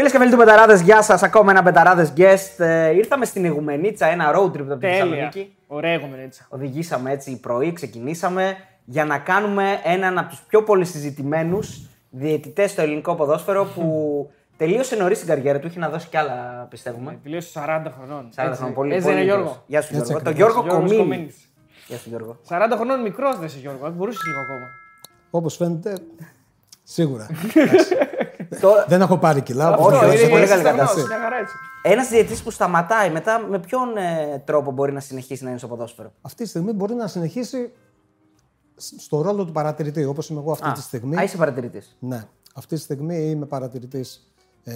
Φίλες και φίλοι του Betarades, γεια σας. Ακόμα ένα Betarades guest. Ε, ήρθαμε στην Ηγουμενίτσα, ένα road trip από τη Τέλεια. Θεσσαλονίκη. Ωραία Ηγουμενίτσα. Οδηγήσαμε έτσι πρωί, ξεκινήσαμε για να κάνουμε έναν από τους πιο πολύ συζητημένου διαιτητές στο ελληνικό ποδόσφαιρο που τελείωσε νωρίς την καριέρα του. Είχε να δώσει κι άλλα, πιστεύουμε. Τελείωσε 40 χρονών. 40 Έτσι. χρόνια, πολύ, Έτσι πολύ δεν είναι μικρός. Γιώργο. Γεια σου, Έτσι Γιώργο. Το ακριβώς. Γιώργο Γιώργος Κομίνης. Κομίνης. Γεια σου, Γιώργο. 40 χρονών μικρός δεν είσαι Γιώργο. Αν μπορούσες λίγο ακόμα. Όπως φαίνεται, σίγουρα. Το- δεν έχω πάρει κιλά. όπως Όχι, δεν όχι, έχω είναι πολύ πάρει- καλή στεγνός, κατάσταση. Μια χαρά έτσι. Ένας διαιτητής που σταματάει μετά, με ποιον ε, τρόπο μπορεί να συνεχίσει να είναι στο ποδόσφαιρο; Αυτή τη στιγμή μπορεί να συνεχίσει σ- στο ρόλο του παρατηρητή, όπως είμαι εγώ αυτή Α, τη στιγμή. Α, είσαι παρατηρητής. Ναι. Αυτή τη στιγμή είμαι παρατηρητής ε,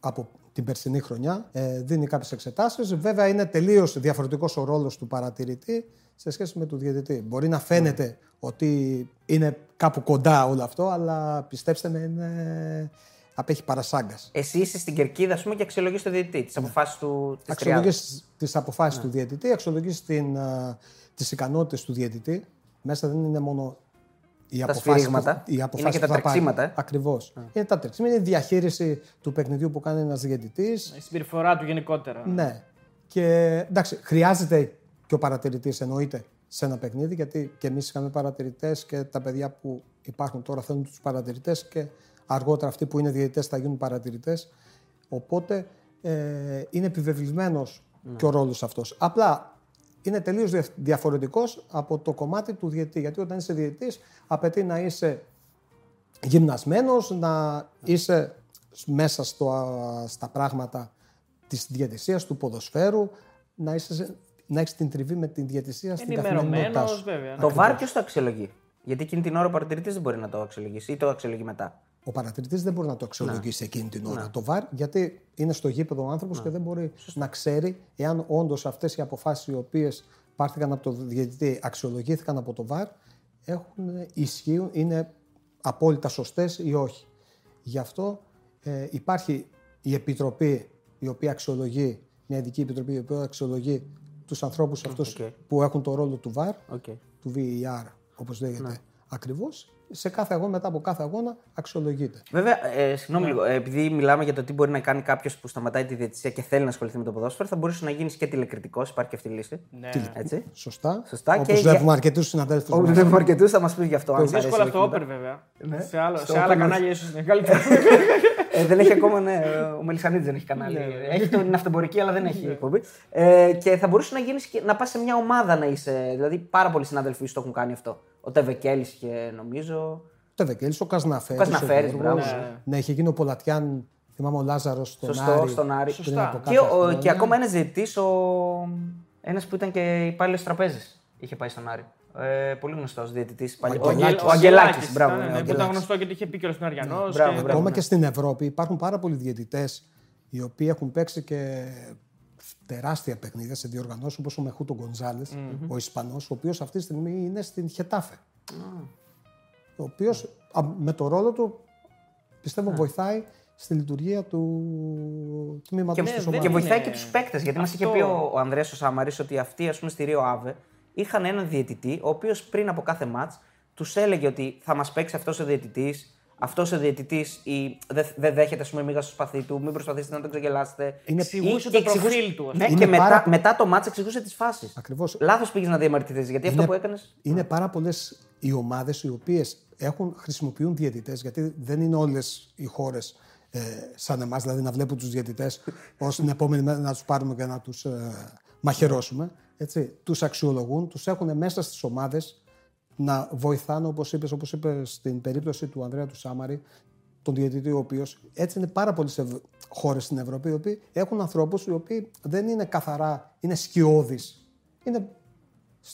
από την περσινή χρονιά. Ε, δίνει κάποιες εξετάσεις. Βέβαια είναι τελείως διαφορετικός ο ρόλος του παρατηρητή σε σχέση με του διαιτητή. Μπορεί να φαίνεται ότι είναι κάπου κοντά όλο αυτό, αλλά πιστέψτε με, είναι... απέχει παρασάγκας. Εσύ είσαι στην κερκίδα, ας πούμε, και αξιολογείς το διαιτητή, τι αποφάσει του. Της Αξιολογείς τριάδας. τις αποφάσεις Ναι. του διαιτητή, αξιολογείς τις ικανότητες του διαιτητή. Μέσα δεν είναι μόνο οι αποφάσεις σφυρίγματα. που- οι Είναι αποφάσεις και τα που θα πάρει. τρεξίματα, ε. Ακριβώς. Είναι τα τρεξίματα, είναι η διαχείριση του παιχνιδιού που κάνει ένας διαιτητής. Η συμπεριφορά του γενικότερα. Ναι. Και εντάξει, χρειάζεται και ο παρατηρητής εννοείται σε ένα παιχνίδι, γιατί και εμείς είχαμε παρατηρητές και τα παιδιά που υπάρχουν τώρα θέλουν τους παρατηρητές και αργότερα αυτοί που είναι διαιτητές θα γίνουν παρατηρητές. Οπότε ε, είναι επιβεβλημένος και ο ρόλος αυτός. Απλά είναι τελείως διαφορετικός από το κομμάτι του διαιτητή. Γιατί όταν είσαι διαιτητής, απαιτεί να είσαι γυμνασμένος, να είσαι μέσα στο, στα πράγματα της διαιτησίας, του ποδοσφαίρου, να, είσαι, σε- να έχεις την τριβή με την διαιτησία στην καθημερινότητάς Ενημερωμένος, σου. βέβαια. Το βάρ ποιο το αξιολογεί. Γιατί εκείνη την ώρα ο παρατηρητής δεν μπορεί να το αξιολογήσει ή το αξιολογεί μετά. Ο παρατηρητής δεν μπορεί να το αξιολογήσει εκείνη την ώρα το βαρ, γιατί είναι στο γήπεδο ο άνθρωπος και δεν μπορεί να ξέρει εάν όντως αυτές οι αποφάσεις οι οποίες πάρθηκαν από το διαιτητή αξιολογήθηκαν από το βαρ έχουν, ισχύουν, είναι απόλυτα σωστές ή όχι. Γι' αυτό ε, υπάρχει η επιτροπή η οποία αξιολογεί, μια ειδική επιτροπή η οποία αξιολογεί τους ανθρώπους αυτούς οκ. που έχουν το ρόλο του VAR Okay. του VAR, όπως λέγεται ακριβώς, σε κάθε αγώνα, μετά από κάθε αγώνα, αξιολογείται. Βέβαια, ε, συγγνώμη Ναι. λίγο, ε, επειδή μιλάμε για το τι μπορεί να κάνει κάποιος που σταματάει τη διαιτησία και θέλει να ασχοληθεί με το ποδόσφαιρο, θα μπορούσε να γίνεις και τηλεκριτικός. Υπάρχει και αυτή η λύση. Ναι. Έτσι. Σωστά. Σωστά Όπως και βλέπουμε για- αρκετούς συναδέλφους Όπως μας. βλέπουμε αρκετούς, θα μας πεις γι' αυτό. Αν σ' αρέσει Δύσκολο ή αυτό όχι. Open βέβαια. Ναι. Σε, άλλο, Στο σε άλλα Open κανάλια ίσως είναι καλύτερο. Ε, δεν έχει ακόμα, ναι. Ο Μελισανίδης δεν έχει κανάλι. Ναι, ναι. έχει την αυτομπορική, αλλά δεν έχει εκπομπή. Ε, και θα μπορούσε να γίνεις να πας σε μια ομάδα να είσαι. Δηλαδή, πάρα πολλοί συνάδελφοί σου το έχουν κάνει αυτό. Ο Τεβεκέλης είχε, νομίζω. Το Βεκέλης, ο Κασναφέρης. Ο Κασναφέρης, Γιώργος. μπράβο. Ναι. Ναι, είχε γίνει ο Πολατιάν, θυμάμαι ο Λάζαρος στον Σωστό, Άρη. στον Άρη. πριν Σωστά. από Και, κάποια ο, χρόνια. και ακόμα ένας διαιτητής, ο... ένας που ήταν και υπάλληλος τραπέζης, είχε πάει στον Άρη. Ε, πολύ γνωστός διαιτητής. Ο, Αγγελάκης. ο Αγγελάκης, μπράβο. ήταν, ναι, ο ναι, που ήταν Αγγελάκης. γνωστό γιατί είχε πει και ο Αριανό. μπράβο, και... μπράβο. Ακόμα ναι. και στην Ευρώπη υπάρχουν πάρα πολλοί διαιτητές οι οποίοι έχουν παίξει και τεράστια παιχνίδια σε διοργανώσεις όπως ο Μεχούτο Γκονζάλες, ο Ισπανός, ο οποίος αυτή τη στιγμή είναι στην Χετάφε. Ο οποίος α, με το ρόλο του πιστεύω βοηθάει στη λειτουργία του τμήματος Και, της και ομάδας. βοηθάει είναι- και τους παίκτες. Γιατί μας είχε Αυτό. πει ο, ο Ανδρέας ο Σάμαρη ότι αυτοί, ας πούμε, στη Ρίο Αβε είχαν έναν διαιτητή, ο οποίος πριν από κάθε μάτς τους έλεγε ότι θα μας παίξει αυτός ο διαιτητής, αυτός ο διαιτητής δεν δε δέχεται, ας πούμε, μίγα στο σπαθί του, μην προσπαθήσετε να τον ξεγελάσετε. Είναι- Εξηγούσε Ή- το και εξηγούσε- προφίλ του, ας Ναι, πούμε. και Είναι μετά, πάρα- μετά το μάτς εξηγούσε τις φάσεις. Ακριβώς. Λάθος πήγες να διαμαρτυρηθείς. Γιατί αυτό που έκανε. Είναι πάρα πολλές οι ομάδες οι οποίες χρησιμοποιούν διαιτητές, γιατί δεν είναι όλες οι χώρες ε, σαν εμάς, δηλαδή να βλέπουν τους διαιτητές ως την επόμενη μέρα να τους πάρουμε και να τους ε, μαχαιρώσουμε. Έτσι, τους αξιολογούν, τους έχουν μέσα στις ομάδες να βοηθάνε, όπως είπες, όπως είπες στην περίπτωση του Ανδρέα του Σάμαρη, τον διαιτητή, ο οποίος έτσι είναι πάρα πολλέ χώρες στην Ευρώπη, οι οποίοι έχουν ανθρώπους οι οποίοι δεν είναι καθαρά, είναι σκιώδεις. Είναι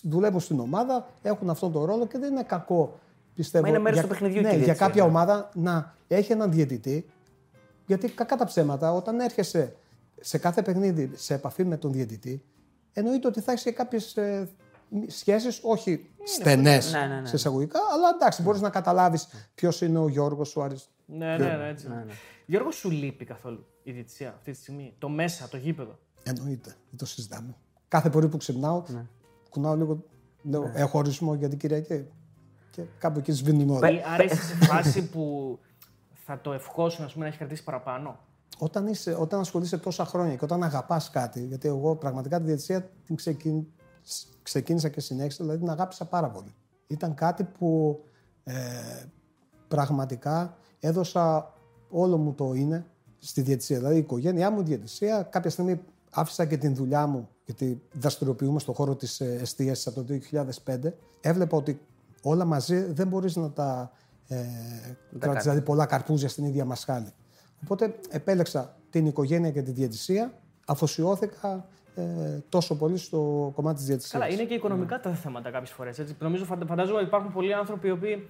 δουλεύουν στην ομάδα, έχουν αυτόν τον ρόλο και δεν είναι κακό, πιστεύω. Μα είναι μέρος για, του παιχνιδιού ναι, και η για διαιτησία, κάποια ναι. ομάδα να έχει έναν διαιτητή. Γιατί κακά τα ψέματα, όταν έρχεσαι σε κάθε παιχνίδι σε επαφή με τον διαιτητή, εννοείται ότι θα έχεις και κάποιες ε, σχέσεις, όχι στενές Ναι, ναι, ναι. σε εισαγωγικά, αλλά εντάξει, μπορείς να καταλάβεις ποιος είναι ο Γιώργος, ο Άρης. Ναι, ναι, ναι, έτσι. Γιώργος, σου λείπει καθόλου η διετησία αυτή τη στιγμή. Το μέσα, το γήπεδο; Εννοείται, δεν το συζητάμε. Κάθε πρωί που ξυπνάω, Ναι. κουνάω λίγο. Λέω, έχω ορισμό για την Κυριακή. Και κάπου εκεί σβήνουν όλα. Ή άρα είσαι σε φάση που θα το ευχόσουν ας πούμε, να έχει κρατήσει παραπάνω; όταν, είσαι, όταν ασχολείσαι τόσα χρόνια και όταν αγαπάς κάτι, γιατί εγώ πραγματικά τη διαιτησία την ξεκίνη, ξεκίνησα και συνέχισα, δηλαδή την αγάπησα πάρα πολύ. Ήταν κάτι που ε, πραγματικά έδωσα όλο μου το είναι στη διαιτησία. Δηλαδή η οικογένειά μου, η διαιτησία, κάποια στιγμή άφησα και την δουλειά μου, γιατί δραστηριοποιούμε στον χώρο της ε, εστίασης από το 2005. Έβλεπα ότι όλα μαζί δεν μπορείς να τα ε, κρατήσεις, δηλαδή πολλά καρπούζια στην ίδια μασχάλη. Οπότε επέλεξα την οικογένεια και τη διαιτησία, αφοσιώθηκα ε, τόσο πολύ στο κομμάτι της διαιτησίας. Καλά, είναι και οικονομικά τα θέματα κάποιες φορές. Νομίζω, φαντάζομαι ότι υπάρχουν πολλοί άνθρωποι οι οποίοι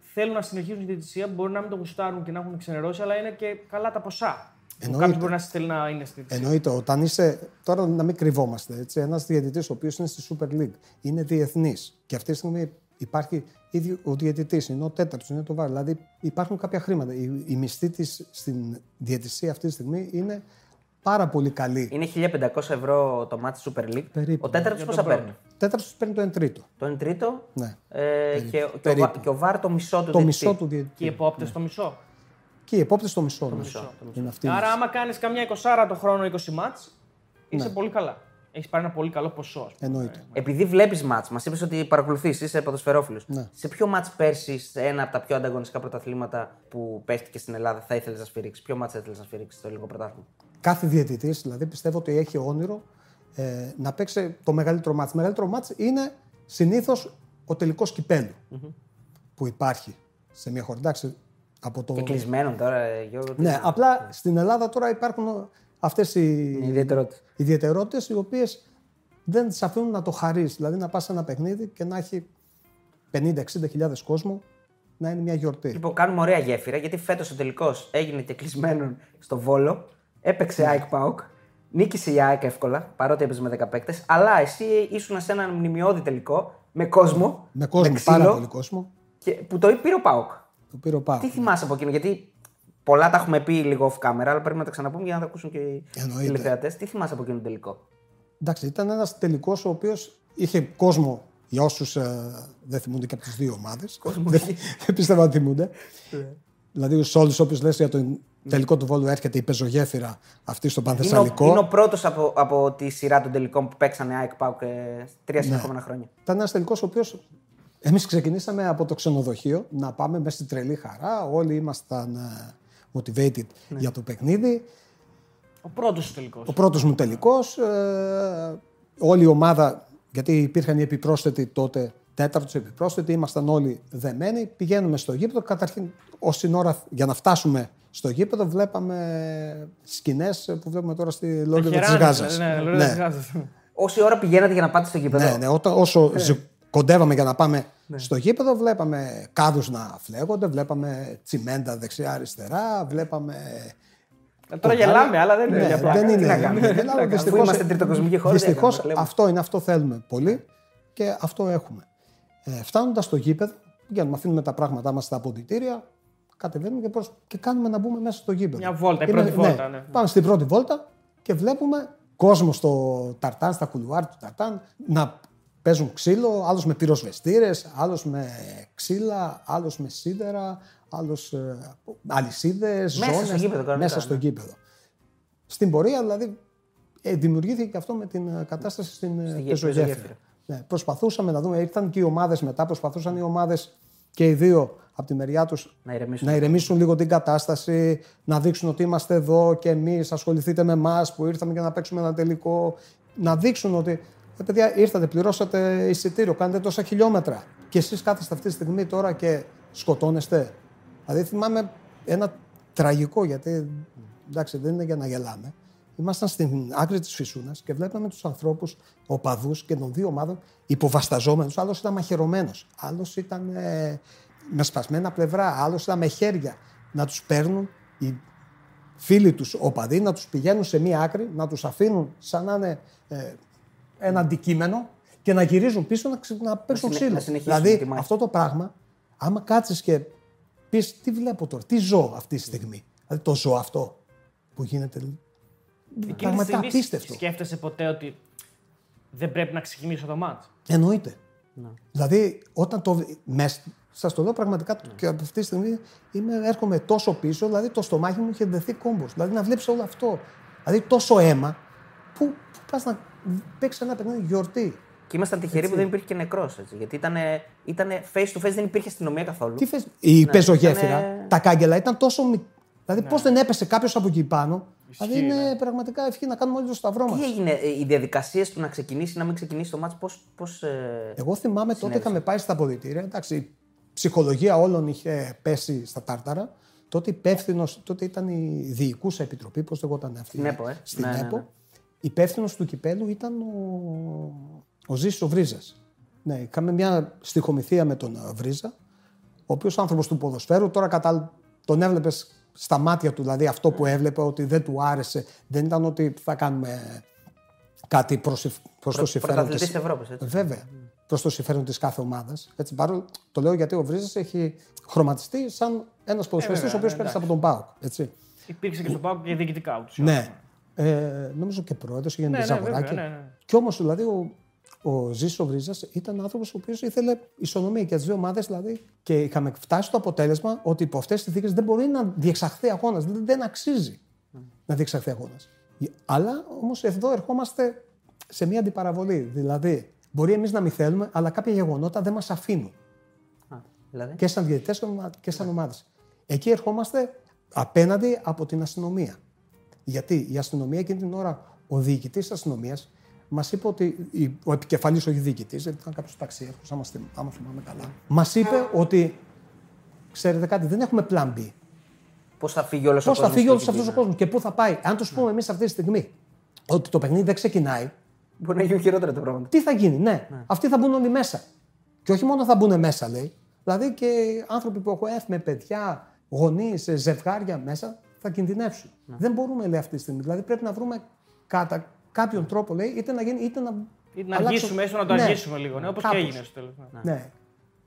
θέλουν να συνεχίσουν τη διαιτησία, μπορεί να μην το γουστάρουν και να έχουν ξενερώσει, αλλά είναι και καλά τα ποσά. Κάποιο μπορεί να θέλει να είναι στη διαιτησία. Εννοείται. Όταν είσαι. Τώρα να μην κρυβόμαστε. Ένας διαιτητής ο οποίος είναι στη Super League είναι διεθνής και αυτή τη στιγμή υπάρχει ήδη ο διαιτητής, είναι ο τέταρτος, είναι το βάρο. Δηλαδή υπάρχουν κάποια χρήματα. Η, η μισθή της στην διαιτησία αυτή τη στιγμή είναι πάρα πολύ καλή. Είναι 1500 ευρώ το μάτι Super League. Περίπου. Ο τέταρτο πόσα παίρνει; Ο τέταρτος παίρνει το 1 τρίτο. Το 1 τρίτο. Ναι. Ε, και, και, ο, Βα- και ο Βάρ το μισό του Το διαιτητή. μισό του διαιτητή. Και οι επόπτες το μισό; Και οι επόπτες το μισό. Το μισό, το Είναι αυτή η Άρα, μισή. άμα κάνεις καμιά 20 το χρόνο 20 μάτς, Ναι. είσαι πολύ καλά. Έχεις πάρει ένα πολύ καλό ποσό. ας πούμε. Εννοείται. Επειδή βλέπεις μάτς, μας είπες ότι παρακολουθείς, είσαι ποδοσφαιρόφιλος. Ναι. Σε ποιο μάτς πέρσι, σε ένα από τα πιο ανταγωνιστικά πρωταθλήματα που παίχτηκε στην Ελλάδα, θα ήθελες να σφυρίξεις; Ποιο μάτς θα ήθελες να σφυρίξεις στο ελληνικό πρωτάθλημα; Κάθε διαιτητής, δηλαδή πιστεύω ότι έχει όνειρο ε, να παίξει το μεγαλύτερο μάτς. Το μεγαλύτερο μάτς είναι συνήθως ο τελικός που υπάρχει σε μια χώρα. Εντάξει, από το... Και κλεισμένον τώρα, ε, Γιώργο. τι- Ναι, απλά στην Ελλάδα τώρα υπάρχουν αυτές οι Είναι ιδιαιτερότητα. ιδιαιτερότητες οι οποίες δεν τις αφήνουν να το χαρίσει. Δηλαδή να πας σε ένα παιχνίδι και να έχει 50-60 χιλιάδες κόσμο να είναι μια γιορτή. Λοιπόν, κάνουμε ωραία γέφυρα γιατί φέτος ο τελικός έγινε και κλεισμένον στο Βόλο. Έπαιξε Ναι. ΑΕΚ ΠΑΟΚ. Νίκησε η ΑΕΚ εύκολα, παρότι έπαιζε με 10 παίκτες. Αλλά εσύ ήσουν σε έναν μνημειώδη τελικό με κόσμο. Με κόσμο, ξύλο, πάρα πολύ κόσμο. Και, που το πήρε ο ΠΑΟΚ. Το πήρε ο Πάο. Τι θυμάσαι από εκείνο, γιατί πολλά τα έχουμε πει λίγο off camera, αλλά πρέπει να τα ξαναπούμε για να τα ακούσουν και οι Εννοείται. τηλεθεατές. Τι θυμάσαι από εκείνο το τελικό; Εντάξει, ήταν ένας τελικός ο οποίος είχε κόσμο για όσους ε, δεν θυμούνται και από τις δύο ομάδες. δεν, δεν πιστεύω να θυμούνται. δηλαδή σε όλους όποιους λες για το τελικό του Βόλου έρχεται η πεζογέφυρα αυτή στο Είναι ο, Πανθεσσαλικό. είναι ο πρώτος από, από τη σειρά των τελικών που παίξανε ΑΕΚ ΠΑΟΚ ε, τρία Ναι. συνεχόμενα χρόνια. Ήταν ένας τελικός ο οποίος εμείς ξεκινήσαμε από το ξενοδοχείο να πάμε μέσα στην τρελή χαρά. Όλοι ήμασταν ε, motivated για το παιχνίδι. Ο πρώτος τελικός. Ο πρώτος μου τελικός, ε, όλη η ομάδα, γιατί υπήρχαν οι επιπρόσθετοι τότε, τέταρτος επιπρόσθετοι, ήμασταν όλοι δεμένοι, πηγαίνουμε στο γήπεδο, καταρχήν ως την ώρα για να φτάσουμε στο γήπεδο βλέπαμε σκηνές που βλέπουμε τώρα στη Λόριδα της Γάζας. Ναι, ναι, ναι. της Γάζας. Όση ώρα πηγαίνατε για να πάτε στο γήπεδο; Ναι, ναι, όταν, όσο ζυ- κοντεύαμε για να πάμε στο γήπεδο, βλέπαμε κάδους να φλέγονται, βλέπαμε τσιμέντα δεξιά-αριστερά, βλέπαμε... Ε, Τώρα γελάμε, αλλά δεν είναι Ναι, για πλάκα. δεν Τι είναι. να κάνουμε. Γελάω, κάνουμε. δυστυχώς- Αφού είμαστε τριτοκοσμική χώρα, δεν Δυστυχώς κάνουμε, λέμε. αυτό είναι, αυτό θέλουμε πολύ και αυτό έχουμε. Ε, Φτάνοντας στο γήπεδο, πηγαίνουμε, αφήνουμε τα πράγματά μας στα αποδητήρια, κατεβαίνουμε και, προς, και κάνουμε να μπούμε μέσα στο γήπεδο. Μια βόλτα, η πρώτη βόλτα, ναι. Πάμε στην πρώτη βόλτα και βλέπουμε κόσμο στο ταρτάν, στα κουλουάρ του ταρτάν, να παίζουν ξύλο, άλλος με πυροσβεστήρες, άλλος με ξύλα, άλλος με σίδερα, άλλος ε, αλυσίδες, Μέσα ζώνες, στο γήπεδο, κανονικά, μέσα στο ναι. γήπεδο. Στην πορεία δηλαδή ε, δημιουργήθηκε και αυτό με την ε, κατάσταση στην ε, Στη γε- πεζογέφυρα. πεζογέφυρα. Ναι, προσπαθούσαμε να δούμε, ήρθαν και οι ομάδες μετά, προσπαθούσαν οι ομάδες και οι δύο από τη μεριά τους Να ηρεμήσουν. να ηρεμήσουν λίγο την κατάσταση, να δείξουν ότι είμαστε εδώ και εμείς, ασχοληθείτε με εμάς που ήρθαμε για να παίξουμε ένα τελικό. Να δείξουν ότι ε, παιδιά, ήρθατε, πληρώσατε εισιτήριο, κάνετε τόσα χιλιόμετρα. Και εσείς κάθεστε αυτή τη στιγμή τώρα και σκοτώνεστε. Δηλαδή θυμάμαι ένα τραγικό, γιατί εντάξει, δεν είναι για να γελάμε. Ήμασταν στην άκρη της Φυσούνας και βλέπαμε τους ανθρώπους, οπαδούς και των δύο ομάδων υποβασταζόμενους. Άλλος ήταν μαχαιρωμένος, άλλος ήταν ε, με σπασμένα πλευρά, άλλο ήταν με χέρια. Να τους παίρνουν οι φίλοι τους οπαδοί, να τους πηγαίνουν σε μία άκρη, να τους αφήνουν σαν να είναι ε, ένα αντικείμενο και να γυρίζουν πίσω να, ξε- να παίξουν συνε- ξύλο. να συνεχίσουν δηλαδή τη μάχη. αυτό το πράγμα, άμα κάτσεις και πεις τι βλέπω τώρα, τι ζω αυτή τη στιγμή; Δηλαδή το ζω αυτό που γίνεται. Εκείνη τη Πραγματικά στιγμή απίστευτο. σκέφτεσαι ποτέ ότι δεν πρέπει να ξεκινήσω το μάτς; Εννοείται. Ναι. Δηλαδή, όταν το. Μες, Σας το λέω πραγματικά και από αυτή τη στιγμή είμαι, έρχομαι τόσο πίσω, δηλαδή το στομάχι μου είχε δεθεί κόμπος. Δηλαδή να βλέπεις όλο αυτό. Δηλαδή τόσο αίμα, που, που πας να παίξεις ένα παιχνίδι γιορτή. Και ήμασταν τυχεροί που δεν υπήρχε και νεκρός. Γιατί ήταν, ήταν face to face, δεν υπήρχε αστυνομία καθόλου. Τι φες, η ναι, πεζογέφυρα, τα κάγκελα ήταν τόσο μικρά. Δηλαδή, ναι. πώς δεν έπεσε κάποιος από εκεί πάνω. Ισχύει, δηλαδή, είναι ναι. πραγματικά ευχή να κάνουμε όλοι το σταυρό μας. Τι έγινε, ε, οι διαδικασίες του να ξεκινήσει, να μην ξεκινήσει το μάτσο, πώς. Πώς, ε... Εγώ θυμάμαι συνέβησε. τότε είχαμε πάει στα αποδητήρια. Εντάξει, η ψυχολογία όλων είχε πέσει στα τάρταρα. Τότε υπεύθυνος, τότε ήταν η διοικούσα επιτροπή, πώς λεγόταν αυτή. Στην ΕΠΟ, ε. Στην ναι, ΕΠΟ. Ναι, ναι. Υπεύθυνος του κυπέλου ήταν ο, ο Ζήσης Βρίζας. Ναι, είχαμε μια στοιχομηθεία με τον Βρίζα, ο οποίος άνθρωπος του ποδοσφαίρου, τώρα κατά, τον έβλεπες στα μάτια του, δηλαδή αυτό που έβλεπε ότι δεν του άρεσε, δεν ήταν ότι θα κάνουμε κάτι προς το συμφέρον τη Ευρώπης. Βέβαια. Προς το συμφέρον της κάθε ομάδας. Το λέω γιατί ο Βρίζας έχει χρωματιστεί σαν ένας ποδοσφαιριστής ε, ο οποίος ναι, πέρασε από τον Πάοκ. Υπήρξε και στον Πάοκ και διοικητικά ούτως. Ναι. Ε, νομίζω και πρόεδρος και ναι, ναι, ναι, ναι, Κι όμως δηλαδή ο, ο Ζήσος Βρίζας ήταν άνθρωπος ο οποίος ήθελε ισονομία και τις δύο ομάδες δηλαδή. Και είχαμε φτάσει στο αποτέλεσμα ότι υπό αυτές τις συνθήκες δεν μπορεί να διεξαχθεί αγώνας. Δεν, δεν αξίζει να διεξαχθεί αγώνας. Αλλά όμως εδώ ερχόμαστε σε μια αντιπαραβολή. Δηλαδή, μπορεί εμείς να μην θέλουμε, αλλά κάποια γεγονότα δεν μας αφήνουν. Α, δηλαδή; Και σαν διαιτητές και σαν ομάδες. Εκεί ερχόμαστε απέναντι από την αστυνομία. Γιατί η αστυνομία εκείνη την ώρα, ο διοικητής της αστυνομίας Μας είπε ότι ο επικεφαλής, ο διοικητής, γιατί ήταν κάποιος ταξίαρχο, άμα, άμα θυμάμαι καλά, μας είπε ότι ξέρετε κάτι, δεν έχουμε plan B. Πώς θα φύγει όλος αυτό ο κόσμο. Πώς θα φύγει όλος αυτός ο κόσμος και πού θα πάει. Αν τους πούμε εμείς αυτή τη στιγμή ότι το παιχνίδι δεν ξεκινάει. Μπορεί να γίνει χειρότερα το πράγμα. Τι θα γίνει, ναι. ναι. Αυτοί θα μπουν όλοι μέσα. Και όχι μόνο θα μπουν μέσα, λέει. Δηλαδή και άνθρωποι που έχουν έρθει με παιδιά, γονείς, ζευγάρια μέσα θα κινδυνεύσουν. Ναι. Δεν μπορούμε, λέει, αυτή τη στιγμή. Δηλαδή πρέπει να βρούμε κατά κάποιον τρόπο λέει, είτε να γίνει, είτε να. Είτε να αργήσουμε, έστω να το ναι. αργήσουμε λίγο. Ναι, Όπως και έγινε στο τέλος. Ναι. ναι,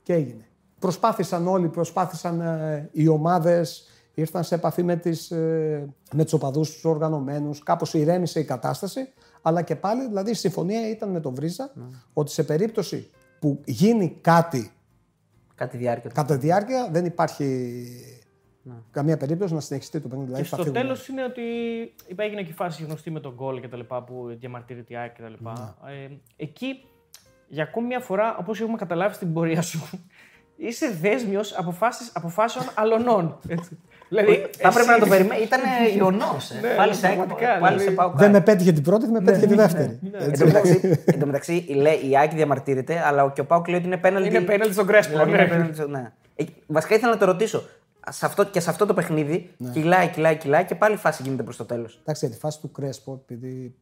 και έγινε. Προσπάθησαν όλοι, προσπάθησαν ε, οι ομάδες, ήρθαν σε επαφή με, τις, ε, με τους οπαδούς τους οργανωμένους, κάπως ηρέμησε η κατάσταση, αλλά και πάλι, δηλαδή η συμφωνία ήταν με τον Βρίζα, ναι. ότι σε περίπτωση που γίνει κάτι Κατά διάρκεια. Κατά διάρκεια δεν υπάρχει ναι. Καμία περίπτωση να συνεχιστεί το παιχνίδι. Δηλαδή, και στο τέλος είναι ότι έγινε και η φάση γνωστή με τον γκολ και τα λοιπά που διαμαρτύρεται η ΑΕΚ και τα λοιπά. Ναι. Ε, εκεί για ακόμη μια φορά, όπως έχουμε καταλάβει στην πορεία σου, είσαι δέσμιος αποφάσεων αλωνών. Δηλαδή, θα έπρεπε να το περιμένει. Ήταν ιονός. Ε. Ναι, πάλι σε πάλι Δεν με πέτυχε την πρώτη, με πέτυχε τη δεύτερη. Εν τω μεταξύ, η Άκη διαμαρτύρεται, αλλά και ο Πάουκ λέει ότι είναι πέναλτι. Είναι πέναλτι στον Κρέσπο. Ε, βασικά ήθελα να το ρωτήσω σε αυτό, και σε αυτό το παιχνίδι ναι. κυλάει, κυλάει, κυλάει και πάλι η φάση γίνεται προς το τέλος. Εντάξει, για τη φάση του Κρέσπο, επειδή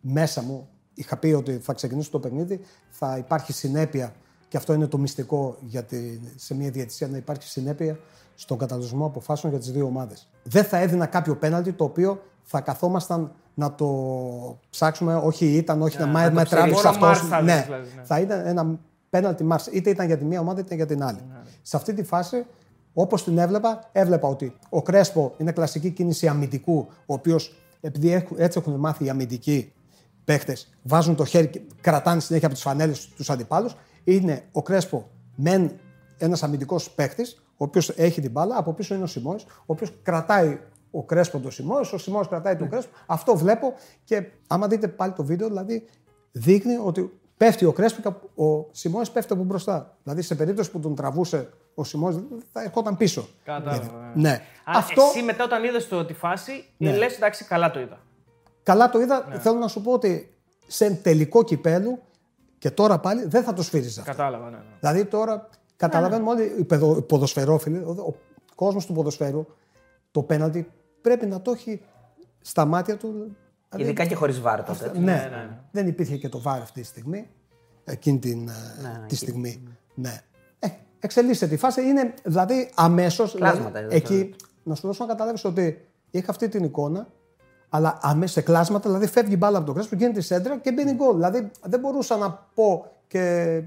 μέσα μου είχα πει ότι θα ξεκινήσω το παιχνίδι, θα υπάρχει συνέπεια και αυτό είναι το μυστικό γιατί σε μια διαιτησία να υπάρχει συνέπεια στον καταλογισμό αποφάσεων για τις δύο ομάδες. Δεν θα έδινα κάποιο πέναλτι το οποίο θα καθόμασταν να το ψάξουμε, όχι ήταν, όχι yeah, να, με τράβηξε αυτός. Ναι, δηλαδή, ναι, θα ήταν ένα πέναλτι Μάρς, είτε ήταν για τη μία ομάδα είτε για την άλλη. Ναι. Σε αυτή τη φάση Όπως την έβλεπα, έβλεπα ότι ο Κρέσπο είναι κλασική κίνηση αμυντικού, ο οποίος επειδή έτσι έχουν μάθει οι αμυντικοί παίχτε, βάζουν το χέρι και κρατάνε συνέχεια από τις φανέλες τους αντιπάλους. Είναι ο Κρέσπο μεν ένας αμυντικός παίχτη, ο οποίος έχει την μπάλα, από πίσω είναι ο Σιμόη, ο οποίος κρατάει ο Κρέσπο τον Σιμόη, ο Σιμόη κρατάει τον Κρέσπο. Αυτό βλέπω και άμα δείτε πάλι το βίντεο, δηλαδή δείχνει ότι πέφτει ο Κρέσπο και ο Σιμόη πέφτει από μπροστά. Δηλαδή σε περίπτωση που τον τραβούσε ο Σιμό θα ερχόταν πίσω. Κατάλαβα. Ναι. Α, Αυτό... Εσύ μετά όταν είδες τη φάση, ναι. λες εντάξει, καλά το είδα. Καλά το είδα. Ναι. Θέλω να σου πω ότι σε τελικό κυπέλου και τώρα πάλι δεν θα το σφύριζα. Κατάλαβα, ναι, ναι. Δηλαδή τώρα καταλαβαίνουμε ναι, όλοι οι ποδοσφαιρόφιλοι, ο κόσμος του ποδοσφαίρου, το πέναλτι πρέπει να το έχει στα μάτια του. Δηλαδή Ειδικά και χωρίς βάρ τότε. Ναι, ναι, ναι, δεν υπήρχε και το βάρ αυτή τη στιγμή. Εκείνη την, ε, τη στιγμή. Ναι εξελίσσεται τη φάση. Είναι δηλαδή αμέσως. Δηλαδή, εκεί, να σου δώσω να καταλάβεις ότι είχα αυτή την εικόνα, αλλά αμέσως σε κλάσματα, δηλαδή φεύγει μπάλα από το κρέσπο, γίνεται σέντρα και μπαίνει γκολ. Δηλαδή δεν μπορούσα να πω και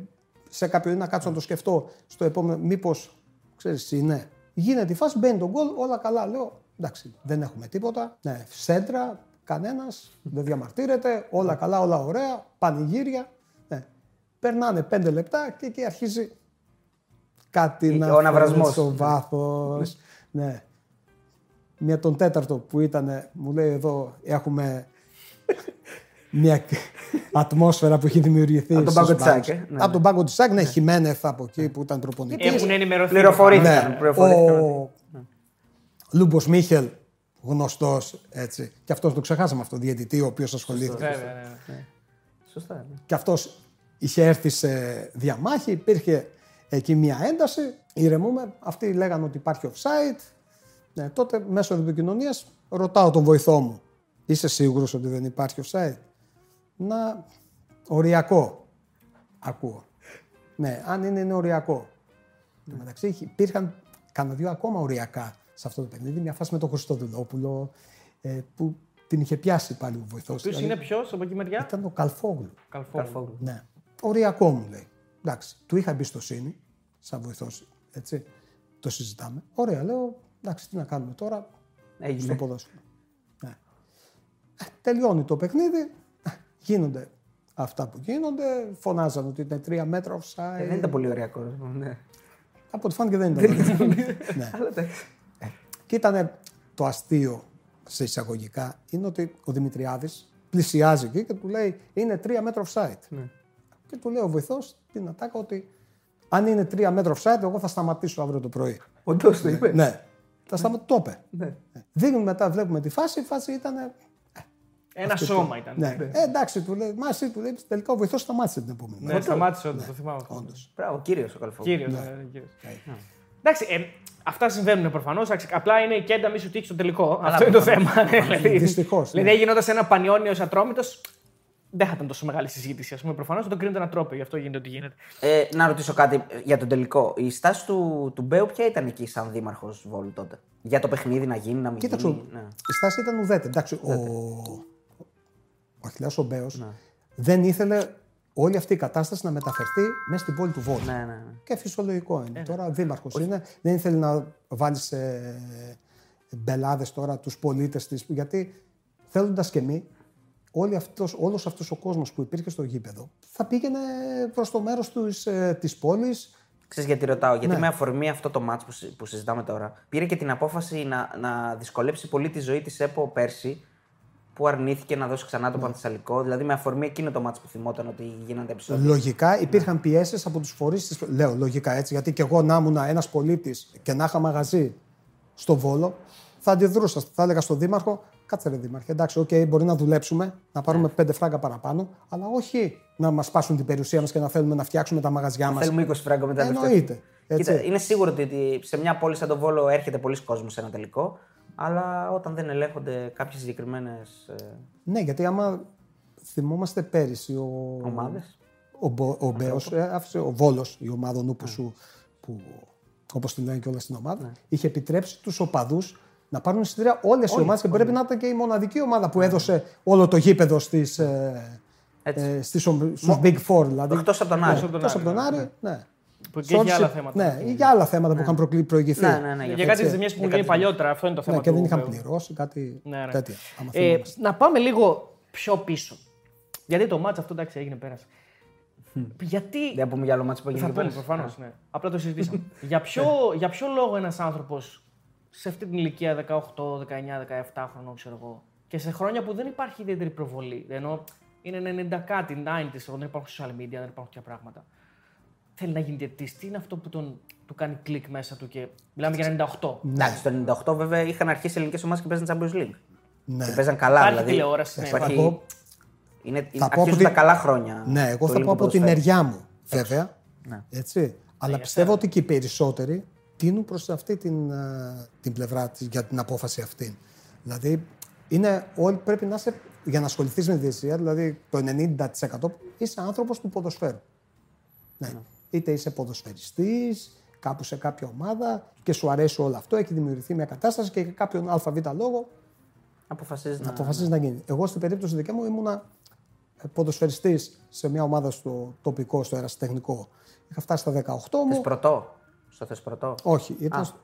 σε κάποιον να κάτσω να το σκεφτώ στο επόμενο, μήπως ξέρεις, είναι. Γίνεται η φάση, μπαίνει το γκολ, όλα καλά. Λέω εντάξει, δεν έχουμε τίποτα. Ναι, σέντρα, κανένας, δεν διαμαρτύρεται, όλα καλά, όλα ωραία, πανηγύρια. Ναι. Περνάνε πέντε λεπτά και εκεί αρχίζει κάτι Ο να αναβρασμός. φέρει στο βάθος. ναι. Μια τον τέταρτο που ήταν, μου λέει εδώ έχουμε μια ατμόσφαιρα που έχει δημιουργηθεί. Από τον στους πάγκο της μπάγκους. ΑΕΚ, ε. Ναι, Από τον πάγκο της ΑΕΚ, ναι, Χιμένεθ από εκεί που ήταν προπονητής. Έχουν ενημερωθεί. Πληροφορήθηκαν. Ναι, πληροφορήθηκαν. ο Λούμπος Μίχελ, γνωστός έτσι. Και αυτός το ξεχάσαμε αυτό, διαιτητή, ο οποίος ασχολήθηκε. Βέβαια, ναι, ναι. Σωστά. ναι. Και αυτός είχε έρθει σε διαμάχη, υπήρχε εκεί μια ένταση. Ηρεμούμε. Αυτοί λέγανε ότι υπάρχει offside. Ναι, τότε μέσω επικοινωνίας ρωτάω τον βοηθό μου. Είσαι σίγουρος ότι δεν υπάρχει offside; Να, οριακό. Ακούω. Ναι, αν είναι, είναι οριακό. Εν τω μεταξύ είχε- υπήρχαν κανένα δύο ακόμα οριακά σε αυτό το παιχνίδι. Μια φάση με τον Χριστοδουλόπουλο ε, που την είχε πιάσει πάλι ο βοηθός. Ποιο είναι ποιος από εκεί μεριά; Ήταν ο Καλφόγλου. Καλφόγλου. Ναι. Οριακό μου λέει. Εντάξει, του είχα εμπιστοσύνη σαν βοηθός. Έτσι. Το συζητάμε. Ωραία, λέω. Εντάξει, τι να κάνουμε τώρα Έγινε. στο ποδόσφαιρο. Ναι. Ε, τελειώνει το παιχνίδι. Ε, Γίνονται αυτά που γίνονται. Φωνάζαν ότι είναι τρία μέτρα offside. Ε, δεν ήταν πολύ ωριακό. Ναι. Από ό,τι φάνηκε δεν ήταν. ναι. Αλλά εντάξει. Και ήταν το αστείο σε εισαγωγικά είναι ότι ο Δημητριάδης πλησιάζει εκεί και του λέει είναι τρία μέτρα offside. Ναι. Και του λέει ο βοηθός την ατάκα ότι αν είναι τρία μέτρα offside, εγώ θα σταματήσω αύριο το πρωί. Όντως το είπες. ναι. Θα σταματήσω. Το είπε. Ναι. Δείχνουμε μετά, βλέπουμε τη φάση. Η φάση ήταν. Ένα σώμα ήταν. Ναι. Ε, εντάξει, του λέει. Μα εσύ του λέει. Τελικά ο βοηθό σταμάτησε την επόμενη. Ναι, σταμάτησε όντως, το θυμάμαι. αυτό. Όντως. Μπράβο, κύριος ο Καλφόγλου. Κύριος, ναι, ναι, κύριος. Εντάξει, ε, αυτά συμβαίνουν προφανώς. Απλά είναι η κέντα μη σου τύχει στο τελικό. Αυτό είναι το θέμα. ναι, δηλαδή, Δυστυχώς, ναι. Δηλαδή, γινόταν ένα πανιόνιο ατρόμητος, δεν θα ήταν τόσο μεγάλη συζήτηση. Α πούμε, προφανώς θα το κρίνεται ένα τρόπο, γι' αυτό γίνεται ό,τι γίνεται. Ε, να ρωτήσω κάτι για τον τελικό. Η στάση του, του Μπέου ποια ήταν εκεί σαν δήμαρχος Βόλου τότε; Για το παιχνίδι να γίνει, να μην Κοίταξε, γίνει. Ναι. η στάση ήταν ουδέτερη. Εντάξει, ο, ο Αχιλέας ο Μπέος Ναι. δεν ήθελε όλη αυτή η κατάσταση να μεταφερθεί μέσα στην πόλη του Βόλου. Ναι, ναι, ναι. Και φυσιολογικό είναι. Τώρα δήμαρχος είναι. Δεν ήθελε να βάλει ε, μπελάδες τώρα τους πολίτες της. Γιατί θέλοντας και εμείς, όλη αυτός, όλος αυτός ο κόσμος που υπήρχε στο γήπεδο θα πήγαινε προς το μέρος της, ε, της πόλης Ξέρεις γιατί ρωτάω, γιατί Ναι. με αφορμή αυτό το μάτς που, συ- που συζητάμε τώρα, πήρε και την απόφαση να, να δυσκολέψει πολύ τη ζωή της ΕΠΟ πέρσι, που αρνήθηκε να δώσει ξανά Ναι. το Πανθεσσαλικό. Δηλαδή με αφορμή εκείνο το μάτς που θυμόταν ότι γίνανε επεισόδια. Λογικά υπήρχαν πιέσεις από τους φορείς τη. Λέω λογικά έτσι, γιατί και εγώ να ήμουν ένας πολίτης και να είχα μαγαζί στο Βόλο, θα αντιδρούσα. Θα έλεγα στον Δήμαρχο, κάτσε ρε Δήμαρχε, εντάξει, οκ, μπορεί να δουλέψουμε, να πάρουμε πέντε φράγκα παραπάνω, αλλά όχι να μας σπάσουν την περιουσία μας και να θέλουμε να φτιάξουμε τα μαγαζιά μας. Θέλουμε 20 φράγκο μετά το Εννοείται. Έτσι. Κοίτα, είναι σίγουρο ότι σε μια πόλη σαν τον Βόλο έρχεται πολλοί κόσμος σε ένα τελικό, αλλά όταν δεν ελέγχονται κάποιες συγκεκριμένες Ναι, γιατί άμα θυμόμαστε πέρυσι ο, ομάδες. ο, Μπο- ο Μπέος, ε, άφησε ο Βόλος, η ομάδα νου σου, που όπως την λένε και όλα στην ομάδα, είχε επιτρέψει τους οπαδούς να πάρουν εισιτήρια όλες οι ομάδες και πρέπει να ήταν και η μοναδική ομάδα που έδωσε όλο το γήπεδο στις, ε, Έτσι. ε, στις, ομ- στους Big Four. Δηλαδή, Εκτός από τον Άρη. Εκτός από τον Εκτός από τον Άρη, Άρη, ναι. Που και Σε όλες για άλλα οι- θέματα. Ναι, ή για άλλα θέματα που είχαν προκλη- προηγηθεί. Ναι, ναι, ναι. Για γι' κάτι αυτό. ζημιέ που έχουν γίνει παλιότερα, αυτό είναι το θέμα. Ναι, και δεν του είχαν Μπέου. πληρώσει κάτι Ναι, ναι. τέτοια. άμα Ε, θυμόμαστε. να πάμε λίγο πιο πίσω. Γιατί το μάτς αυτό εντάξει έγινε πέρασε. Γιατί. Δεν πούμε για άλλο μάτς που έγινε Θα και πούμε πέρυσι. προφανώς. Ναι. Απλά το συζητήσαμε. για, ποιο, για ποιο λόγο ένας άνθρωπος σε αυτή την ηλικία 18, 19, 17 χρονών, ξέρω εγώ, και σε χρόνια που δεν υπάρχει ιδιαίτερη προβολή, ενώ είναι 90 κάτι, 90s, δεν υπάρχουν social media, δεν υπάρχουν τέτοια πράγματα. Θέλει να γίνει διαιτητής. Τι είναι αυτό που τον, του κάνει κλικ μέσα του και μιλάμε για 98. Εντάξει, το 98 βέβαια είχαν αρχίσει ελληνικές ομάδες και παίζαν Champions League. Ναι. Και παίζαν καλά Υπάρχει δηλαδή. τηλεόραση, ναι. Υπάρχει... Θα πω- Είναι, είναι, Θα πω αρχίζουν από τα την- καλά χρόνια. Ναι, εγώ του θα πω ελληνικού από την ποδοσφαίρου. μεριά μου, βέβαια. Ναι. Έτσι. Αλλά πιστεύω ότι και οι περισσότεροι τίνουν προς αυτή την, α, την πλευρά της, για την απόφαση αυτή. Δηλαδή, είναι, όλοι πρέπει να είσαι, για να ασχοληθείς με τη διαιτησία, δηλαδή το 90% είσαι άνθρωπος του ποδοσφαίρου. Ναι. Είτε είσαι ποδοσφαιριστής, κάπου σε κάποια ομάδα και σου αρέσει όλο αυτό, έχει δημιουργηθεί μια κατάσταση και για κάποιον ΑΒ λόγο Αποφασίζεις να να. αποφασίζεις να γίνει. Εγώ στην περίπτωση δικιά μου ήμουνα ε, ποδοσφαιριστής σε μια ομάδα στο τοπικό, στο ερασιτεχνικό. Είχα φτάσει στα 18 μου. Θεσπρωτό; Στο Θεσπρωτό; Όχι, ήταν στο,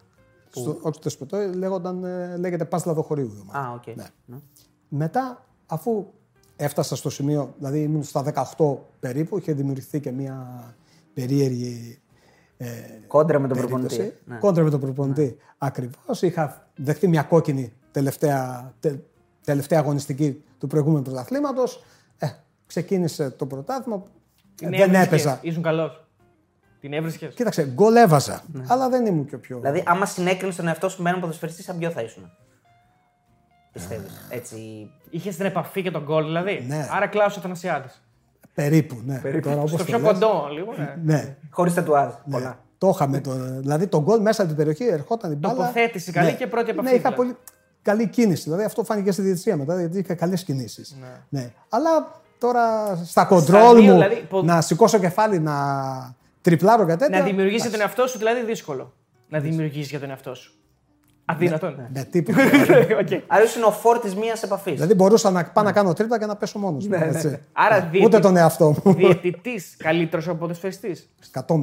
στο, όχι στο Θεσπρωτό, λέγονταν, ε, λέγεται Πας Λαδοχωρίου η ομάδα. Α, οκ. Ναι. Μετά, αφού έφτασα στο σημείο, δηλαδή ήμουν στα 18 περίπου, είχε δημιουργηθεί και μια περίεργη ε, Κόντρα με τον περίπτωση. προπονητή. Ναι. Κόντρα με τον προπονητή. Ακριβώς. Είχα δεχτεί μια κόκκινη τελευταία, τε- τελευταία αγωνιστική του προηγούμενου πρωταθλήματος. Ε, ξεκίνησε το πρωτάθλημα. Την δεν έβρισκες, έπαιζα. Ήσουν καλός. Την έβρισκες. Κοίταξε, γκολ έβαζα. Αλλά δεν ήμουν και ο πιο. Δηλαδή, άμα συνέκρινε τον εαυτό σου με έναν ποδοσφαιριστή, σαν ποιο θα ήσουν; Πιστεύεις. Έτσι. Είχες την επαφή και τον γκολ δηλαδή. Ναι. Άρα κλάου Αθανασιάδης. Περίπου, ναι. Τώρα, όπως Στο το πιο λες, κοντό λίγο. Ναι. Ναι. Χωρίς τατουάζ. Ναι. Πολλά. Το είχαμε. Το, δηλαδή το γκολ μέσα από την περιοχή ερχόταν η μπάλα. Τοποθέτηση καλή και πρώτη επαφή, Ναι, είχα δηλαδή. πολύ καλή κίνηση. Δηλαδή αυτό φάνηκε στη διαιτησία μετά, γιατί είχα καλές κινήσεις. Ναι. Αλλά τώρα στα κοντρόλ δύο, μου δηλαδή, πο- να σηκώσω κεφάλι να τριπλάρω και τέτοια. Να δημιουργήσει τον εαυτό σου δηλαδή δύσκολο. Να δημιουργήσει για τον εαυτό σου. Αδύνατον. Ναι, τίποτα. Οκ. Άρα ήσουν ο φόρ μια επαφής. δηλαδή μπορούσα να πάω να κάνω τρίπλα και να πέσω μόνος μου. έτσι. Ναι, Άρα Ούτε διαιτητή- τον εαυτό μου. Διαιτητής καλύτερος από ποδοσφαιριστή. 100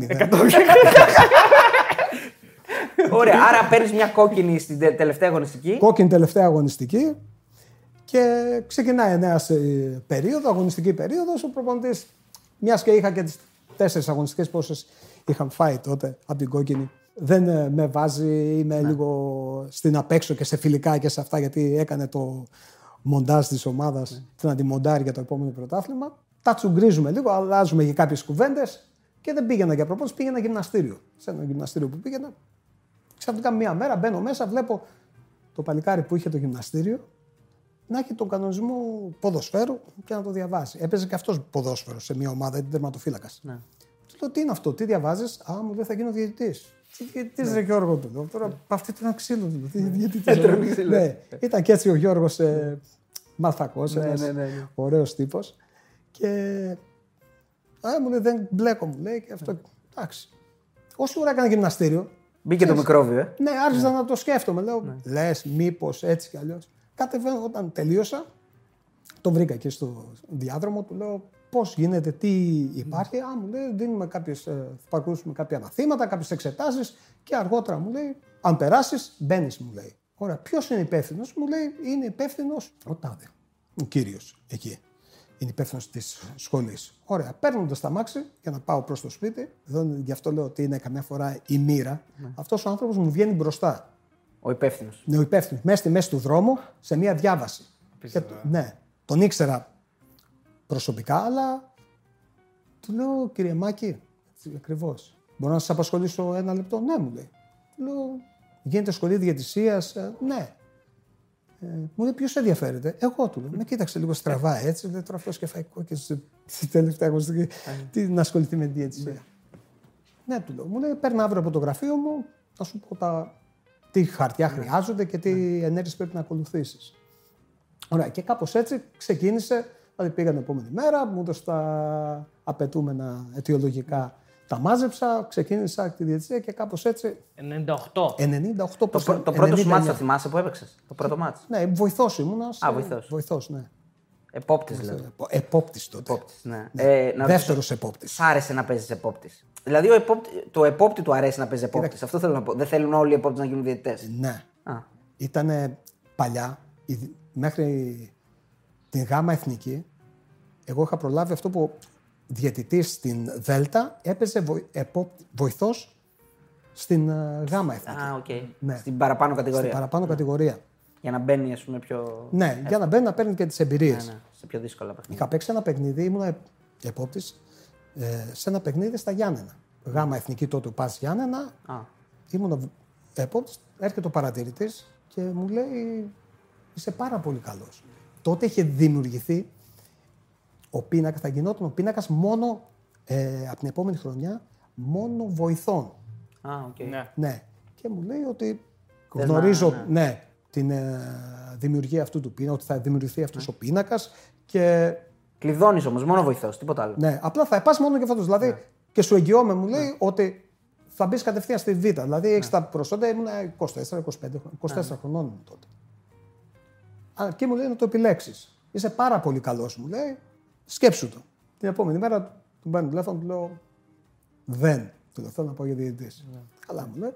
Ωραία, άρα παίρνεις μια κόκκινη στην τε- τελευταία αγωνιστική. Κόκκινη τελευταία αγωνιστική και ξεκινάει νέα περίοδο, αγωνιστική περίοδος. Ο προπονητής, μιας και είχα και τις τέσσερις αγωνιστικές πόσες είχαν φάει τότε από την κόκκινη, δεν ε, με βάζει, είμαι λίγο στην απέξω και σε φιλικά και σε αυτά γιατί έκανε το μοντάζ της ομάδας την αντιμοντάρει για το επόμενο πρωτάθλημα. Τα τσουγκρίζουμε λίγο, αλλάζουμε και κάποιες κουβέντες και δεν πήγαινα για προπόνηση, πήγαινα γυμναστήριο. Σε ένα γυμναστήριο που πήγαινα, Ξαφνικά μία μέρα μπαίνω μέσα, βλέπω το παλικάρι που είχε το γυμναστήριο να έχει τον κανονισμό ποδοσφαίρου και να το διαβάσει. Έπαιζε και αυτός ποδόσφαιρος σε μια ομάδα, ήταν τερματοφύλακας. Ναι. Του λέω, τι είναι αυτό, τι διαβάζεις; Α, μου λέει, θα γίνω διαιτητής. Τι διαιτητή, Ναι. ρε Γιώργος, του λέω. Τώρα αυτή ήταν ξύλο τους. Τι διαιτητή. ναι, ήταν και έτσι ο Γιώργος ε, μαθακός, Ναι, ένας ναι, ναι, ναι. ωραίος τύπος. Και. Α, μου λέει, δεν μπλέκω, μου λέει και αυτό. Εντάξει. Όσο ώρα έκανα γυμναστήριο, Μπήκε το μικρόβιο, ε. ναι, άρχισα να το σκέφτομαι. Λέω, λες, μήπως έτσι κι αλλιώς. Κατεβαίνω όταν τελείωσα, τον βρήκα εκεί στο διάδρομο, του λέω πώς γίνεται, τι υπάρχει. Α, μου λέει, δίνουμε κάποιες, ε, θα παρακολουθήσουμε κάποια μαθήματα, κάποιες εξετάσεις και αργότερα μου λέει, αν περάσεις, μπαίνεις, μου λέει. Ωραία, ποιος είναι υπεύθυνος, μου λέει, είναι υπεύθυνος ο Τάδε, ο κύριος εκεί. Είναι υπεύθυνος της σχολής. Ωραία, παίρνοντας τα μάξι για να πάω προς το σπίτι, εδώ, γι' αυτό λέω ότι είναι καμιά φορά η μοίρα, αυτός ο άνθρωπος μου βγαίνει μπροστά. Ο υπεύθυνος. Ναι, ο υπεύθυνος, μέσα στη μέση του δρόμου, σε μία διάβαση. Και, το- ναι, τον ήξερα προσωπικά, αλλά του λέω, κύριε Μάκη, ακριβώς. Μπορώ να σας απασχολήσω ένα λεπτό; Ναι, μου λέει. Του λέω, γίνεται σχολή διαιτησίας; ναι. Ε, μου λέει, ποιος ενδιαφέρεται; Εγώ του λέω. Με κοίταξε λίγο στραβά έτσι. Λέει τώρα αυτός και φάει κόκκινη στη στη τελευταία αγωνιστική. Τι να ασχοληθεί με τη διαιτησία; Ναι, του λέω. Μου λέει, παίρνω αύριο από το γραφείο μου, θα σου πω τα, τι χαρτιά χρειάζονται και τι ενέργειες πρέπει να ακολουθήσεις. Ωραία, και κάπως έτσι ξεκίνησε. Δηλαδή πήγα την επόμενη μέρα, μου έδωσε τα απαιτούμενα αιτιολογικά. Τα μάζεψα, ξεκίνησα τη διαιτησία και κάπως έτσι. 98. 98 Το, πρω- το πρώτο σου μάτι θα θυμάσαι που έπαιξες; Το πρώτο μάτι. Ναι, βοηθός ήμουνα. Α, βοηθός. Βοηθός, ναι. Επόπτης δηλαδή. Επόπτης τότε. Επόπτης, ναι. Ε, να ρωτήσω, Δεύτερος επόπτης. Σ' άρεσε να παίζεις επόπτης; Δηλαδή ο επόπτη, το επόπτη του αρέσει να παίζει επόπτης. Αυτό θέλω να πω. Δεν θέλουν όλοι οι επόπτες να γίνουν διαιτητές; Ναι. Α, Ήταν παλιά, η δι- μέχρι την γάμα εθνική, εγώ είχα προλάβει αυτό που διαιτητής στην Δέλτα έπαιζε βοη, επόπτη- βοηθός στην ε, γάμα εθνική. Α, οκ. Ναι. Στην παραπάνω κατηγορία. Στην παραπάνω κατηγορία. Για να μπαίνει, ας πούμε, πιο. Ναι, για να μπαίνει να παίρνει και τις εμπειρίες. Ναι, ναι, σε πιο δύσκολα παιχνίδια. Είχα παίξει ένα παιχνίδι, ήμουν επόπτης, ε, σε ένα παιχνίδι στα Γιάννενα. Γάμα εθνική τότε ο Πας Γιάννενα, Α, ήμουν επόπτης, έρχεται ο παρατηρητής και μου λέει είσαι πάρα πολύ καλός. Τότε είχε δημιουργηθεί ο πίνακας, θα γινόταν ο πίνακας μόνο ε, από την επόμενη χρονιά μόνο βοηθών. α οκ. Ναι. Ναι. Και μου λέει ότι Θες γνωρίζω να- ναι, την ε, δημιουργία αυτού του πίνακα, ότι θα δημιουργηθεί αυτός ο πίνακας και Κλειδώνεις όμως, μόνο βοηθό, τίποτα άλλο. ναι, απλά θα πας μόνο και φέτο. Δηλαδή και σου εγγυώμαι, μου λέει ότι θα μπεις κατευθείαν στη Β. Δηλαδή έχεις τα προσόντα, ήμουν 24, 25, 24 χρονών ήμουν τότε. Α, και μου λέει να το επιλέξεις. Είσαι πάρα πολύ καλός, μου λέει. Σκέψου το. Την επόμενη μέρα του παίρνω τηλέφωνο, του λέω Δεν. Του λέω θέλω να πάω για διαιτητής. Καλά μου λέει.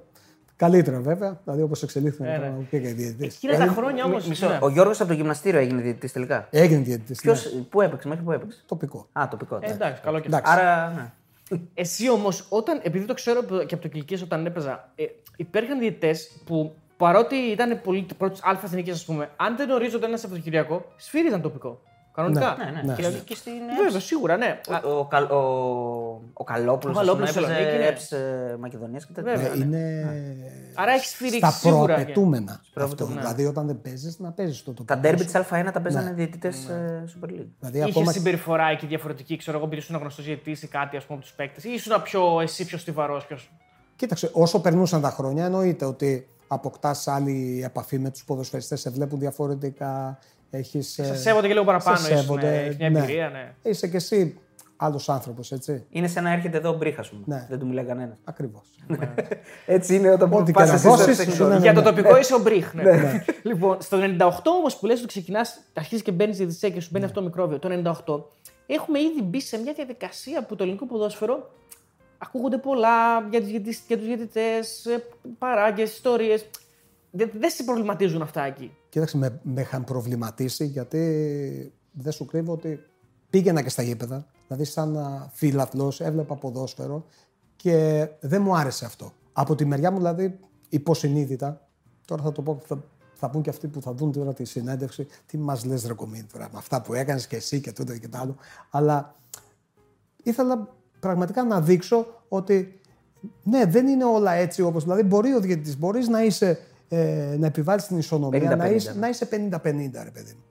Καλύτερα βέβαια, δηλαδή όπως εξελίχθηκε Ε, τώρα ναι. που πήγα για διαιτητής. Εκείνα τα χρόνια όμως. Μισό. Ο Γιώργος από το γυμναστήριο έγινε διαιτητής τελικά; Έγινε διαιτητής. Ποιος, Πού έπαιξε, μέχρι πού έπαιξε; Τοπικό. Α, τοπικό. Ε, ναι. εντάξει, καλό και Εντάξει. Άρα, ναι. Εσύ όμως, όταν. Επειδή το ξέρω και από το Κυλικέ όταν έπαιζα, ε, υπήρχαν διαιτητές που παρότι ήταν πολύ πρώτης αλφα εθνικής, ας πούμε, αν δεν ορίζονταν ένας Σαββατοκυριακό, σφύριζαν τοπικό. Κανονικά. Ναι, ναι. Ναι. Και, και στην Βέβαια, σίγουρα, ναι. Ο, ο, Καλ- ο, ο Καλόπουλος, Ο Καλόπουλος ας πούμε, Θεσσαλονίκη, έπαιζε ναι. Έψ ε, Μακεδονίας και τέτοια. Βέβαια. Ε, είναι Άρα έχεις σφυρίξει στα σίγουρα. προαπαιτούμενα. Αυτό. προαπαιτούμενα. Δηλαδή, όταν δεν παίζεις, να παίζεις το τοπικό. Τα ντέρμπι σου. της Α1 τα παίζανε διαιτητές ε, Super League. Δηλαδή, Είχε ακόμα συμπεριφορά εκεί διαφορετική, ξέρω εγώ, επειδή ήσουν γνωστός γιατί ή κάτι ας πούμε, από τους παίκτες, ή ήσουν πιο εσύ πιο στιβαρός. Πιο... Κοίταξε, όσο περνούσαν τα χρόνια, εννοείται ότι αποκτάς άλλη επαφή με τους ποδοσφαιριστές, σε βλέπουν διαφορετικά. Έχεις, Σε ε, σέβονται και λίγο παραπάνω, σε ίσως, σέβονται, ναι, έχεις μια ναι. εμπειρία, ναι. Είσαι κι εσύ άλλος άνθρωπος, έτσι. Είναι σαν να έρχεται εδώ ο Μπρίχας, ας πούμε. Ναι. Δεν του μιλάει κανένας. Ακριβώς. Έτσι είναι όταν Ό,τι πας και να εσύ στο δώσεις, σεξουαλ. ναι, ναι. Για το τοπικό είσαι ο Μπριχ. Ναι. λοιπόν, στο 98 όμως που λες ότι ξεκινάς, αρχίζεις και μπαίνεις στη διαιτησία και σου μπαίνει αυτό το μικρόβιο. Το 98 έχουμε ήδη μπει σε μια διαδικασία που το ελληνικό ποδόσφαιρο ακούγονται πολλά για τους για τους διαιτητέ, παράγκες, ιστορίες. Δεν, δεν σε προβληματίζουν αυτά εκεί. Κοίταξε, με, με είχαν προβληματίσει γιατί δεν σου κρύβω ότι πήγαινα και στα γήπεδα. Δηλαδή, σαν φίλαθλο, έβλεπα ποδόσφαιρο και δεν μου άρεσε αυτό. Από τη μεριά μου, δηλαδή, υποσυνείδητα, τώρα θα το πω, θα, θα πούν και αυτοί που θα δουν τώρα τη συνέντευξη, τι μας λες, ρε κομίτη, τώρα, με αυτά που έκανες και εσύ και τούτο και το άλλο. Αλλά ήθελα πραγματικά να δείξω ότι ναι, δεν είναι όλα έτσι όπως. Δηλαδή, μπορεί ο διαιτητής, μπορείς να είσαι. Ε, να επιβάλλεις την ισονομία, 50-50, να είσαι, ναι. να είσαι 50-50, ρε παιδί μου.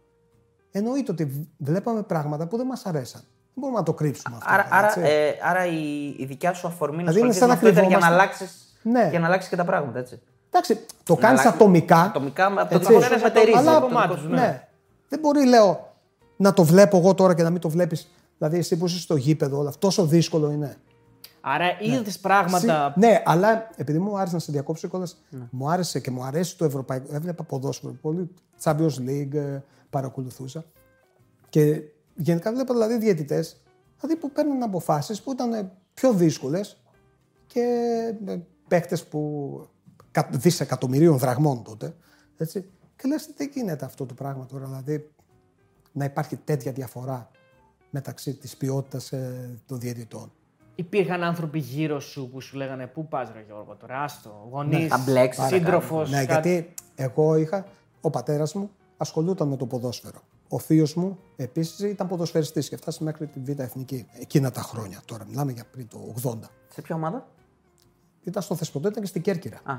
Εννοείται ότι βλέπαμε πράγματα που δεν μας αρέσαν. Δεν μπορούμε να το κρύψουμε αυτό. Άρα, άρα, έτσι. ε, άρα η, η δικιά σου αφορμή να Δηλαδή είναι ασχοληθείς σαν με να αυτό ήταν για να κρυβόμαστε. αλλάξει Ναι. για να αλλάξεις και τα πράγματα, έτσι. Εντάξει, το κάνεις αλλάξει- ατομικά. Ατομικά, με- από το έτσι. καθένα Καθένας μετερίζει. ατομικά, Αλλά το κομμάτι του, ναι. ναι. Δεν μπορεί, λέω, να το βλέπω εγώ τώρα και να μην το βλέπεις. Δηλαδή, εσύ που είσαι στο γήπεδο, όλα αυτό τόσο δύσκολο είναι. Άρα είδες πράγματα. Συ- Ναι, αλλά επειδή μου άρεσε να σε διακόψω κιόλας, μου άρεσε και μου αρέσει το ευρωπαϊκό. Έβλεπα ποδόσφαιρο πολύ. Champions League ε, παρακολουθούσα. Και γενικά βλέπα δηλαδή διαιτητές δηλαδή που παίρνουν αποφάσεις που ήταν ε, πιο δύσκολες και παίχτε που. κα- δισεκατομμυρίων δραγμών τότε. Έτσι. Και λες δεν γίνεται αυτό το πράγμα τώρα. Δηλαδή να υπάρχει τέτοια διαφορά μεταξύ της ποιότητας ε, των διαιτητών. Υπήρχαν άνθρωποι γύρω σου που σου λέγανε Πού πας, Ρε Γιώργο, τώρα, άστο. Γονείς, θα μπλέξεις, σύντροφος. Ναι, γιατί εγώ είχα, ο πατέρας μου ασχολούταν με το ποδόσφαιρο. Ο θείος μου επίσης ήταν ποδοσφαιριστής και φτάσει μέχρι τη Β' Εθνική εκείνα τα χρόνια. Τώρα μιλάμε για πριν το 80. Σε ποια ομάδα; Ήταν στο Θεσποτό, ήταν και στην Κέρκυρα Α,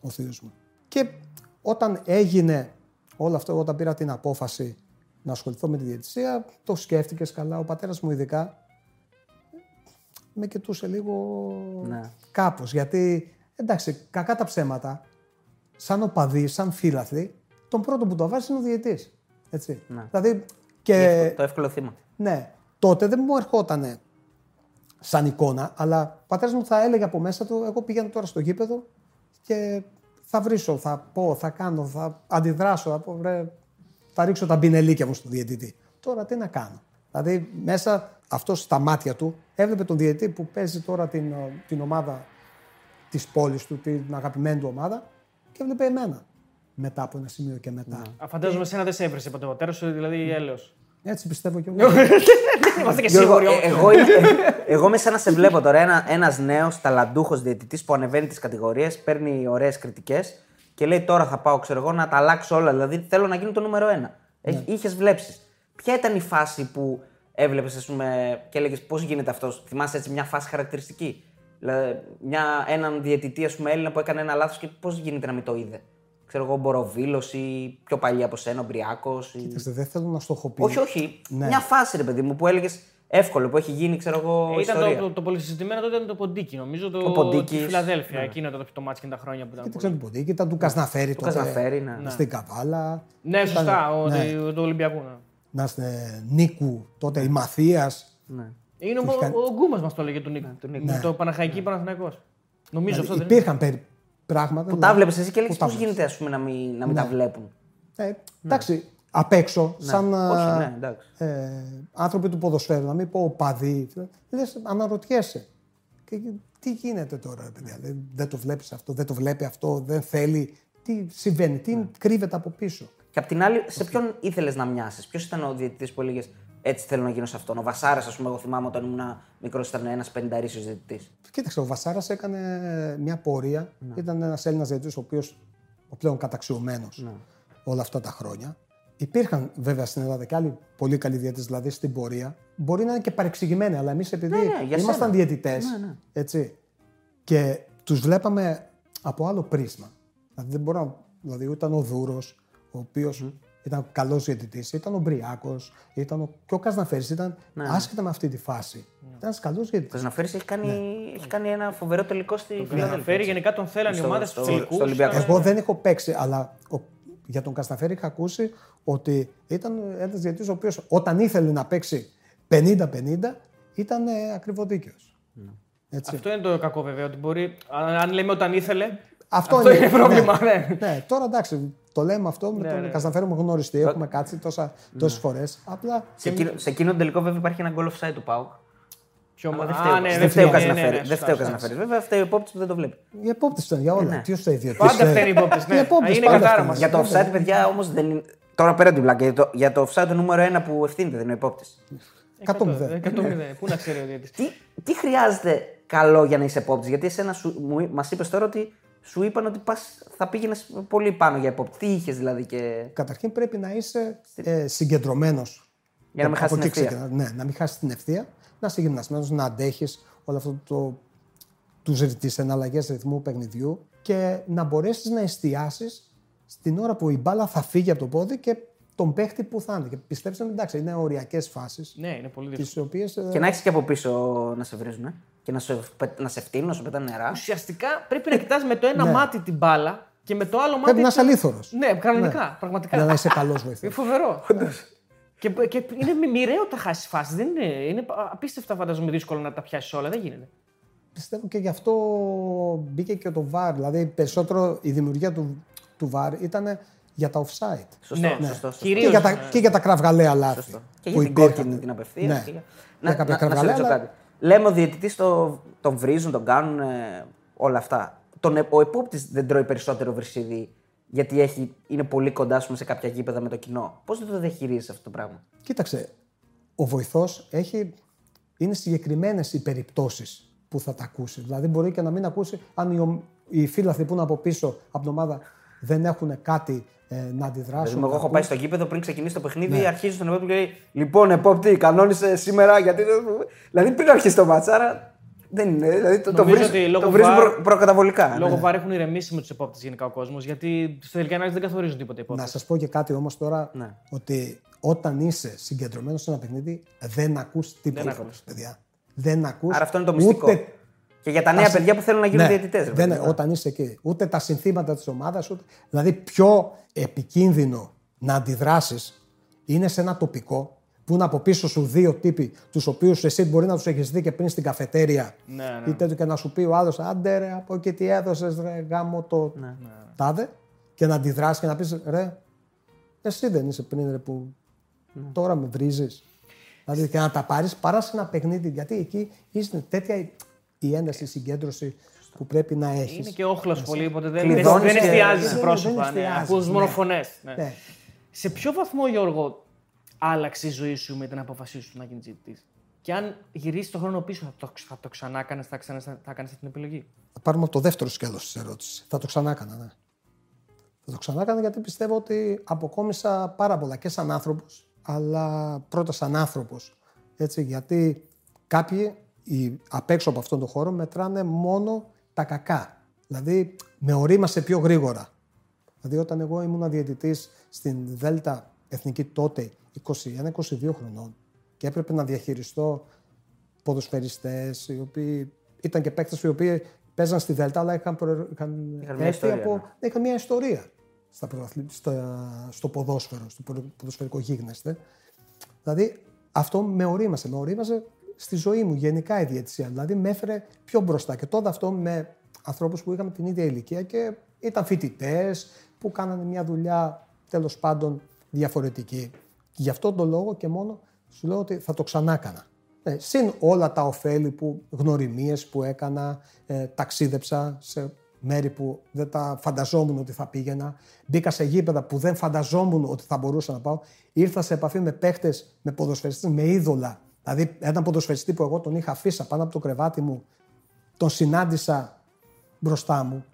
ο θείος μου. Και όταν έγινε όλο αυτό, όταν πήρα την απόφαση να ασχοληθώ με τη διαιτησία, το σκέφτηκες καλά. Ο πατέρας μου ειδικά με κοιτούσε λίγο Ναι. κάπως. Γιατί, εντάξει, κακά τα ψέματα, σαν οπαδί, σαν φίλαθλοι, τον πρώτο που το βάζει είναι ο διαιτής. Έτσι. Ναι. Δηλαδή, και το εύκολο θύμα. ναι, τότε δεν μου ερχόταν σαν εικόνα, αλλά ο πατέρας μου θα έλεγε από μέσα του: Εγώ πήγαινα τώρα στο γήπεδο και θα βρίσω, θα πω, θα κάνω, θα αντιδράσω. Θα, πω, «Βρε, θα ρίξω τα μπινελίκια μου στο διαιτητή. Τώρα τι να κάνω. Δηλαδή, μέσα αυτό στα μάτια του έβλεπε τον διαιτητή που παίζει τώρα την, ε, την ομάδα της πόλης του, την αγαπημένη του ομάδα και έβλεπε εμένα. Μετά από ένα σημείο και μετά. Φαντάζομαι σένα δεν σε έβρισε ποτέ ο πατέρα σου, δηλαδή έλεος. Έτσι πιστεύω και εγώ. Είμαστε και Γιώργο, σίγουροι. ε, εγώ, είμαι, εγώ είμαι σαν να σε βλέπω τώρα. Ένα ένας νέος ταλαντούχος διαιτητής που ανεβαίνει τις κατηγορίες, παίρνει ωραίες κριτικές και λέει τώρα θα πάω ξέρω εγώ να τα αλλάξω όλα. Δηλαδή θέλω να γίνω το νούμερο ένα. Ναι. Είχες βλέψεις. Ποια ήταν η φάση που έβλεπες ας πούμε, και έλεγες πώς γίνεται αυτός; Θυμάσαι έτσι μια φάση χαρακτηριστική; Δηλαδή, μια, έναν διαιτητή ας πούμε, Έλληνα που έκανε ένα λάθος και πώς γίνεται να μην το είδε; Ξέρω εγώ, Μποροβίλος ή πιο παλιά από σένα, ο Μπριάκος. Ή... Κοίταξε, δεν θέλω να στοχοποιήσω. Όχι, όχι. Ναι. Μια φάση, ρε παιδί μου, που έλεγες εύκολο, που έχει γίνει, ξέρω εγώ, Ήταν ιστορία. το, το, το πολυσυζητημένο τότε ήταν το Ποντίκι, νομίζω. Το, Ο Ποντίκης, Τη Φιλαδέλφια. Εκείνο το, το μάτς και τα χρόνια που ήταν. Κοίταξε τον Ποντίκη, ήταν του Κασναφέρη τότε. Κασναφέρη, ναι. Στην Καβάλα. Ναι, σωστά, ο, ναι. το, το Ολυμπιακό. Ναι. Να είστε Νίκου, τότε η Μαθίας. ναι. Είναι ο, κάνει- ο, ο Γκούμας μας το έλεγε του Νίκου. Ναι. Το Παναχαϊκή Παναθηναϊκός. Νομίζω αυτό δεν είναι. Δηλαδή, Υπήρχαν περι- πράγματα. Που ναι. τα βλέπεις εσύ και έλεγε Που τα πώς γίνεται ας πούμε, να μην, να μην τα βλέπουν; Ε, εντάξει, απ' έξω, σαν Όχι, α, ναι, εντάξει. ε, άνθρωποι του ποδοσφαίρου, να μην πω παδί, λες, αναρωτιέσαι. Και, τι γίνεται τώρα, ρε παιδιά, δεν, δεν το βλέπεις αυτό, δεν το βλέπει αυτό, δεν θέλει. Τι συμβαίνει, τι κρύβεται από πίσω; Και απ' την άλλη, σε ποιον ήθελες να μοιάσεις, Ποιος ήταν ο διαιτητής που έλεγες έτσι θέλω να γίνω σε αυτόν. Ο Βασάρας, ας πούμε, εγώ θυμάμαι όταν ήμουν μικρός, ήταν ένας πενταρίσιος διαιτητής. Κοίταξε, ο Βασάρας έκανε μια πορεία. Ήταν ένας Έλληνας διαιτητής, ο οποίος ο πλέον καταξιωμένος όλα αυτά τα χρόνια. Υπήρχαν βέβαια στην Ελλάδα και άλλοι πολύ καλοί διαιτητές, δηλαδή στην πορεία. Μπορεί να είναι και παρεξηγημένοι, αλλά εμείς επειδή Ναι, ναι, για ήμασταν σένα. διαιτητές. Ναι, ναι. Έτσι, και τους βλέπαμε από άλλο πρίσμα. Δηλαδή, δεν μπορώ να. Δηλαδή, ήταν ο Δούρος, ο οποίος ήταν καλός διαιτητής, ήταν ο Μπριάκος, ήταν ο... και ο Κασναφέρης. Ήταν Ναι. άσχετα με αυτή τη φάση. Ήταν ένας καλός Ο διαιτητής. Καζαναφέρη έχει, κάνει, έχει κάνει ένα φοβερό τελικό στη Να Φιλαδέλφια. φέρει γενικά τον θέλανε οι Στο- ομάδες στο- του τελικού. στο Ολυμπιακό. Εγώ δεν έχω παίξει, αλλά ο... για τον Κασταφέρη είχα ακούσει ότι ήταν ένας διαιτητής ο οποίος όταν ήθελε να παίξει 50-50 ήταν ε, ακριβοδίκαιο. Έτσι. Αυτό είναι το κακό βέβαια. Ότι μπορεί, αν αν λέμε όταν ήθελε. Αυτό, Αυτό είναι πρόβλημα, ναι. ναι. Τώρα εντάξει, το λέμε αυτό με Ναι, τον ναι. Κασταφέρη μου γνωριστεί. Έχουμε κάτσει τόσα, τόσες φορές. Απλά Σε εκείνο, σε εκείνο το τελικό βέβαια υπάρχει ένα goal offside του Πάουκ. Πιο Αλλά μα- δεν Α, φταίει, ναι, δεν δεν φταίει ο φταίει, ναι, ναι, Καζαναφέρη. ναι, Δεν φταίει ο σωστά, Καζαναφέρη. Βέβαια φταίει ο υπόπτης που δεν το βλέπει. οι επόπτε ήταν για όλα. ναι. Τι φταίει διαιτητής, Πάντα ε, φταίνουν οι υπόπτες, ναι. οι επόπτες Είναι πάντα κατάρα φταίνουν. μας. Για το offside, παιδιά, όμως δεν είναι. Τώρα πέρα την πλάκα. Για το, για το offside το νούμερο ένα που ευθύνεται δεν είναι ο υπόπτης. 100-0. 100-0. Πού να ξέρει ο διαιτητής. Τι, τι χρειάζεται καλό για να είσαι υπόπτης, Γιατί εσένα μας είπες τώρα ότι σου είπαν ότι πας, θα πήγαινες πολύ πάνω για υπόπτη. Τι είχες δηλαδή και. Καταρχήν πρέπει να είσαι ε, συγκεντρωμένος. Για να μην χάσεις την ευθεία. Ναι, να μην χάσεις την ευθεία, να είσαι γυμνασμένος, να αντέχεις όλο αυτό το. τους τις εναλλαγές ρυθμού παιχνιδιού και να μπορέσεις να εστιάσεις στην ώρα που η μπάλα θα φύγει από το πόδι και τον παίχτη που θα είναι. Και πιστέψτε με, εντάξει, είναι οριακές φάσεις. Ναι, είναι πολύ δύσκολο. Τι οποίε. Και να έχεις και από πίσω να σε βρίζουν. Ε; Και να, σου, να σε φτύνουν, να σου πετάνε νερά. Ουσιαστικά πρέπει να κοιτάς με το ένα Ναι. μάτι την μπάλα και με το άλλο μάτι. Πρέπει να είσαι αλήθωρος. Ναι, κανονικά. Πραγματικά. Για να είσαι καλός βοηθός. Είναι φοβερό. και, και είναι μη- μοιραίο τα χάσεις φάσεις. Δεν είναι, είναι απίστευτα φανταζομαι δύσκολο να τα πιάσεις όλα. Δεν γίνεται. Πιστεύω και γι' αυτό μπήκε και το VAR. Δηλαδή, περισσότερο η δημιουργία του, του VAR ήταν για τα offside. Σωστό, Ναι. σωστό, σωστό. Κυρίως, Και για, τα, ναι. και για τα κραυγαλαία λάθη. Σωστό. Και που για την υπήρχαν. κόκκινη την απευθεία. Ναι. και για- Για κάποια να, να, να σε κραυγαλαία, ρωτήσω αλλά- κάτι. Λέμε ο διαιτητής το, τον βρίζουν, τον κάνουν ε, όλα αυτά. Τον, ε- ο επόπτης δεν τρώει περισσότερο βρυσίδι γιατί έχει, είναι πολύ κοντά ας πούμε, σε κάποια γήπεδα με το κοινό. Πώς δεν το διαχειρίζεσαι αυτό το πράγμα; Κοίταξε, ο βοηθός έχει. Είναι συγκεκριμένες οι περιπτώσεις που θα τα ακούσει. Δηλαδή, μπορεί και να μην ακούσει αν οι, ομ- οι φίλαθλοι που είναι από πίσω από την ομάδα δεν έχουν κάτι ε, να αντιδράσουν. Δηλαδή, να εγώ έχω ακούν. πάει στο γήπεδο πριν ξεκινήσει το παιχνίδι, Ναι. αρχίζει τον επόπτη και λέει: Λοιπόν, επόπτη, κανόνισε σήμερα γιατί. δεν-» Δηλαδή πριν αρχίσει το μάτσα, άρα δεν είναι. Δηλαδή το, το Νομίζω βρίζουν, ότι λόγω το βρίζουν VAR προ, προκαταβολικά. Λόγω ναι. βάρη έχουν ηρεμήσει με τους επόπτες γενικά ο κόσμος. Γιατί στο τελικά ανάλυση δεν καθορίζουν τίποτα οι Να επόπτες. σας πω και κάτι όμως τώρα, Ναι. ότι όταν είσαι συγκεντρωμένος σε ένα παιχνίδι, δεν ακούς τίποτα. ακούς. παιδιά. Δεν ακούς Άρα αυτό είναι το μυστικό. Ούτε... Και για τα νέα τα- παιδιά που θέλουν να γίνουν Ναι, διαιτητές. δεν, όταν είσαι εκεί. Ούτε τα συνθήματα της ομάδας, ούτε. Δηλαδή, πιο επικίνδυνο να αντιδράσεις είναι σε ένα τοπικό που είναι από πίσω σου δύο τύποι, τους οποίους εσύ μπορεί να τους έχεις δει και πριν στην καφετέρια. Ναι, ναι. Ή τέτοιο και να σου πει ο άλλος, άντε ρε, από εκεί τι έδωσες, ρε, γάμο το Ναι. τάδε. Και να αντιδράσεις και να πεις, ρε, εσύ δεν είσαι πριν, ρε, που Ναι. τώρα με βρίζεις. Δηλαδή και να τα πάρεις παρά σε ένα παιχνίδι. Γιατί εκεί είναι τέτοια η- η ένταση, η συγκέντρωση που πρέπει να έχεις. Είναι και όχλο πολύ, οπότε δεν, Κλειδώνεις δεν και- εστιάζεις δεν- σε δεν πρόσωπα. Ναι, εστιάζεις, Ακούς μόνο ναι. φωνέ. Ναι. Ναι. Σε ποιο βαθμό, Γιώργο, άλλαξε η ζωή σου με την απόφασή σου να γίνεις διαιτητής; Και αν γυρίσεις το χρόνο πίσω, θα το, θα το ξανά κάνεις, θα, ξανά, θα κάνεις αυτή την επιλογή; Θα πάρουμε από το δεύτερο σκέλος της ερώτησης. Θα το ξανά έκανα, ναι. Θα το ξανά έκανα γιατί πιστεύω ότι αποκόμισα πάρα πολλά και σαν άνθρωπος, αλλά πρώτα σαν άνθρωπος. Έτσι, γιατί κάποιοι οι, απ' έξω από αυτόν τον χώρο μετράνε μόνο τα κακά. Δηλαδή, με ορίμασε πιο γρήγορα. Δηλαδή, όταν εγώ ήμουν διαιτητής στην Δέλτα Εθνική τότε, 21-22 χρονών, και έπρεπε να διαχειριστώ ποδοσφαιριστές, οι οποίοι ήταν και παίκτες οι οποίοι παίζαν στη Δέλτα, αλλά είχαν, προε... είχαν, Είχαν μια έρθει ιστορία, από... ναι. ναι, είχαν μια ιστορία στα πρωταθλη- στα- στο ποδόσφαιρο, στο ποδο- ποδοσφαιρικό γίγνεσθε. Δηλαδή, αυτό με ορίμασε. Με ορίμασε στη ζωή μου γενικά η διαιτησία. Δηλαδή, με έφερε πιο μπροστά. Και τότε αυτό με ανθρώπους που είχαμε την ίδια ηλικία και ήταν φοιτητές που κάνανε μια δουλειά τέλος πάντων διαφορετική. Και γι' αυτόν τον λόγο και μόνο σου λέω ότι θα το ξανά έκανα. Ε, συν όλα τα ωφέλη που γνωριμίες που έκανα, ε, ταξίδεψα σε μέρη που δεν τα φανταζόμουν ότι θα πήγαινα. Μπήκα σε γήπεδα που δεν φανταζόμουν ότι θα μπορούσα να πάω. Ήρθα σε επαφή με παίχτες, με ποδοσφαιριστές, με είδωλα. Δηλαδή, έναν ποδοσφαιριστή που εγώ τον είχα αφήσει πάνω από το κρεβάτι μου, τον συνάντησα μπροστά μου.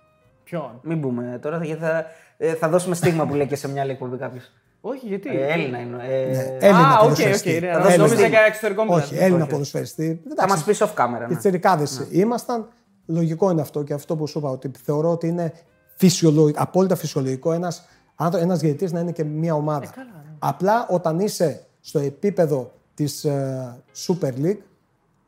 Ποιον; Μην πούμε τώρα, γιατί θα, ε, θα δώσουμε στίγμα που λέει και σε μια άλλη εκπομπή κάποιος. Όχι, γιατί; Ε, Έλληνα είναι. Ε, Ναι, Έλληνα Α, οκ, ποδοσφαιριστή. οκ. ναι, Έλληνα. Νόμιζα για εξωτερικό Όχι, μιλάτε. Έλληνα Όχι. ποδοσφαιριστή. θα μας πεις off camera. Ναι. Πιτσιρικάδες ήμασταν. Λογικό είναι αυτό και αυτό που σου είπα, ότι θεωρώ ότι είναι φυσιολογικό, απόλυτα φυσιολογικό ένας ένας διαιτητής να είναι και μια ομάδα. ναι. Απλά όταν είσαι στο επίπεδο της ε, Super League,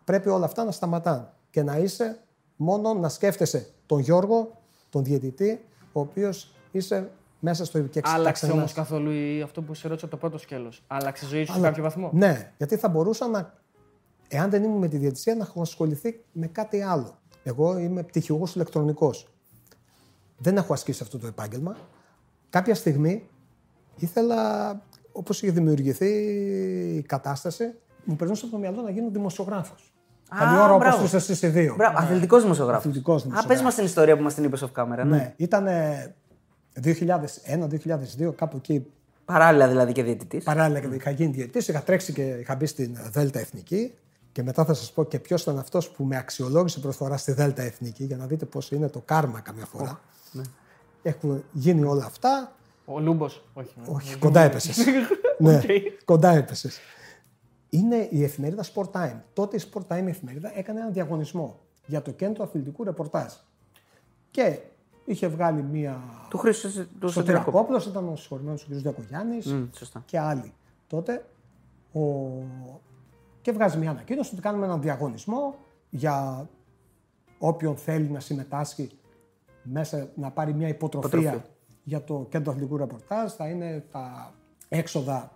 πρέπει όλα αυτά να σταματάνε και να είσαι μόνο να σκέφτεσαι τον Γιώργο, τον διαιτητή, ο οποίος είσαι μέσα στο και τα Άλλαξε ξεχνάς. όμως καθόλου η- αυτό που σε ρώτησα από το πρώτο σκέλος. Άλλαξε η ζωή σου σε Αλλά- κάποιο βαθμό; Ναι, γιατί θα μπορούσα να, εάν δεν ήμουν με τη διαιτησία, να έχω ασχοληθεί με κάτι άλλο. Εγώ είμαι πτυχιούχος ηλεκτρονικός. Δεν έχω ασκήσει αυτό το επάγγελμα. Κάποια στιγμή ήθελα, όπως είχε δημιουργηθεί η κατάσταση, μου περνούσε από το μυαλό να γίνω δημοσιογράφος. Α, Καλή ώρα μπράβο. όπως είστε εσείς οι δύο. Μπράβο, αθλητικός δημοσιογράφος. Αθλητικός Α, πες δημοσιογράφος. μας την ιστορία που μας την είπες off camera. Ναι. Ναι, ήταν 2001-2002, κάπου εκεί Παράλληλα δηλαδή και διαιτητής. Παράλληλα και είχα γίνει διαιτητής, είχα τρέξει και είχα μπει στην Δέλτα Εθνική. Και μετά θα σας πω και ποιος ήταν αυτός που με αξιολόγησε πρώτη φορά στη Δέλτα Εθνική για να δείτε πώς είναι το κάρμα καμιά φορά. Έχουν γίνει όλα αυτά. Ο Λούμπος. Όχι. ναι. Όχι, κοντά έπεσες. ναι, Οκ. κοντά έπεσες. Είναι η εφημερίδα Sport Time. Τότε η Sport Time η εφημερίδα έκανε έναν διαγωνισμό για το κέντρο αθλητικού ρεπορτάζ. Και είχε βγάλει μία. Του Χρήστο του Ο Σωτηρακόπουλου. Τερακόπουλο ήταν ο συγχωρημένος ο κ. Διακογιάννης Μμ, Σωστά. και άλλοι. Τότε ο... και βγάζει μια ανακοίνωση ότι κάνουμε έναν διαγωνισμό για όποιον θέλει να συμμετάσχει μέσα να πάρει μια υποτροφία Υποτροφία. Για το κέντρο αθλητικού ρεπορτάζ. Θα είναι τα έξοδα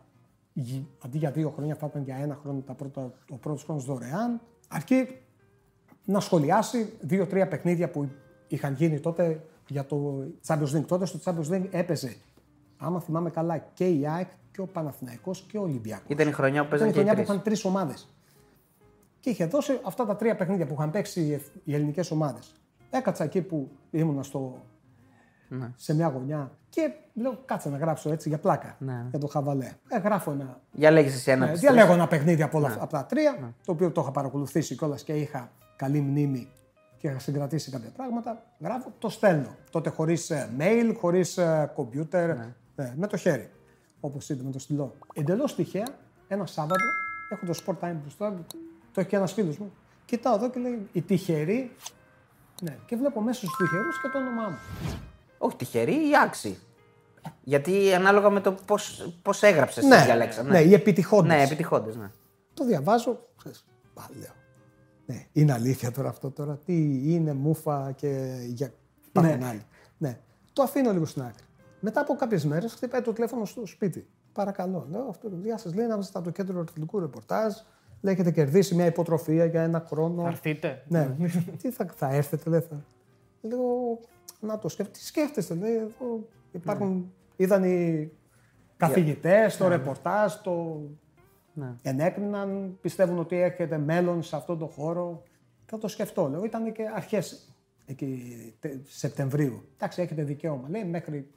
γη- αντί για δύο χρόνια θα ήταν για ένα χρόνο τα πρώτα, ο πρώτος χρόνος δωρεάν. Αρκεί να σχολιάσει δύο-τρία παιχνίδια που είχαν γίνει τότε για το Champions League. Τότε στο Champions League έπαιζε, άμα θυμάμαι καλά, και η ΑΕΚ και ο Παναθηναϊκός και ο Ολυμπιακός. Ήταν η χρονιά που Ήταν η παίζανε και οι χρονιά που τρεις. είχαν τρεις ομάδες. Και είχε δώσει αυτά τα τρία παιχνίδια που είχαν παίξει οι εθ- οι ελληνικές ομάδες. Έκατσα εκεί που ήμουνα στο... Ναι. σε μια γωνιά και λέω κάτσε να γράψω έτσι για πλάκα. Ναι. Για το χαβαλέ. Ε, γράφω ένα. Για λέγεις εσύ ένα. Ε, από τις διαλέγω ένα παιχνίδι από, όλα, Ναι. αυτά- από τα τρία, το οποίο το είχα παρακολουθήσει κιόλας και είχα καλή μνήμη και είχα συγκρατήσει κάποια πράγματα. Γράφω, το στέλνω. Τότε χωρίς mail, χωρίς κομπιούτερ, Ναι. ε, με το χέρι. Όπως είδε με το στυλό. Εντελώς τυχαία, ένα Σάββατο, έχω το sport time μπροστά, το έχει και ένας φίλος μου. Κοιτάω εδώ και λέει η τυχερή. Ναι, και βλέπω μέσα στους τυχερούς και το όνομά μου. Όχι τυχερή ή άξιοι. Γιατί ανάλογα με το πώς έγραψες, ναι, διαλέξα. ναι, οι επιτυχώντε. Ναι, επιτυχώντε. Ναι. Το διαβάζω. ξέρεις, Πάλι λέω. Ναι, είναι αλήθεια τώρα αυτό τώρα. Τι είναι μούφα και για υπάρχουν Ναι. άλλοι. Ναι. Το αφήνω λίγο στην άκρη. Μετά από κάποιες μέρες χτυπάει το τηλέφωνο στο σπίτι. Παρακαλώ. Λέω αυτό. Γεια σας. Λέει να είστε από το κέντρο αθλητικού ρεπορτάζ. Λέει έχετε κερδίσει μια υποτροφία για ένα χρόνο. Θα έρθετε. Ναι. Τι θα, θα έρθετε, λέει. Θα... Λέω, να το σκέφτεται. Τι σκέφτεστε, λέει. Εδώ υπάρχουν. Είδαν οι καθηγητές, το ρεπορτάζ, το. Ναι. Ενέκριναν, πιστεύουν ότι έχετε μέλλον σε αυτόν τον χώρο. Θα το σκεφτώ. Λέω, ήταν και αρχές Σεπτεμβρίου. Εντάξει, έχετε δικαίωμα. Λέει μέχρι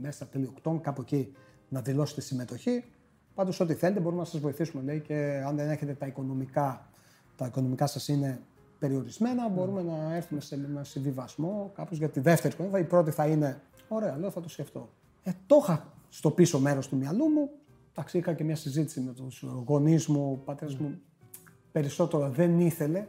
μέσα τέλη Οκτώβρη, κάπου εκεί να δηλώσετε συμμετοχή. Πάντως, ό,τι θέλετε μπορούμε να σας βοηθήσουμε. Λέει και αν δεν έχετε τα οικονομικά, τα οικονομικά σας είναι περιορισμένα, μπορούμε να έρθουμε σε ένα συμβιβασμό κάπως για τη δεύτερη χρονιά. Η πρώτη θα είναι. Ωραία, λέω, θα το σκεφτώ. Ε, το είχα στο πίσω μέρος του μυαλού μου. Εντάξει, είχα και μια συζήτηση με τους γονείς μου, ο πατέρας μου. Περισσότερο δεν ήθελε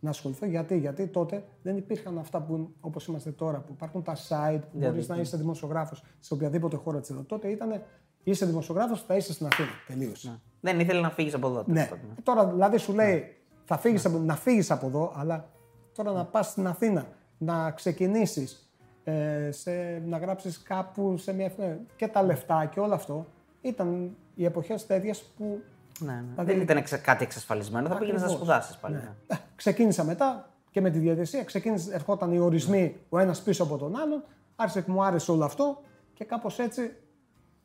να ασχοληθώ. Γιατί, γιατί τότε δεν υπήρχαν αυτά που όπως είμαστε τώρα, που υπάρχουν τα site, που μπορείς να είσαι δημοσιογράφος σε οποιαδήποτε χώρα της εδώ. Τότε ήταν είσαι δημοσιογράφος, θα είσαι στην Αθήνα. Τελείωσε. Δεν ήθελε να φύγεις από εδώ. Ναι. τέλος πάντων. Τώρα δηλαδή σου λέει θα φύγεις από, να φύγεις από εδώ, αλλά τώρα να πας στην Αθήνα, να ξεκινήσεις, ε, σε, να γράψεις κάπου σε μια εφημερίδα και τα λεφτά και όλο αυτό. Ήταν οι εποχές τέτοιες που. Ναι, ναι. Δηλαδή- Δεν ήταν εξα- κάτι εξασφαλισμένο. Θα πήγαινες να Ακριβώς. σπουδάσεις πάλι. ναι. Ε, ξεκίνησα μετά και με τη διαδικασία. Ξεκίνησε, ερχόταν οι ορισμοί ο ένας πίσω από τον άλλον. Άρχισε και μου άρεσε όλο αυτό και κάπως έτσι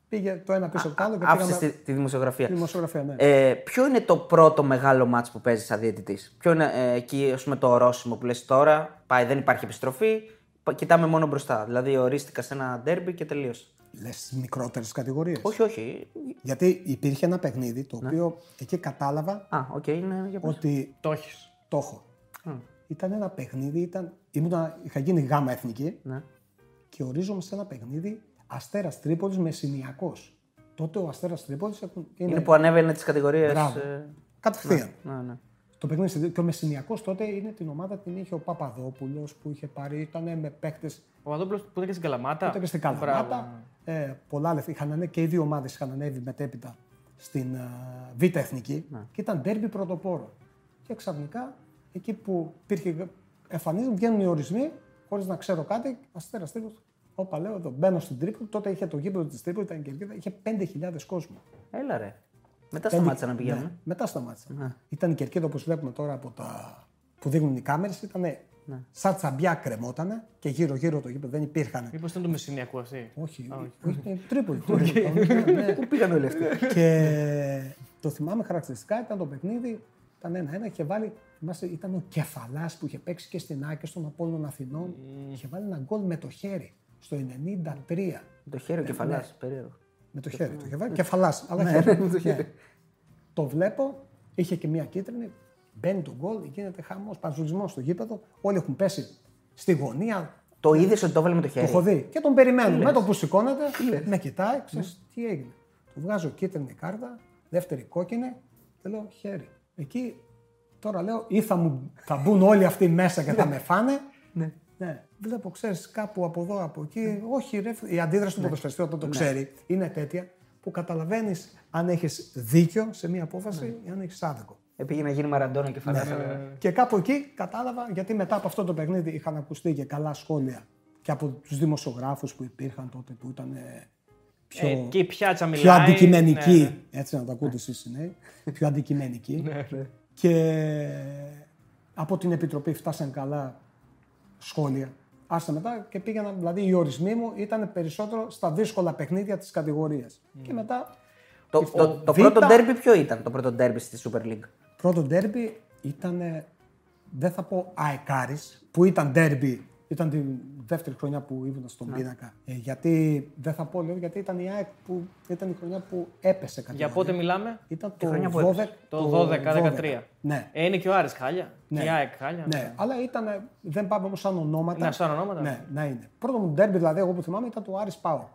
πήγε το ένα πίσω από το άλλο και Άφησε πήγαμε τη, τη δημοσιογραφία. τη δημοσιογραφία. Ναι. Ε, ποιο είναι το πρώτο μεγάλο μάτς που παίζεις σαν διαιτητής, Ποιο είναι ε, εκεί ας πούμε, το ορόσημο που λες τώρα, πάει, δεν υπάρχει επιστροφή, κοιτάμε μόνο μπροστά. Δηλαδή ορίστηκα σε ένα ντέρμπι και τελείωσε. Λες μικρότερες κατηγορίες; Όχι, όχι. Γιατί υπήρχε ένα παιχνίδι το Ναι. οποίο εκεί κατάλαβα Α, οκ, είναι για πες. ότι Το έχεις. το έχω. Ήταν ένα παιχνίδι, ήταν, ήμουνα, είχα γίνει γάμα εθνική Ναι. και ορίζομαι σε ένα παιχνίδι Αστέρας Τρίπολης με Συνιακό. Τότε ο Αστέρας Τρίπολης είναι, Είναι που ανέβαινε τις κατηγορίες. Μπράβο. κατευθείαν. Ναι, ναι. Το παιχνίδι και ο Μεσσηνιακός τότε είναι την ομάδα την είχε ο Παπαδόπουλος που είχε πάρει, ήταν με παίκτε Ο Παπαδόπουλος που ήταν και στην Καλαμάτα. τότε και στην Μπράβο. Καλαμάτα. Ε, πολλά λεφτά. Είχαν ανέβει και οι δύο ομάδες είχαν ανέβει μετέπειτα στην ε, Β' Εθνική και ήταν ντέρμπι πρωτοπόρο. Και ξαφνικά εκεί που υπήρχε, εμφανίζουν, βγαίνουν οι ορισμοί, χωρίς να ξέρω κάτι, αστέρας Τρίπολης. Όπα λέω εδώ, μπαίνω στην Τρίπολη. Τότε είχε το γήπεδο της Τρίπολης, ήταν η κερκίδα, είχε 5.000 κόσμο. Έλα ρε. Μετά σταμάτησαν να πηγαίνουν. Ναι, μετά σταμάτησαν. Ήταν η κερκίδα όπως βλέπουμε τώρα από τα που δείχνουν οι κάμερες. Ήταν σαν τσαμπιά κρεμότανε και γύρω-γύρω το γήπεδο δεν υπήρχαν. Μήπως ήταν το Μεσσηνιακό αυτή; Όχι, όχι, είναι Τρίπολη. Τρίπολη, ναι. Πού πήγαν όλοι αυτοί; και το θυμάμαι χαρακτηριστικά ήταν το παιχνίδι. Ήταν ένα-ένα. Είχε βάλει, θυμάσαι, ήταν ο κεφαλάς που είχε παίξει και στην ΑΕΚ και στον Απόλλων Αθηνών. Είχε βάλει ένα γκολ με το χέρι στο 93. Το χέρι ο κεφαλάς. Περίεργο. Με το χέρι. Το είχε βάλει κεφαλάς. Αλλά Ναι, χέρι. με το χέρι. Ναι. Το βλέπω, είχε και μία κίτρινη. Μπαίνει το γκολ, γίνεται χαμός, παζουλισμό στο γήπεδο. Όλοι έχουν πέσει στη γωνία. Το είδες ότι το έβαλε με το Το χέρι. έχω δει. Και τον περιμένω. Με το που σηκώνεται, με κοιτάει, ξέρεις τι έγινε. Του βγάζω κίτρινη κάρτα, δεύτερη κόκκινη και λέω χέρι. Εκεί τώρα λέω ή θα, μου, θα μπουν όλοι αυτοί μέσα και θα με φάνε. Ναι. Ναι. Βλέπω, ξέρεις, κάπου από εδώ, από εκεί. Όχι, ρε, η αντίδραση του ποδοσφαιριστή όταν το ξέρει είναι τέτοια που καταλαβαίνεις αν έχεις δίκιο σε μία απόφαση ή αν έχεις άδικο. Επήγε να γίνει μαραντόνα κεφαλά. Και κάπου εκεί κατάλαβα, γιατί μετά από αυτό το παιχνίδι είχαν ακουστεί και καλά σχόλια και από τους δημοσιογράφους που υπήρχαν τότε που ήταν ε, πιο, Ε, και η πιάτσα μιλάει. πιο αντικειμενική. Ναι, ναι. Έτσι να το ακούτε εσείς οι νέοι. Πιο αντικειμενική. και από την Επιτροπή φτάσαν καλά σχόλια. Άστε μετά και πήγαιναν, δηλαδή οι ορισμοί μου ήταν περισσότερο στα δύσκολα παιχνίδια της κατηγορίας. Και μετά Το, Ο το, το Β- πρώτο ντέρμπι ποιο ήταν το πρώτο ντέρμπι στη Super League; Πρώτο ντέρμπι ήταν, δεν θα πω αεκάρης, που ήταν ντέρμπι, ήταν τη δεύτερη χρονιά που ήμουν στον πίνακα. Ε, γιατί, δεν θα πω λέω, γιατί ήταν η ΑΕΚ που ήταν η χρονιά που έπεσε κάτι. Για πότε μιλάμε; Ήταν το χρονιά που 12, έπεσε. Το 12-13. Ναι. Ε, είναι και ο Άρης χάλια. Ναι. Και η ΑΕΚ χάλια. Ναι, αλλά ήταν, δεν πάμε όμως σαν ονόματα. Ναι, σαν ονόματα. Ναι, να είναι. Πρώτο μου ντέρμπι, δηλαδή, εγώ που θυμάμαι, ήταν το Άρης Πάο. Α,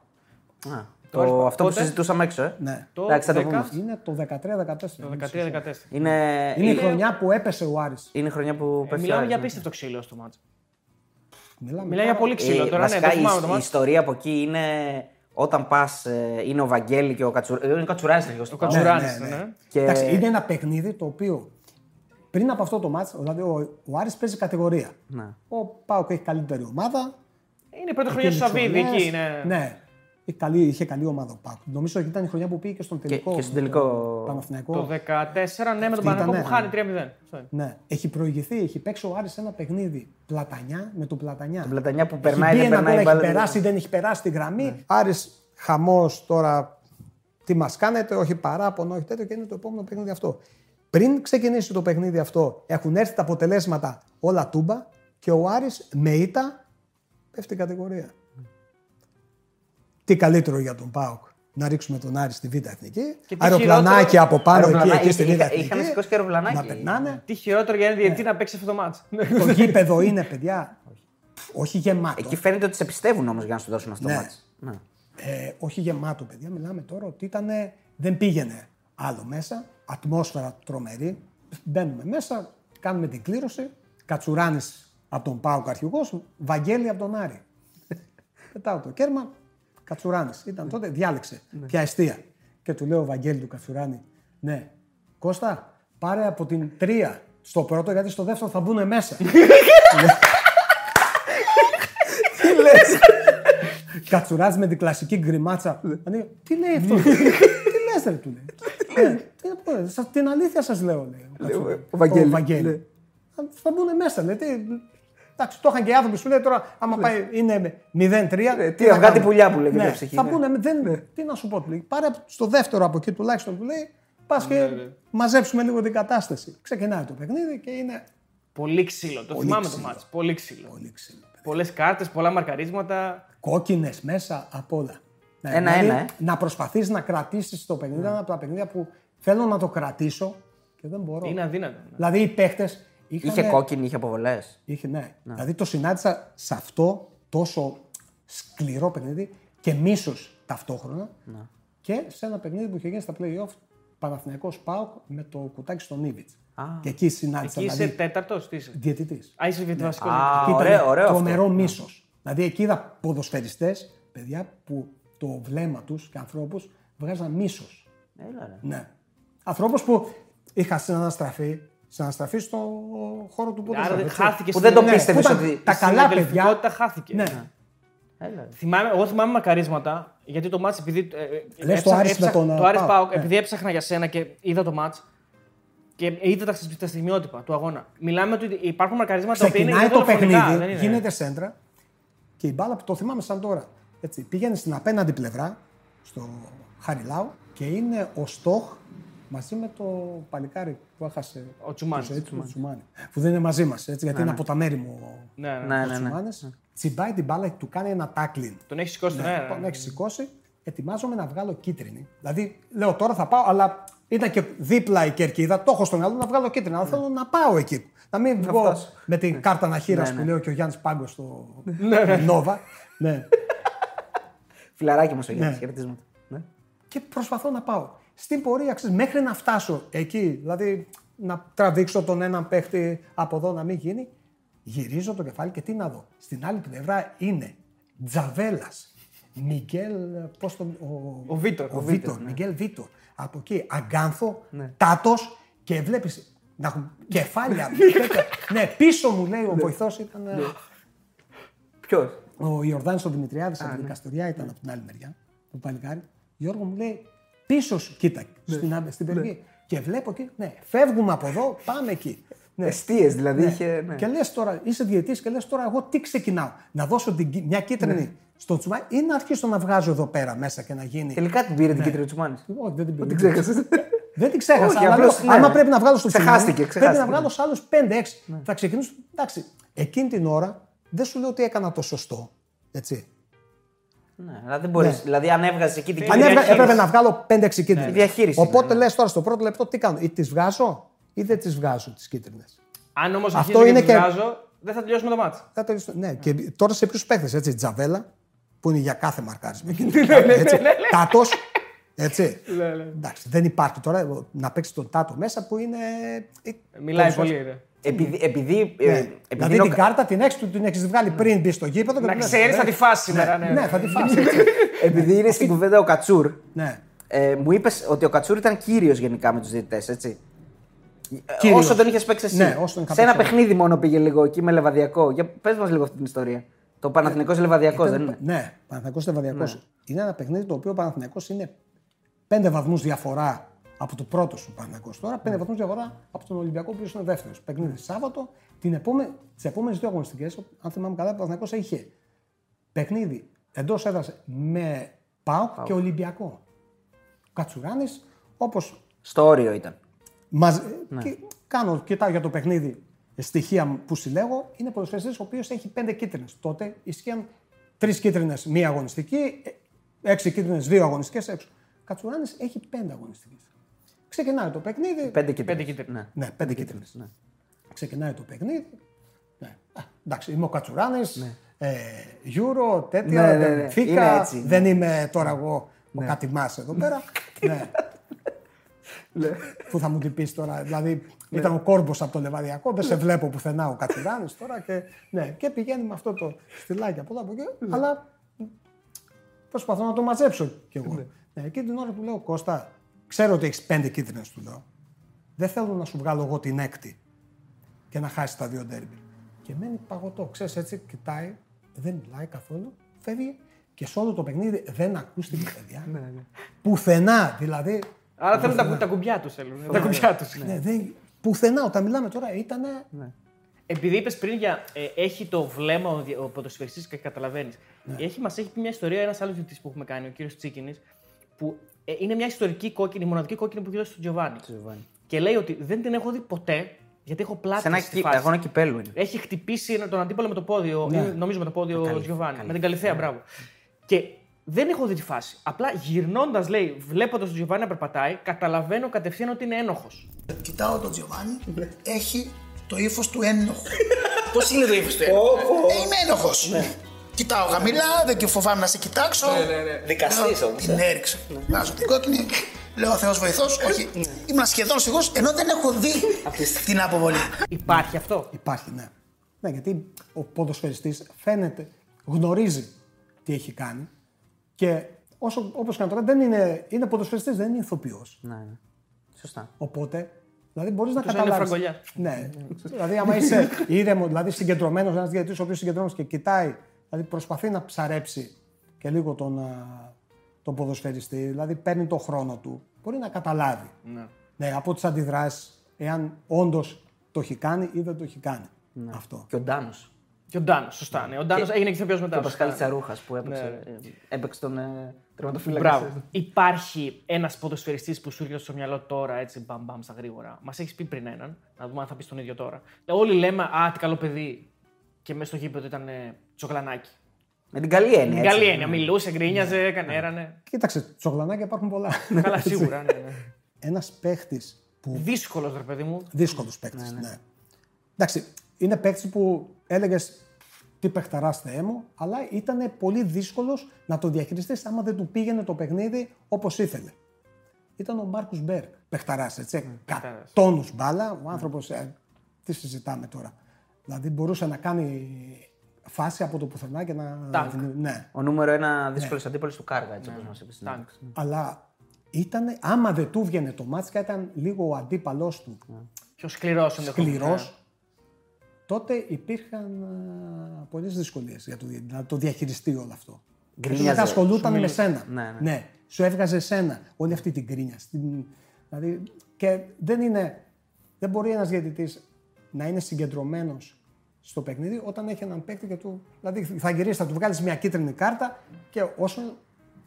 Το το, Άρης- αυτό που πότε; συζητούσαμε έξω, ε. Ναι. Το Εντάξει, θα το 10. πούμε. αυτό. Είναι το 13-14. Το 13-14. Είναι, Είναι η χρονιά που έπεσε ο Άρης. είναι η χρονιά που Ε, πέφτει ο μιλάμε Άρης, για ναι. απίστευτο ξύλο στο μάτσο. Μιλάμε Μιλάει για πάρα- πολύ ξύλο Ε, τώρα, ναι, βασικά, δεν θυμάμαι η, το η μάτσο. ιστορία από εκεί είναι όταν πας, είναι ο Βαγγέλη και ο Κατσουράνη. Είναι ο Κατσουράνης αρχικό. Ο Κατσουράνης, ναι. Και... Εντάξει, είναι ένα παιχνίδι το οποίο πριν από αυτό το μάτς, δηλαδή ο, ο Άρης παίζει κατηγορία. Ναι. Ο Πάοκ έχει καλύτερη ομάδα. Είναι η πρώτη χρονιά του Εκείνη Σαββίδη τις εκεί. χρονιές, Ναι. ναι. Είχε καλή, είχε καλή ομάδα ο Πάοκ. Νομίζω ότι ήταν η χρονιά που πήγε και στον τελικό. και στον με τελικό. τον Παναθηναϊκό. Το 14, ναι, με τον Αυτή ήταν, Παναγό που ναι, χάνει ναι. 3-0. Αυτό είναι. Ναι. Έχει προηγηθεί, έχει παίξει ο Άρης ένα παιχνίδι πλατανιά με τον πλατανιά. Τον Πλατανιά που Έχει περνάει, μπει δεν ένα περνάει. γκολ, μπάλα, έχει δεν- περάσει, δεν έχει περάσει τη γραμμή. Άρης χαμός τώρα, τι μας κάνετε, όχι παράπονο, όχι τέτοιο και είναι το επόμενο παιχνίδι αυτό. Πριν ξεκινήσει το παιχνίδι αυτό, έχουν έρθει τα αποτελέσματα όλα τούμπα και ο Άρης με ήττα πέφτει η κατηγορία. Τι καλύτερο για τον ΠΑΟΚ να ρίξουμε τον Άρη στη Β' Εθνική. Και τι Αεροπλανάκι χειρότερο- από πάνω εκεί, Αεροπλανάκι, εκεί στη Β' είχα- Εθνική. είχαν σηκώσει και αεροπλανάκι. Να περνάνε. Τι χειρότερο για ένα Ναι. διαιτητή να παίξει αυτό το μάτσο. το γήπεδο είναι, παιδιά, όχι γεμάτο. Εκεί φαίνεται ότι σε πιστεύουν όμως για να σου δώσουν αυτό το Ναι. μάτς. Ναι. Ε, όχι γεμάτο, παιδιά. Μιλάμε τώρα ότι ήταν, δεν πήγαινε άλλο μέσα. Ατμόσφαιρα τρομερή. Μπαίνουμε μέσα, κάνουμε την κλήρωση. Κατσουράνης από τον Πάουκ αρχηγός, Βαγγέλη από τον Άρη. Πετάω το κέρμα, Κατσουράνης. Ήταν τότε, διάλεξε ποια αιστεία. Και του λέω ο Βαγγέλη του Κατσουράνη, ναι, Κώστα, πάρε από την τρία στο πρώτο, γιατί στο δεύτερο θα μπουν μέσα. Τι λες; Κατσουράζει με την κλασική γκριμάτσα. Ανοίγει, τι λέει αυτό, τι λες ρε, του λέει. «Ε, τι να πω, σας- την αλήθεια σας λέω, λέει. ο Κατσουράνης. ο Βαγγέλη, ναι. Βαγγέλη. Θα, θα μπουν μέσα, λέει. Τι, εντάξει, το είχαν και οι άνθρωποι σου λέει τώρα, άμα πάει, είναι 0-3. Ε, τι θα αυγά, τι κάνουμε; πουλιά που λέγεται ναι, η ψυχή, Θα ναι. μπουν, δεν, τι να σου πω, του λέει. Πάρε στο δεύτερο από εκεί τουλάχιστον, του λέει, πας και Ναι, μαζέψουμε λίγο την κατάσταση. Ξεκινάει το παιχνίδι και είναι Πολύ ξύλο. Το θυμάμαι το ξύλο. μάτσο. Πολύ ξύλο. πολύ ξύλο. παιδιά. Πολλές κάρτες, πολλά μαρκαρίσματα. Κόκκινες μέσα από όλα. Ναι, Ένα-ένα, δηλαδή, ε. Να προσπαθείς να κρατήσεις το παιχνίδι, ένα από τα παιχνίδια που θέλω να το κρατήσω και δεν μπορώ. Είναι αδύνατο. ναι. Δηλαδή οι παίχτες. Είχε κόκκινη, είχε αποβολές. Είχε, ναι. Δηλαδή το συνάντησα σε αυτό τόσο σκληρό παιχνίδι και μίσος ταυτόχρονα. Και σε ένα παιχνίδι που είχε γίνει στα playoff Παναθηναϊκός ΠΑΟΚ με το κουτάκι στον Ήβιτ. Και εκεί συνάντησα. Εκεί είσαι δηλαδή, τέταρτος, τι είσαι; διαιτητής. Α, είσαι βασικό. Α, Και ήταν ωραίο, ωραίο αυτό. τρομερό μίσος. Δηλαδή εκεί είδα ποδοσφαιριστές, παιδιά που το βλέμμα τους και ανθρώπους βγάζαν μίσος. Έλα, ρε. Ναι. Ανθρώπους που είχα συναναστραφεί, συναναστραφεί στο χώρο του ποδοσφαίρου. Άρα έτσι. χάθηκε Που στην- δεν το Ναι, πίστευες που ήταν ότι- Τα η καλά παιδιά. συναδελφικότητα χάθηκε. Ναι. Έλα, ρε. Θυμάμαι, εγώ θυμάμαι μακαρίσματα γιατί το μάτς επειδή. Ε, ε, Λες το έψαχνα- Άρης με έψαχνα- τον, το Άρης Πάοκ, Πάοκ, ναι. επειδή έψαχνα για σένα και είδα το μάτς και είδα τα, τα στιγμιότυπα του αγώνα. Μιλάμε ότι υπάρχουν μακαρίσματα τα οποία είναι Ξεκινάει το δολοφονικά, παιχνίδι, δεν είναι. γίνεται σέντρα και η μπάλα που το θυμάμαι σαν τώρα. Έτσι, πήγαινε στην απέναντι πλευρά, στο Χαριλάου και είναι ο Στόχ μαζί με το παλικάρι που έχασε Ο Τσουμάνης. τη ζωή του, το Τσουμάνι. Που δεν είναι μαζί μας, γιατί είναι από τα μέρη μου ο, Ναι, ναι. Ναι, ο ναι, ναι. Τσουμάνης. Τσιμπάει την μπάλα και του κάνει ένα τάκλιν. Τον έχει σηκώσει τον αέρα. Τον έχει σηκώσει, ετοιμάζομαι να βγάλω κίτρινη. Δηλαδή, λέω τώρα θα πάω, αλλά ήταν και δίπλα η κερκίδα. Το έχω στο μυαλό να βγάλω κίτρινη. Αλλά θέλω να πάω εκεί. Να μην βγω φτάσω. με την κάρτα αναχείρα Ναι, που ναι. λέω και ο Γιάννης Πάγκος στο Νόβα. ναι. Φιλαράκι μα ο Γιάννη, Ναι. χαιρετίσματα. Ναι. Και προσπαθώ να πάω. Στην πορεία, ξέρεις, μέχρι να φτάσω εκεί, δηλαδή να τραβήξω τον έναν παίχτη από εδώ να μην γίνει, γυρίζω το κεφάλι και τι να δω. Στην άλλη πλευρά είναι Τζαβέλας, Μιγγέλ, πώς τον. Ο, Ο Βίτορ, Ο, ο Βίτορ, Μιγγέλ Βίτορ. Από εκεί, Αγκάνθο, Τάτος και βλέπεις να έχουν κεφάλια. τέτοια. ναι, πίσω μου λέει ο βοηθός ήταν. ε, Ποιος; ο Ιορδάνης ο Δημητριάδης από την Δικαστοριά ήταν από την άλλη μεριά. Το παλικάρι. Γιώργο μου λέει πίσω σου, κοίτα στην, άμ- στην περιοχή. Και βλέπω εκεί, ναι, φεύγουμε από εδώ, πάμε εκεί. Ναι. Εστίες δηλαδή. Είχε, ναι. Και λες τώρα, είσαι διαιτής και λες τώρα, εγώ τι ξεκινάω; Να δώσω την, κι- μια κίτρινη Ναι. στο τσουμάι ή να αρχίσω να βγάζω εδώ πέρα μέσα και να γίνει. Τελικά την πήρε την κίτρινη Τσουμάνης. Όχι, δεν την πήρα. Την ξέχασες. Δεν την ξέχασα. Όχι, αλλά απλώς, λέω, ναι. άμα πρέπει να βγάλω στο τσουμάι, Ξεχάστηκε, πρέπει να ξεχάστηκε, βγάλω ναι. σε άλλους 5-6. Θα ξεκινήσω. Εντάξει, εκείνη την ώρα δεν σου λέω ότι έκανα το σωστό. Έτσι. Ναι, αλλά δεν μπορείς, Δηλαδή, αν έβγαζες εκεί την Αν κίτρινη. έβγα- έπρεπε να βγάλω 5-6 κίτρινε. Η διαχείριση Οπότε είναι, ναι. λες τώρα στο πρώτο λεπτό τι κάνω, ή τις βγάζω ή δεν τις βγάζω τις κίτρινες. Αν όμως Αυτό αρχίσω και είναι την και- βγάζω, δεν θα τελειώσουμε το μάτς. Θα τελειώσω. Ναι, και τώρα σε ποιους παίχτες, έτσι, Τζαβέλα, που είναι για κάθε μαρκάρισμα. Ναι, έτσι, Τάτος. Έτσι. Ναι, ναι. Εντάξει, δεν υπάρχει τώρα να παίξει τον Τάτο μέσα που είναι. ε, Μιλάει ποδοσφαίρι. πολύ. Ρε. Επειδή, επειδή, ε, Ναι. επειδή δηλαδή είναι ο την κα- κάρτα την έχεις την έχεις βγάλει πριν μπει στο γήπεδο. και Να του λες, ξέρεις, «Ε, θα τη φάσει σήμερα. Ναι, Ναι, θα τη φάσει. έτσι. επειδή είναι στην κουβέντα ο Κατσούρ, Ναι. ε, μου είπες ότι ο Κατσούρ ήταν κύριος γενικά με τους διαιτητές, έτσι. Ε, Κύριος. Όσο τον είχες παίξει εσύ. Ναι, όσο τον είχα σε ένα παίξει εγώ. παιχνίδι μόνο πήγε λίγο εκεί με λεβαδιακό. Για πες μας λίγο αυτή την ιστορία. Το Παναθηνικό Λεβαδιακός, δεν είναι; Ναι, Παναθηναϊκός Λεβαδιακός. Είναι ένα παιχνίδι το οποίο ο Παναθηναϊκός είναι πέντε βαθμούς διαφορά από το πρώτο σου Παναθηναϊκός τώρα, πέντε βαθμούς διαφορά από τον Ολυμπιακό, ο οποίος είναι δεύτερος. Παιχνίδι Σάββατο, την επόμενη, τις επόμενες δύο αγωνιστικές, αν θυμάμαι καλά, ο Παναθηναϊκός είχε παιχνίδι εντός έδρας με ΠΑΟΚ και Ολυμπιακό. Ο Κατσουράνης, όπως Στο όριο ήταν. Μαζ... Ναι. Και κάνω, κοιτάω για το παιχνίδι στοιχεία που συλλέγω. Είναι ποδοσφαιριστής ο οποίος έχει πέντε κίτρινες. Τότε ισχύαν τρεις κίτρινες μία αγωνιστική, ε, έξι κίτρινες δύο αγωνιστικές έξω. Κατσουράνης έχει πέντε αγωνιστικές. Ξεκινάει το παιχνίδι. Πέντε κίτρινες. Πέντε κίτρινες. Ναι. Ναι, πέντε κίτρινες. Ναι. Ξεκινάει το παιχνίδι. Ναι. Α, εντάξει, είμαι ο Κατσουράνης. Ε, Euro, τέτοια. Ναι, ναι, δεν ναι. φύκα, Είναι έτσι, ναι. Δεν είμαι τώρα εγώ ο Κατημάς εδώ πέρα. ναι. που θα μου την πεις τώρα. Δηλαδή, ήταν ο κόρμπος από το λεβαδιακό, δεν σε βλέπω πουθενά ο Κατσουράνης τώρα. Και, ναι, και πηγαίνει με αυτό το στυλάκι από εδώ από εκεί. Αλλά προσπαθώ να το μαζέψω κι εγώ. Ναι. εκείνη την ώρα που λέω Κώστα, ξέρω ότι έχεις πέντε κίτρινες, του λέω. Δεν θέλω να σου βγάλω εγώ την έκτη και να χάσεις τα δύο ντέρμπι. Και μένει παγωτό. Ξέρεις, έτσι κοιτάει, δεν μιλάει καθόλου, φεύγει και σε όλο το παιχνίδι δεν ακούστηκε παιδιά. Πουθενά, δηλαδή. Άρα θέλουν τα, τα κουμπιά τους. Τα κουμπιά τους. Ναι, δεν, πουθενά, όταν μιλάμε τώρα ήταν. Επειδή είπες πριν για ε, έχει το βλέμμα ο, δι- ο ποδοσφαιριστής και καταλαβαίνεις. Έχει, μας έχει πει μια ιστορία ένας άλλος διευθυντή που έχουμε κάνει, ο κύριος Τσίκινης, που ε, είναι μια ιστορική κόκκινη, η μοναδική κόκκινη που δήλωσε στον Τζοβάνι. Και λέει ότι δεν την έχω δει ποτέ Γιατί έχω πλάτη Σε ένα στη κι- φάση. αγώνα κυπέλου είναι. Έχει χτυπήσει ένα- τον αντίπαλο με το πόδιο, Ναι. ή νομίζω με το πόδιο ο Καλυ- Γιωβάνι. Καλυ- Με την Καλυθέα, μπράβο. Και δεν έχω δει τη φάση. Απλά γυρνώντας, λέει, βλέποντας τον Γιωβάνι να περπατάει, καταλαβαίνω κατευθείαν ότι είναι ένοχος. Κοιτάω τον Τζιοβάνι, έχει το ύφος του ένοχου. Πώς είναι το ύφος του Ε, είμαι ένοχος. Κοιτάω χαμηλά, δεν και φοβάμαι να σε κοιτάξω. Δικαστής Λέω, όμως. Την έριξα. Βάζω την κόκκινη. Λέω Θεός βοηθός. Όχι, ήμουν σχεδόν σίγουρο ενώ δεν έχω δει την αποβολή. Υπάρχει αυτό; Υπάρχει, ναι. Ναι, γιατί ο ποδοσφαιριστής φαίνεται, γνωρίζει τι έχει κάνει και όσο, όπως και να το κάνει, δεν είναι, είναι ποδοσφαιριστής, δεν είναι ηθοποιός. Ναι, ναι. Σωστά. Οπότε, δηλαδή μπορείς να Εκτός αν είναι καταλάβεις. φραγκολιά. Ναι. δηλαδή, άμα είσαι ήρεμος, δηλαδή συγκεντρωμένος, ένας διαιτητής ο οποίος συγκεντρωμένος και κοιτάει, δηλαδή προσπαθεί να ψαρέψει και λίγο τον, α, τον ποδοσφαιριστή, δηλαδή παίρνει το χρόνο του, μπορεί να καταλάβει. Ναι. Ναι, από τις αντιδράσεις, εάν όντως το έχει κάνει ή δεν το έχει κάνει. Ναι. Αυτό. Και ο Ντάνος. Και ο Ντάνος, σωστά. Ναι. Ο Ντάνος έγινε και ηθοποιό μετά. Και ο σωστά. Πασχάλης Τσαρούχας που έπαιξε, Ναι. ε, έπαιξε τον ε, τερματοφύλακα. Μπράβο. Υπάρχει ένας ποδοσφαιριστής που σου έρχεται στο μυαλό τώρα, έτσι, μπαμ, μπαμ, στα γρήγορα. Μας έχεις πει πριν έναν, να δούμε αν θα πεις τον ίδιο τώρα. Ε, Όλοι λέμε, Α, τι καλό παιδί. Και μέσα στο γήπεδο ήταν ε, τσοκλανάκι. Με την καλή έννοια. Την έτσι. καλή έννοια. Μιλούσε, γκρίνιαζε, έκανε, έρανε. Κοίταξε, τσογλανάκια υπάρχουν πολλά. Καλά, σίγουρα. Ναι, ναι. Ένας παίχτης που. Δύσκολος, ρε παιδί μου. Δύσκολος παίκτης. Ναι, Εντάξει, είναι παίκτης που έλεγες τι παιχταρά Θεέ μου, αλλά ήταν πολύ δύσκολος να το διαχειριστείς άμα δεν του πήγαινε το παιχνίδι όπως ήθελε. Ήταν ο Μάρκους Μπεργκ. Παιχταράς, έτσι. παιχταράς. Τόνους μπάλα. Ο άνθρωπος. τι συζητάμε τώρα. Δηλαδή μπορούσε να κάνει φάση από το πουθενά και να. Τακ. Ναι. Ο νούμερο ένα Ναι. δύσκολος αντίπαλος του Κάργα, έτσι όπως μας είπε στην Τακ. Αλλά ήταν, άμα δεν του βγαινε το μάτς και ήταν λίγο ο αντίπαλός του Πιο σκληρός ενδεχομένω. σκληρός, τότε υπήρχαν πολλές δυσκολίες για το, δια- να το διαχειριστεί όλο αυτό. Γκρίνιαζε. Φυσικά ασχολούταν με σένα. Ναι, ναι. σου έβγαζε σένα όλη αυτή την κρίνια. Στην, δηλαδή, και δεν είναι. Δεν μπορεί ένας διαιτητής να είναι συγκεντρωμένος στο παιχνίδι όταν έχει έναν παίκτη και του. Δηλαδή θα γυρίσει, θα του βγάλεις μια κίτρινη κάρτα και όσο,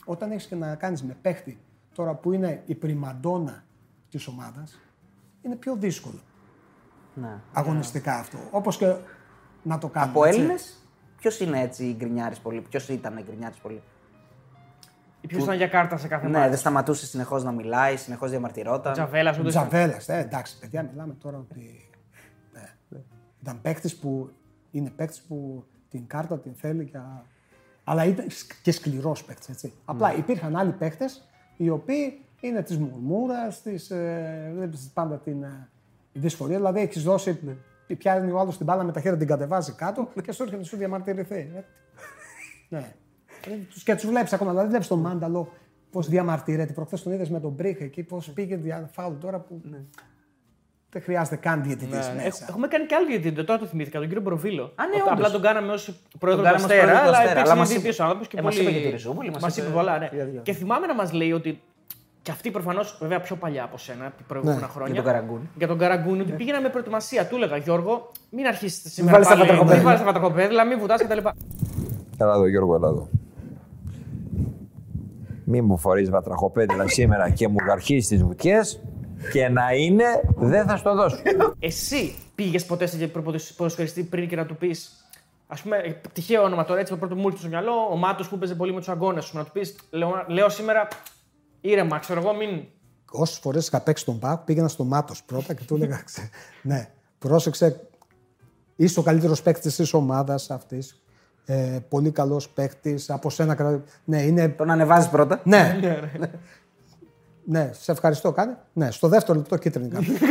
όταν έχεις και να κάνεις με παίκτη τώρα που είναι η πριμαντόνα της ομάδας, είναι πιο δύσκολο Ναι. αγωνιστικά αυτό. Όπως και να το κάνουμε. Από έτσι. Έλληνες, ποιος είναι έτσι γκρινιάρης πολύ, ποιος ήταν γκρινιάρης πολύ; Ποιο ήταν για κάρτα σε κάθε Ναι, μάτι. δεν σταματούσε συνεχώς να μιλάει, συνεχώς διαμαρτυρόταν. Τζαβέλας, ούτε ήταν. Τζαβέλας, ε, εντάξει, παιδιά, μιλάμε τώρα ότι. Ναι. Ήταν παίκτης που είναι παίκτης που την κάρτα την θέλει για. Αλλά ήταν σ- και σκληρός παίκτης. Έτσι. Απλά υπήρχαν άλλοι παίκτες οι οποίοι είναι της μουρμούρας, της. Ε, βλέπεις πάντα την ε, δυσφορία. Δηλαδή έχεις δώσει. Πιάνει ο άλλος την μπάλα με τα χέρια, την κατεβάζει κάτω και σου έρχεται να σου διαμαρτυρηθεί. Ε, ναι. Ε, τους- Και τους βλέπεις ακόμα. Δηλαδή βλέπεις τον Μάνταλο πώς διαμαρτύρεται. Προχθές τον είδες με τον Μπρίχ εκεί, πώς πήγε δια φάουλ τώρα που. Δεν χρειάζεται καν διαιτητής Ναι, ναι. μέσα. Έχ- Έχουμε κάνει και άλλη διαιτητή, τώρα το θυμήθηκα, τον κύριο Προφίλο. Α, ναι, Ότι όντως. Απλά τον κάναμε ως πρόεδρο Τον του κάναμε ως Αστέρα, πρόεδρος του αλλά Αστέρα, αλλά υπήρξε μας διαιτητή είπε- ο άνθρωπο και ε, μας πολύ. είπε και τη Ριζούπολη, μας μας είπε- είπε πολλά, ναι. δυο-δυο. Και θυμάμαι να μας λέει ότι. Και αυτή προφανώς, βέβαια πιο παλιά από σένα, επί προηγούμενα Ναι, χρόνια. για τον Καραγκούνη. Για τον Καραγκούνη, ότι πήγαινα με προετοιμασία. Του έλεγα Γιώργο, μην αρχίσεις σήμερα. βάλεις τα πάλι, βατραχοπέδιλα. Μην βάλεις τα βατραχοπέδιλα, μην βουτάς κτλ. Έλα εδώ Γιώργο, έλα εδώ. Μη μου φορείς βατραχοπέδιλα σήμερα και μου γαρχίσεις τις βουτιές και να είναι δεν θα στο δώσω. Εσύ πήγες ποτέ σε ποδοσφαιριστή πριν και να του πεις. Α πούμε, ε, τυχαίο όνομα τώρα, έτσι το πρώτο μου ήρθε στο μυαλό, ο Μάτος που παίζει πολύ με τους αγώνες σου. Να του πεις, λέω, λέω σήμερα, ήρεμα, ξέρω εγώ, μην. Όσες φορές είχα παίξει τον Πάκ, πήγαινα στο Μάτος πρώτα και του έλεγα: «Ξε- Ναι, πρόσεξε. Είσαι ο καλύτερος παίκτης της ομάδας αυτής. Ε, πολύ καλός παίκτης. Από σένα. κρα- Ναι, είναι. Τον ανεβάζεις πρώτα. Ναι. Ναι, σε ευχαριστώ. Κάνε. Ναι, στο δεύτερο λεπτό κίτρινη κάρτα.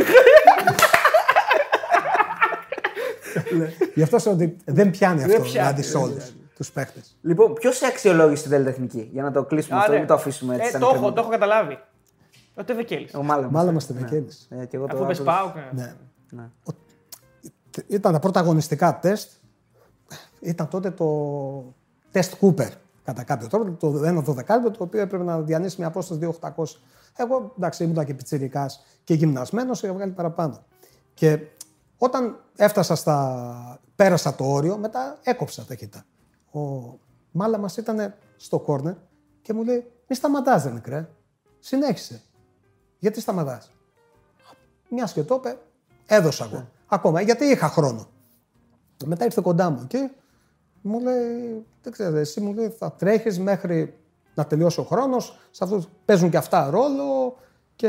Ναι, Γι' αυτό σου ότι δεν πιάνει αυτό πιάνει, δηλαδή σε δεν όλου τους παίκτες. Λοιπόν, ποιος σε αξιολόγησε στην Delta Εθνική, για να το κλείσουμε αυτό, Άρα, μην το αφήσουμε έτσι. ε, σαν το, έχω, κρεμότητα. το έχω καταλάβει. Ο Τεβεκέλη. Ο Μάλα Μάλλον είμαστε Βεκέλη. Ε, και εγώ το Αφού πες άκουσα. πάω. Ναι. Ναι. Ήταν τα πρώτα αγωνιστικά τεστ. Ήταν τότε το τεστ Cooper κατά κάποιο τρόπο. Το ένα δωδεκάλεπτο το οποίο έπρεπε να διανύσει μια απόσταση 2.800. Εγώ εντάξει ήμουν και πιτσιρικάς και γυμνασμένος είχα βγάλει παραπάνω. Και όταν έφτασα στα... πέρασα το όριο, μετά έκοψα ταχύτητα. Ο Μάλα μας ήταν στο κόρνερ και μου λέει μη σταματάς δεν μικρέ. Συνέχισε. Γιατί σταματάς; Μια και το είπε, Έδωσα εγώ. Ακόμα γιατί είχα χρόνο. Μετά ήρθε κοντά μου και μου λέει, δεν ξέρω, εσύ μου λέει, θα τρέχεις μέχρι να τελειώσει ο χρόνος. Σε αυτού παίζουν και αυτά ρόλο και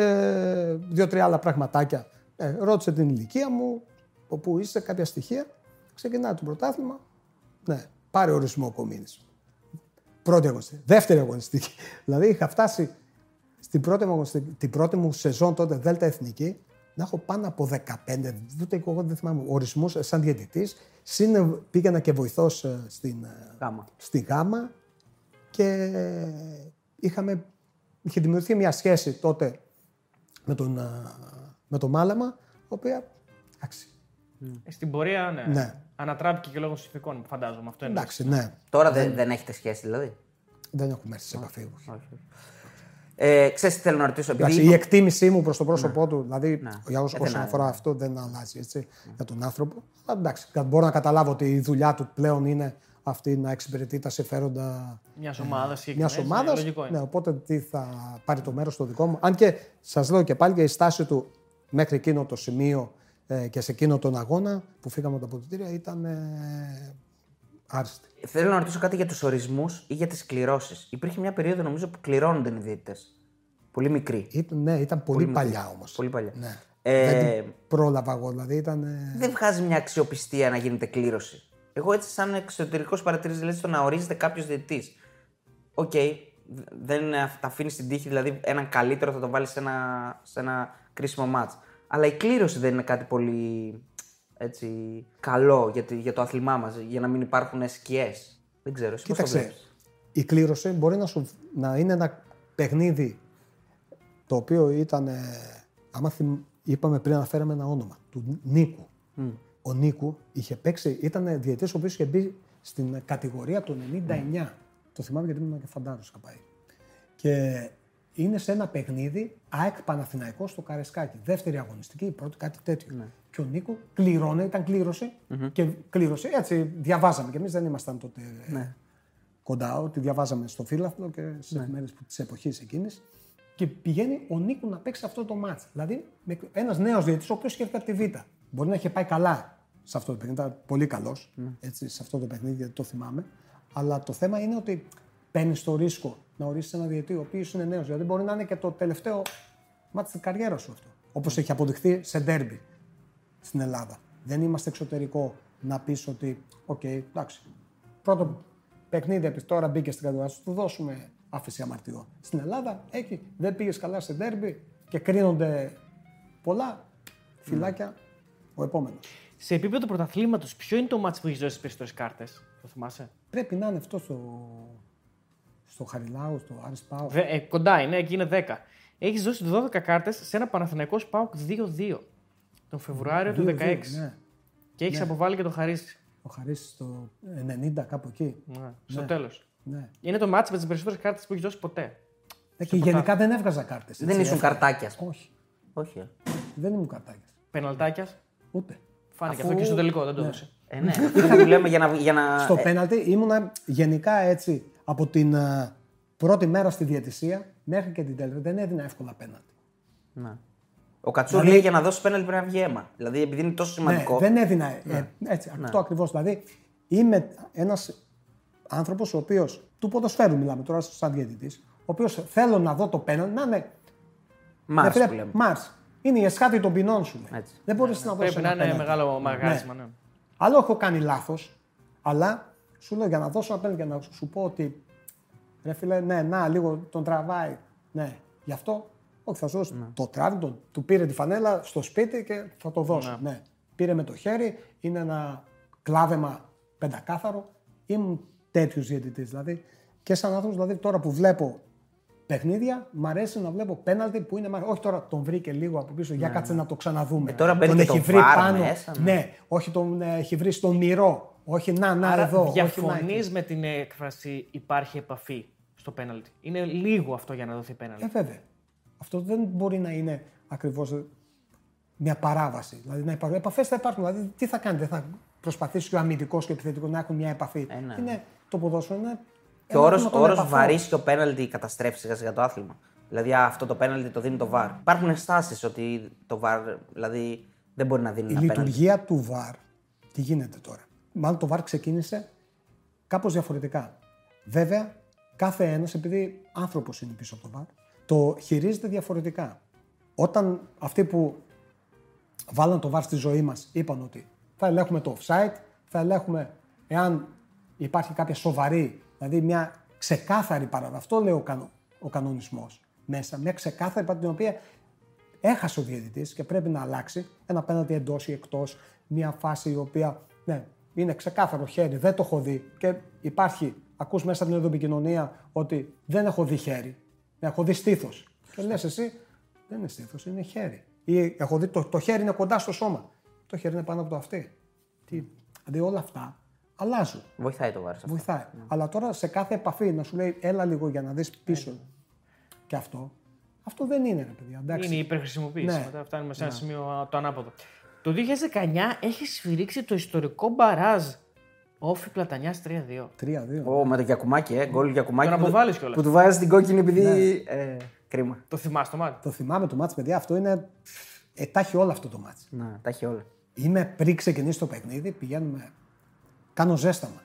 δύο-τρία άλλα πραγματάκια. Ε, ρώτησε την ηλικία μου, όπου είσαι, κάποια στοιχεία. Ξεκινάει το πρωτάθλημα. Ναι, πάρε ορισμό κομμίνη. Πρώτη αγωνιστική. Δεύτερη αγωνιστική. δηλαδή είχα φτάσει στην πρώτη, μου, την πρώτη μου σεζόν τότε Δέλτα Εθνική να έχω πάνω από 15, ούτε εγώ δεν θυμάμαι, ορισμούς σαν διαιτητής. Συν πήγαινα και βοηθός ε, στην ε, Γάμα. στη Γάμα και είχαμε, είχε δημιουργηθεί μια σχέση τότε με τον, ε, με τον Μάλαμα, η οποία, εντάξει, Ε, Στην πορεία, ναι. Ναι. Ανατράπηκε και λόγω συνθηκών, φαντάζομαι. Αυτό είναι. εντάξει, ναι, Τώρα δεν, δεν έχετε σχέση δηλαδή; δεν έχουμε έρθει σε επαφή. Ε, ξέρεις τι θέλω να ρωτήσω. Επειδή Εντάξει, η εκτίμησή μου προς το πρόσωπό του, δηλαδή για όσο, Ε, δεν όσον είναι. αφορά αυτό, δεν αλλάζει έτσι, για τον άνθρωπο. Αλλά εντάξει, κα- μπορώ να καταλάβω ότι η δουλειά του πλέον είναι αυτή να εξυπηρετεί τα συμφέροντα Μιας ομάδας μιας συγκεκριμένη. ομάδας. Ναι, λογικό είναι. Ναι, οπότε τι θα πάρει το μέρος το δικό μου. Αν και σας λέω και πάλι και η στάση του μέχρι εκείνο το σημείο ε, και σε εκείνο τον αγώνα που φύγαμε από τα αποδητήρια ήταν ε, άριστη. Θέλω να ρωτήσω κάτι για τους ορισμούς ή για τις κληρώσεις. Υπήρχε μια περίοδο νομίζω που κληρώνονταν οι διαιτητές. Πολύ μικρή. Ήταν, ναι, ήταν πολύ, παλιά όμως. Πολύ παλιά. Ναι. Ε, Δεν την πρόλαβα εγώ, δηλαδή ήταν. ε, δεν βγάζει μια αξιοπιστία να γίνεται κλήρωση. Εγώ έτσι, σαν εξωτερικός παρατηρητής, δηλαδή στο να ορίζεται κάποιος διαιτητής. Οκ, δεν είναι αυ- τα αφήνεις στην τύχη, δηλαδή έναν καλύτερο θα τον βάλεις σε ένα, σε ένα κρίσιμο ματς. Αλλά η κλήρωση δεν είναι κάτι πολύ έτσι, καλό για, τη- για το άθλημά μας, για να μην υπάρχουν σκιέ. Δεν ξέρω, εσύ πώς το Κοίταξε, βλέπεις; η κλήρωση μπορεί να, σου, να είναι ένα παιχνίδι το οποίο ήταν, ε, άμα θυμ- είπαμε πριν αναφέραμε ένα όνομα, του Νίκου. Ο Νίκου είχε παίξει, ήταν διαιτής ο οποίος είχε μπει στην κατηγορία του 99. Το θυμάμαι γιατί ήμουν και φαντάρος είχα πάει. Και είναι σε ένα παιχνίδι ΑΕΚ Παναθηναϊκός στο Καρεσκάκι. Δεύτερη αγωνιστική, η πρώτη κάτι τέτοιο. Και ο Νίκο κληρώνε, ήταν κλήρωση και κλήρωση. Έτσι διαβάζαμε και εμείς δεν ήμασταν τότε κοντά, ότι διαβάζαμε στο φύλαθλο και σε ναι. μέρες της εποχής εκείνης. Και πηγαίνει ο Νίκο να παίξει αυτό το μάτς. Δηλαδή, ένας νέος διαιτητής, ο οποίος είχε έρθει από τη Β. Μπορεί να είχε πάει καλά σε αυτό το παιχνίδι, ήταν πολύ καλός έτσι, σε αυτό το παιχνίδι, γιατί το θυμάμαι. Αλλά το θέμα είναι ότι παίρνεις το ρίσκο να ορίσεις ένα διαιτητή, ο οποίος είναι νέος. Δηλαδή, μπορεί να είναι και το τελευταίο μάτι της καριέρας σου αυτό. Όπως έχει αποδειχθεί σε ντέρμπι στην Ελλάδα. Δεν είμαστε εξωτερικό να πεις ότι, οκ, εντάξει, πρώτο παιχνίδι επί τώρα μπήκε στην κατηγορία σου, του δώσουμε άφεση αμαρτιών. Στην Ελλάδα, εκεί δεν πήγες καλά σε ντέρμπι και κρίνονται πολλά φυλάκια ο επόμενος. Σε επίπεδο πρωταθλήματος, ποιο είναι το ματς που έχεις δώσει τις περισσότερες κάρτες, το θυμάσαι; Πρέπει να είναι αυτό στο, στο Χαριλάου, στο Άρης Πάο. Δε, ε, κοντά είναι, εκεί είναι 10. Έχεις δώσει 12 κάρτες σε ένα Παναθηναϊκός Πάοκ 2-2 τον Φεβρουάριο του 16. Ναι. Και έχεις αποβάλει και το χαρίσει. Ο Χαρίς στο 90, κάπου εκεί. Ναι, στο τέλος. Ναι. Είναι το μάτσο με τις περισσότερες κάρτες που έχεις δώσει ποτέ; Ε, και γενικά δεν έβγαζα κάρτες. Δεν ήσουν καρτάκια. ας πούμε. Όχι. Όχι. ε. Δεν ήμουν καρτάκιας. Πεναλτάκιας; Ούτε. Φάνηκε Αφού- αυτό και στο τελικό, δεν το έδωσε. Ε, ναι, αυτό που λέμε για να. Για να... Στο ε, πέναλτι ήμουνα γενικά έτσι από την ε, πρώτη μέρα στη διαιτησία μέχρι και την τελευταία. Δεν έδινα εύκολα πέναλτι. ναι. Ο Κατσούρ Δηλαδή- λέει για να δώσει πέναλτι πρέπει να βγει αίμα. Δηλαδή επειδή είναι τόσο σημαντικό. Ναι, δεν έδινα. Ε, έτσι, αυτό ακριβώς. Δηλαδή είμαι ένας άνθρωπος ο οποίος του ποδοσφαίρου μιλάμε τώρα σαν διαιτητής, ο οποίος θέλω να δω το πέναλτι να είναι. Μάρς ρε φίλε, που λέμε. Μάρς. Είναι η εσχάτη των ποινών σου. λέει. Έτσι. Δεν μπορείς να δώσεις Πρέπει να ένα είναι πέναλτι. μεγάλο μαγάρισμα. Ναι. Άλλο έχω κάνει λάθος, αλλά σου λέω για να δώσω ένα πέναλτι και να σου πω ότι ρε φίλε, ναι, να, λίγο τον τραβάει. Ναι, γι' αυτό, όχι, θα σου δώσω το τράβει, τον, του πήρε τη φανέλα στο σπίτι και θα το δώσω. Ναι. Πήρε με το χέρι, είναι ένα κλάβεμα πεντακάθαρο. Ήμουν τέτοιος διαιτητής δηλαδή. Και σαν άνθρωπος, δηλαδή τώρα που βλέπω παιχνίδια, μ' αρέσει να βλέπω πέναλτι που είναι. Όχι τώρα τον βρήκε λίγο από πίσω, για κάτσε να το ξαναδούμε. Ε, τώρα μπαίνει τον και έχει το βρει VAR πάνω. μέσα, ναι. ναι, όχι τον ε, έχει βρει στον μυρό. Όχι να, να Άρα εδώ. όχι, να διαφωνείς εκεί. με την έκφραση υπάρχει επαφή στο πέναλτι. Είναι λίγο αυτό για να δοθεί πέναλτι. Ε, βέβαια. Αυτό δεν μπορεί να είναι ακριβώς μια παράβαση. Δηλαδή να υπάρχουν. Επαφές θα υπάρχουν. Δηλαδή τι θα κάνετε, θα προσπαθήσει και ο αμυντικός και ο επιθετικός να έχουν μια επαφή. Ε, ναι. Είναι το ποδόσφαιρο. Είναι Και ο ένα όρο θέμα των όρος επαφών. βαρύ και ο πέναλτι καταστρέφει σιγά σιγά το άθλημα. Δηλαδή α, αυτό το πέναλτι το δίνει το βαρ. Υπάρχουν στάσει ότι το βαρ δηλαδή, Δεν μπορεί να δίνει Η ένα πέναλτι. λειτουργία του ΒΑΡ, τι γίνεται τώρα; Μάλλον το ΒΑΡ ξεκίνησε κάπως διαφορετικά. Βέβαια, κάθε ένας, επειδή άνθρωπος είναι πίσω από το ΒΑΡ, το χειρίζεται διαφορετικά. Όταν αυτοί που βάλαν το ΒΑΡ στη ζωή μας είπαν ότι θα ελέγχουμε το offside, θα ελέγχουμε εάν υπάρχει κάποια σοβαρή, δηλαδή μια ξεκάθαρη παράδοση. Αυτό λέει ο, κανο, ο κανονισμός μέσα. Μια ξεκάθαρη παράδοση την οποία έχασε ο διαιτητής και πρέπει να αλλάξει ένα πέναντι εντός ή εκτός, μια φάση η οποία ναι, είναι ξεκάθαρο χέρι, δεν το έχω δει και υπάρχει, ακούς μέσα από την επικοινωνία ότι δεν έχω δει χέρι, έχω δει στήθος. Και λες εσύ, δεν είναι στήθος, είναι χέρι. Ή έχω δει το, το χέρι είναι κοντά στο σώμα. Το χέρι είναι πάνω από το αυτί. Τι, δηλαδή όλα αυτά αλλάζουν. Βοηθάει το βάρος αυτό. Βοηθάει. Αλλά τώρα σε κάθε επαφή να σου λέει έλα λίγο για να δεις πίσω. Και αυτό. Αυτό δεν είναι, ρε παιδιά. Εντάξει. Είναι η υπερχρησιμοποίηση. Ναι. Μετά φτάνουμε σε ένα σημείο α, το ανάποδο. Το 2019 έχει σφυρίξει το ιστορικό μπαράζ. Όφη Πλατανιάς 3-2. 3-2. Ω, με το Γιακουμάκι, ε. Γκολ Γιακουμάκι. Τον που- αποβάλλεις κιόλας. Που του βάζει την κόκκινη επειδή. Ε, κρίμα. Το θυμάσαι το μάτι. Το θυμάμαι το μάτς, παιδιά. Αυτό είναι. Ε, τα έχει όλα αυτό το μάτς. Να, τα έχει όλα. Είμαι πριν ξεκινήσει το παιχνίδι, πηγαίνουμε. Κάνω ζέσταμα.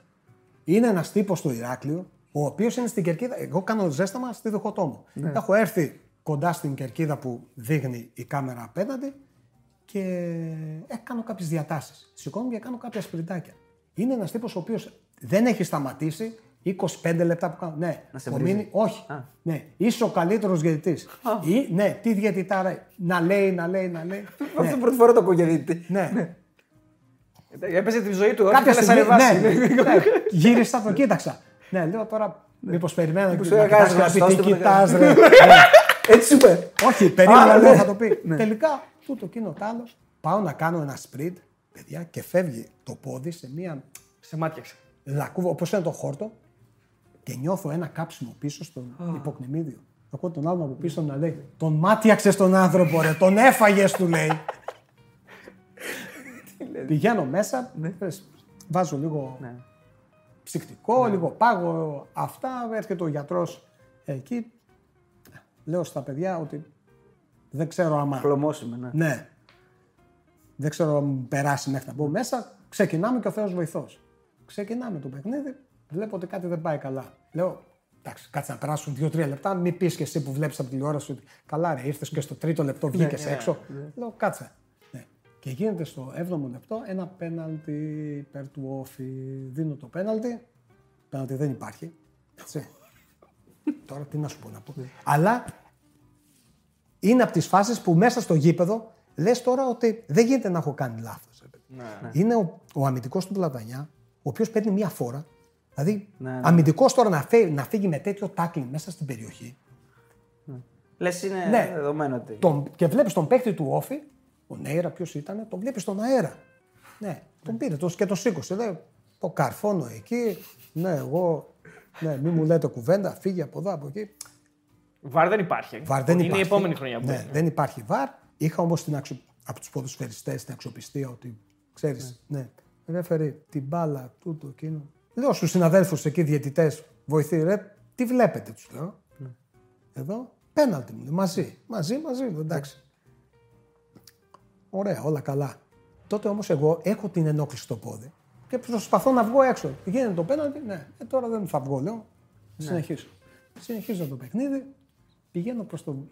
Είναι ένας τύπος στο Ηράκλειο, ο οποίος είναι στην κερκίδα. Εγώ κάνω ζέσταμα στη Δοχοτόμο. Έχω έρθει κοντά στην κερκίδα που δείχνει η κάμερα απέναντι και ε, κάνω κάποιες διατάσεις. Σηκώνομαι και κάνω κάποια σπριντάκια. Είναι ένας τύπος ο οποίος δεν έχει σταματήσει 25 λεπτά που κάνω. Ναι, Να σε ο βρίζει. Μίνι- όχι. Ναι, είσαι ο καλύτερος διαιτητής. Ή, ναι, τι διαιτητάρα. Να λέει, να λέει, να λέει. ναι, Αυτό πρώτη φορά το ακούω για διαιτητή. ναι. Έπαιζε τη ζωή του, όχι Κάποια θέλει στιγμή, να ανεβάσει. ναι, ναι, γύρισα, το κοίταξα. Ναι, λέω τώρα, μήπως περιμένω και σου να έκανες κοιτάξει να πει γνωστός τι το κοιτάς, ρε. Έτσι σου είπε. Όχι, περίμενα, Α, λέω, ναι. θα το πει. Τελικά, τούτο εκείνο τ' άλλο, πάω να κάνω ένα sprint, παιδιά, και φεύγει το πόδι σε μία Σε μάτιαξε. λακκούβα, όπως είναι το χόρτο, και νιώθω ένα κάψιμο πίσω στον υποκνημίδιο. Ακούω τον άλλον από πίσω να λέει: Τον μάτιαξες τον άνθρωπο, ρε, τον έφαγες, του λέει. Πηγαίνω μέσα, πες, βάζω λίγο ψυκτικό, λίγο πάγο, αυτά. Έρχεται ο γιατρός εκεί. Λέω στα παιδιά ότι δεν ξέρω άμα. Χλωμόσουμε, ναι. Ναι. Δεν ξέρω αν περάσει μέχρι να μπω μέσα. Ξεκινάμε και ο Θεός βοηθός. Ξεκινάμε το παιχνίδι. Βλέπω ότι κάτι δεν πάει καλά. Λέω, εντάξει, κάτσε να περάσουν 2-3 λεπτά. Μην πεις και εσύ που βλέπεις από τηλεόραση ότι καλά, ρε, ήρθες και στο τρίτο λεπτό βγήκες έξω. Λέω, κάτσε. Ναι. Και γίνεται στο 7ο λεπτό ένα πέναλτι υπέρ του Όφη. Δίνω το πέναλτι. Πέναλτι δεν υπάρχει. Έτσι. Τώρα τι να σου πω να πω. Αλλά είναι από τις φάσεις που μέσα στο γήπεδο λες τώρα ότι δεν γίνεται να έχω κάνει λάθος. Είναι ο, ο αμυντικός του Πλατανιά, ο οποίος παίρνει μία φόρα. Δηλαδή, Ναι, ναι. αμυντικός τώρα να φύγει, να φύγει με τέτοιο τάκλινγκ μέσα στην περιοχή. Λες είναι Ναι. δεδομένο ότι. Τον, και βλέπεις τον παίκτη του Όφη, ο Νέιρα, ποιος ήταν, τον βλέπει στον αέρα. Ναι, τον πήρε τον, και τον σήκωσε. Λέει, το καρφώνω εκεί. Ναι, εγώ. Ναι, μην μου λέτε κουβέντα, φύγει από εδώ, από εκεί. Βαρ δεν υπάρχει. Βαρ δεν είναι υπάρχει. η επόμενη χρονιά που Ναι, είναι. δεν υπάρχει βαρ. Είχα όμως αξιο... από τους ποδοσφαιριστές την αξιοπιστία ότι ξέρεις, ναι. ρέφερε την μπάλα, τούτο, εκείνο. Λέω στους συναδέλφους εκεί, διαιτητές, βοηθοί, ρε, τι βλέπετε, τους λέω. Εδώ, πέναλτι μου λέει, μαζί. Μαζί, μαζί, λέω, εντάξει. Ωραία, όλα καλά. Τότε όμως εγώ έχω την ενόχληση στο πόδι και προσπαθώ να βγω έξω. Γίνεται το πέναλτι, ναι, ε, τώρα δεν θα βγω, λέω. Συνεχίζω. Συνεχίζω το παιχνίδι, πηγαίνω προς τον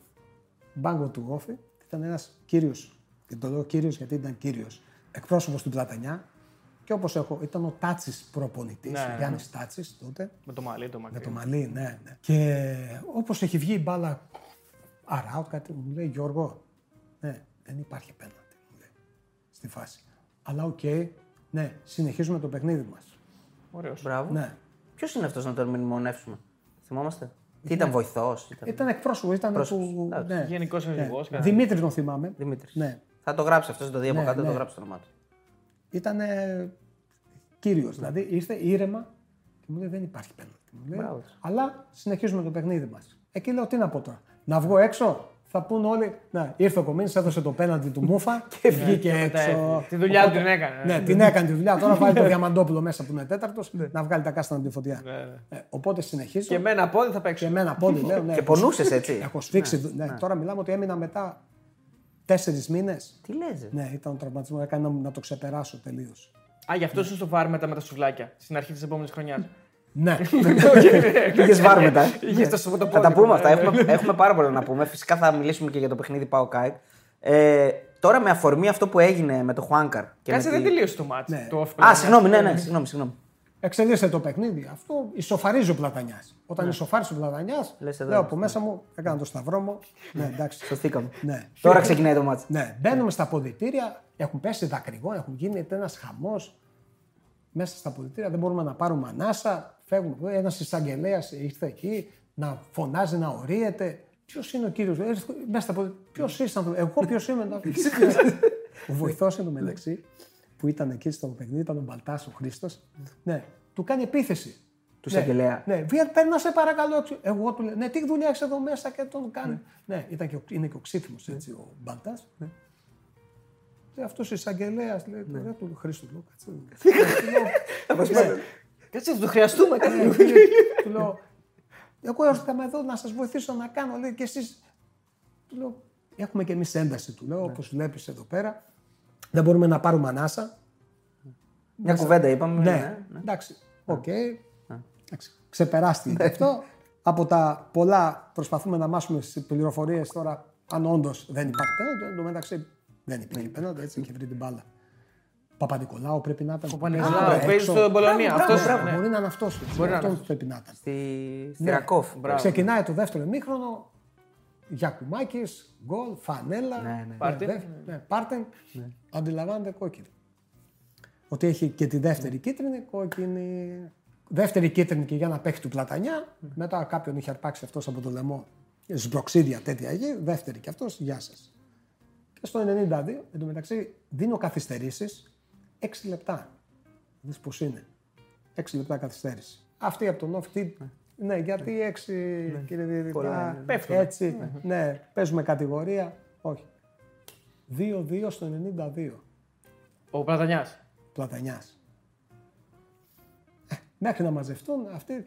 μπάγκο του Όφη. Ήταν ένας κύριος, και το λέω κύριος γιατί ήταν κύριος, εκπρόσωπος του Πλατανιά. Και όπως έχω, ήταν ο Τάτσι προπονητής, Ναι, ο ναι. Γιάννης Τάτσι τότε. Με το μαλλί, το Με μακρύ. το μαλλί, ναι, ναι. Και όπως έχει βγει η μπάλα around, κάτι μου λέει Γιώργο, ναι, δεν υπάρχει πέναλτι, μου λέει, στη φάση. Αλλά οκ, ναι, συνεχίζουμε το παιχνίδι μας. Ωραίος. Μπράβο. Ναι. Ποιος είναι αυτός να τον μνημονεύσουμε. Θυμόμαστε; Τι ήταν βοηθός. Ήταν... Ήταν εκπρόσωπος, ήταν Πρόσωπος, του. εντάξει. Ναι. Γενικός αρχηγός, κάτι. Δημήτρης τον θυμάμαι. Δημήτρης. Ναι. Θα το γράψει αυτός, το δει από Ναι, κάτω, ναι. το γράψει το όνομά του. Ήταν κύριος. Δηλαδή ήρθε ήρεμα και μου λέει δεν υπάρχει πέναλτι. Μου λέει, Μπράβο. αλλά συνεχίζουμε το παιχνίδι μας. Εκεί λέω τι να πω τώρα. Να βγω έξω. Θα πούν όλοι. Να, ήρθε ο Κομίνης, έδωσε το πέναλτι του Μούφα και βγήκε μετά έξω. έφυγε. Τη δουλειά του την έκανε. Ναι, την έκανε τη δουλειά. Τώρα βάλει το Διαμαντόπουλο μέσα που είναι τέταρτος να βγάλει τα κάστανα από τη φωτιά. Ε, οπότε συνεχίζω. Και με ένα πόδι θα Και παίξω. εμένα πόδι λέω. Ναι, Και έχω- πονούσες έτσι. Έχω σφίξει. Ναι, Τώρα μιλάμε ότι έμεινα μετά τέσσερις μήνες. Τι λες. Ναι, ήταν ο τραυματισμός. Έκανε να, να το ξεπεράσω τελείως. Α, γι' αυτό είσαι στο βάρ μετά με τα σουβλάκια στην αρχή της επόμενης χρονιάς. Ναι. Πήγε βάρ μετά. Είχες το σωματοπόδι. Θα τα πούμε αυτά. Έχουμε, έχουμε πάρα πολλά να πούμε. Φυσικά θα μιλήσουμε και για το παιχνίδι Πάο Κάικ. Ε, τώρα με αφορμή αυτό που έγινε με το Χουάνκαρ. και Κάτσε, με δεν τη- τελείωσε το μάτι. Ναι. Το Α, συγγνώμη, ναι, ναι, συγγνώμη. συγγνώμη. Εξελίσσεται το παιχνίδι. Αυτό ισοφαρίζει ο Πλατανιάς. Όταν Ναι. ισοφάρισε ο Πλατανιάς, Λες εδώ λέω είναι. από μέσα μου, έκανα το σταυρό μου. ναι, εντάξει. Σωθήκαμε. ναι. Τώρα ξεκινάει το μάτι. Ναι, μπαίνουμε στα αποδητήρια, έχουν πέσει δακρυγόνα, έχουν γίνει ένας χαμός. Μέσα στα αποδητήρια δεν μπορούμε να πάρουμε ανάσα. Φεύγουμε. Ένας εισαγγελέας ήρθε εκεί να φωνάζει, να ορίεται. Ποιος είναι ο κύριος, μέσα στα αποδητήρια. Ποιος ήσταν, εγώ ποιος είμαι. ο βοηθός εντωμεταξύ που ήταν εκεί στο παιχνίδι ήταν ο Μπαλτάς ο Χρήστος. Ναι, του κάνει επίθεση. Του Ναι, εισαγγελέα. Ναι, βγαίνει, παίρνει να σε παρακαλώ. Εγώ του λέω, Ναι, τι δουλειά έχεις εδώ μέσα και τον κάνει. Ναι, ήταν και ο, είναι και ο ξύφημο έτσι ο Μπαλτάς. Ναι. Και αυτός ο εισαγγελέας λέει: Ναι. Ρε του Χρήστο, λέω, κάτσε. Ναι. Κάτσε, θα το χρειαστούμε. κάτσε. Ναι, Του λέω: Εγώ έρχομαι εδώ να σας βοηθήσω να κάνω. Λέει και εσείς. Του λέω: Έχουμε και εμείς ένταση. Του Ναι. λέω: Όπως βλέπεις εδώ πέρα. Δεν μπορούμε να πάρουμε ανάσα. Μια κουβέντα είπαμε. Ναι, εντάξει. Οκ. Εντάξει, Ξεπεράστηκε αυτό. Από τα πολλά προσπαθούμε να μάσουμε στις πληροφορίες τώρα αν όντως δεν υπάρχει πέναντι. Εν τω μεταξύ δεν υπήρχε πέναντι, έτσι είχε βρει την μπάλα. Παπα-Νικολάου πρέπει να ήταν. Παπα-Νικολάου, έξω. παίζει στο Μπολονία. Μπράβο, Αυτός, μπράβο, ναι. Μπορεί να είναι αυτός. Μπορεί να είναι Αυτός πρέπει να ήταν. Στη, στη Ναι. Ρακόφ. Ξεκινάει το δεύτερο ημίχρονο. Γιακουμάκης, γκολ, φανέλα. Ναι, ναι. Πάρτεν. δε- ναι, Πάρτεν. Αντιλαμβάνεται κόκκινη. Ότι έχει και τη δεύτερη κίτρινη, κόκκινη. Δεύτερη κίτρινη και για ένα παίχτη του πλατανιά. Μετά κάποιον είχε αρπάξει αυτός από το λαιμό. Σμπροξίδια τέτοια γη. Δεύτερη και αυτός, γεια σας. Και στο 92, εντωμεταξύ, δίνω καθυστερήσεις 6 λεπτά. Δεις πώς είναι. 6 λεπτά καθυστέρηση. Αυτή από τον off τι- Ναι, γιατί 6 κύριε Διαιτητά. Πέφτουν. Έτσι, ναι, παίζουμε κατηγορία. Όχι. 2-2 στο 92. Ο Πλατανιάς. Πλατανιάς. Ε, Μέχρι να μαζευτούν αυτοί.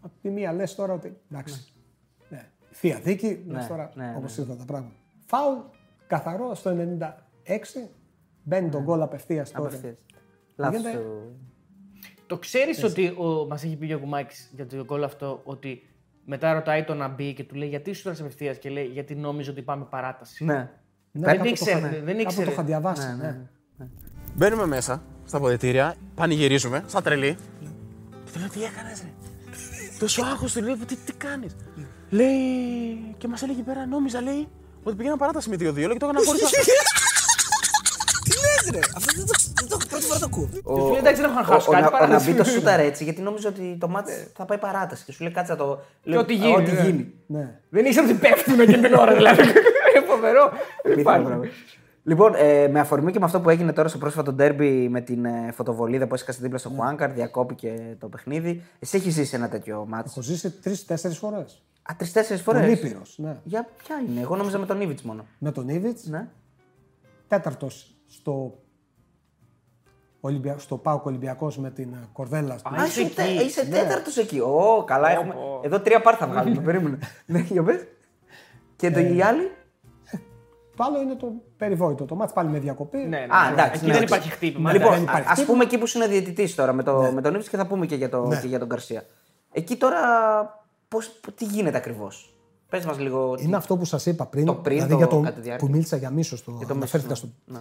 Από τη μία λες τώρα ότι εντάξει. Ναι. Θεία δίκη, λες Ναι, τώρα ναι, ναι. όπως ήρθαν τα πράγματα. Φάουλ, καθαρό στο 96. Μπαίνει τον γκολ απευθείας τώρα. Απευθείας. Λάθος Γίνεται- του- Το ξέρεις ότι μας έχει πει ο Γιακουμάκη για το γκολ αυτό ότι μετά ρωτάει τον να μπει και του λέει γιατί σου έδωσε απευθείας και λέει γιατί νόμιζε ότι πάμε παράταση. Ναι. Ναι, Δεν κάπου το ήξερε, είχα- δεν κάπου ήξερε. το είχα διαβάσει. Ναι, ναι. ναι. Μπαίνουμε μέσα στα αποδητήρια, πανηγυρίζουμε, σαν τρελή. Και του λέω τι έκανες, ρε; Τόσο άγχος του λέω, τι, τι κάνεις; Λέει. Και μας έλεγε εκεί πέρα, νόμιζα, λέει, ότι πήγαινα παράταση με 2-2. Λέει και το έκανα χωρίς. Τι λες ρε, αυτό δεν το, δεν το πρώτη φορά το ακούω. Ο, Του λέει, εντάξει, δεν έχω να χάσω ο- ο- κάτι, ο- Ο παράταση. Ναμπί το σούταρε έτσι γιατί νόμιζε ότι το μάτς θα πάει παράταση. Και σου λέει κάτσε να το. Λέω, ό,τι γίνει, Ό,τι ναι. γίνει. Ναι. Δεν ήξερε ότι πέφτουν εκείνη την ώρα δηλαδή. Είναι φοβερό. Δεν Απίθανο υπάρχει. πράγμα. Λοιπόν, ε, με αφορμή και με αυτό που έγινε τώρα στο πρόσφατο ντέρμπι με την ε, φωτοβολίδα που έσκασε δίπλα στο Ναι. Χουάνκαρ, διακόπηκε το παιχνίδι. Εσύ έχεις ζήσει ένα τέτοιο μάτσο. Έχω ζήσει τρει-τέσσερι φορές. Α, τρει-τέσσερι φορές; Τον Ήπειρος. Ναι. Για ποια είναι, εγώ νόμιζα με τον Ήβιτς μόνο. Με τον Ήβιτς, Ναι. τέταρτος στο, Ολυμπια... στο Πάοκ Ολυμπιακός με την ε, Κορδέλα. στο- Α, είσαι, εκεί. τε- είσαι Ναι. τέταρτος εκεί. Ω, καλά, έχουμε. Εδώ τρία πάρ θα βγάλουμε. Περίμενε. ναι, για πες. Και Ε, το οι άλλοι; Το άλλο είναι το περιβόητο. Το μάτς πάλι με διακοπή. Ναι, ναι. Α, εντάξει. Εκεί ναι, δεν εντάξει. υπάρχει χτύπημα. δεν Λοιπόν, υπάρχει ας χτύπημα. πούμε εκεί που σου είναι διαιτητής τώρα με, το, με τον Ήβιτ και θα πούμε και για, το, Ναι. και για τον Καρσία. Εκεί τώρα πώς, τι γίνεται ακριβώς; Πες μας λίγο. τι- Είναι αυτό που σας είπα πριν, Το πριν, δηλαδή το για το, κατά τη διάρκεια. που μίλησα για μίσος. Το, για το αναφέρθηκα μίσος, στο...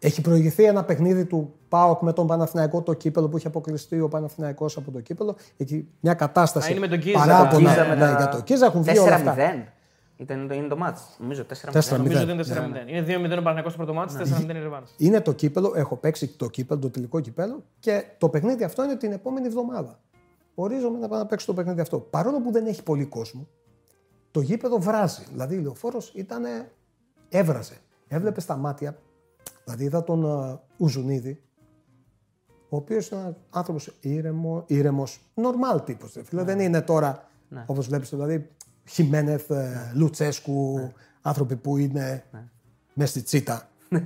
ναι. Ναι. Έχει προηγηθεί ένα παιχνίδι του ΠΑΟΚ με τον Παναθηναϊκό, το κύπελο που είχε αποκλειστεί ο Παναθηναϊκός από το κύπελο. Εκεί μια κατάσταση Α, είναι με τον Κίζα, παράπονα Κίζα με ναι, τα- για το Κίζα έχουν βγει όλα αυτά. 4-0. Ήταν, είναι το μάτς. Νομίζω 4-0. 4-0. Νομίζω ότι Ναι, είναι 4-0. Είναι 2-0 ο Παναγιακό στο πρώτο μάτι, 4-0 η Ρεβάνς. Είναι το κύπελο, έχω παίξει το κύπελο, το τελικό κύπελο και το παιχνίδι αυτό είναι την επόμενη εβδομάδα. Ορίζομαι να πάω να παίξω το παιχνίδι αυτό. Παρόλο που δεν έχει πολύ κόσμο, το γήπεδο βράζει. Δηλαδή η λεωφόρος ήταν. έβραζε. Έβλεπες τα μάτια. Δηλαδή είδα τον uh, Ουζουνίδη, ο οποίος είναι ένα άνθρωπος ήρεμο, ήρεμος, normal τύπος. Δεν είναι τώρα όπως βλέπεις, δηλαδή Χιμένεθ, ε, Λουτσέσκου, άνθρωποι που είναι μέσα στη τσίτα.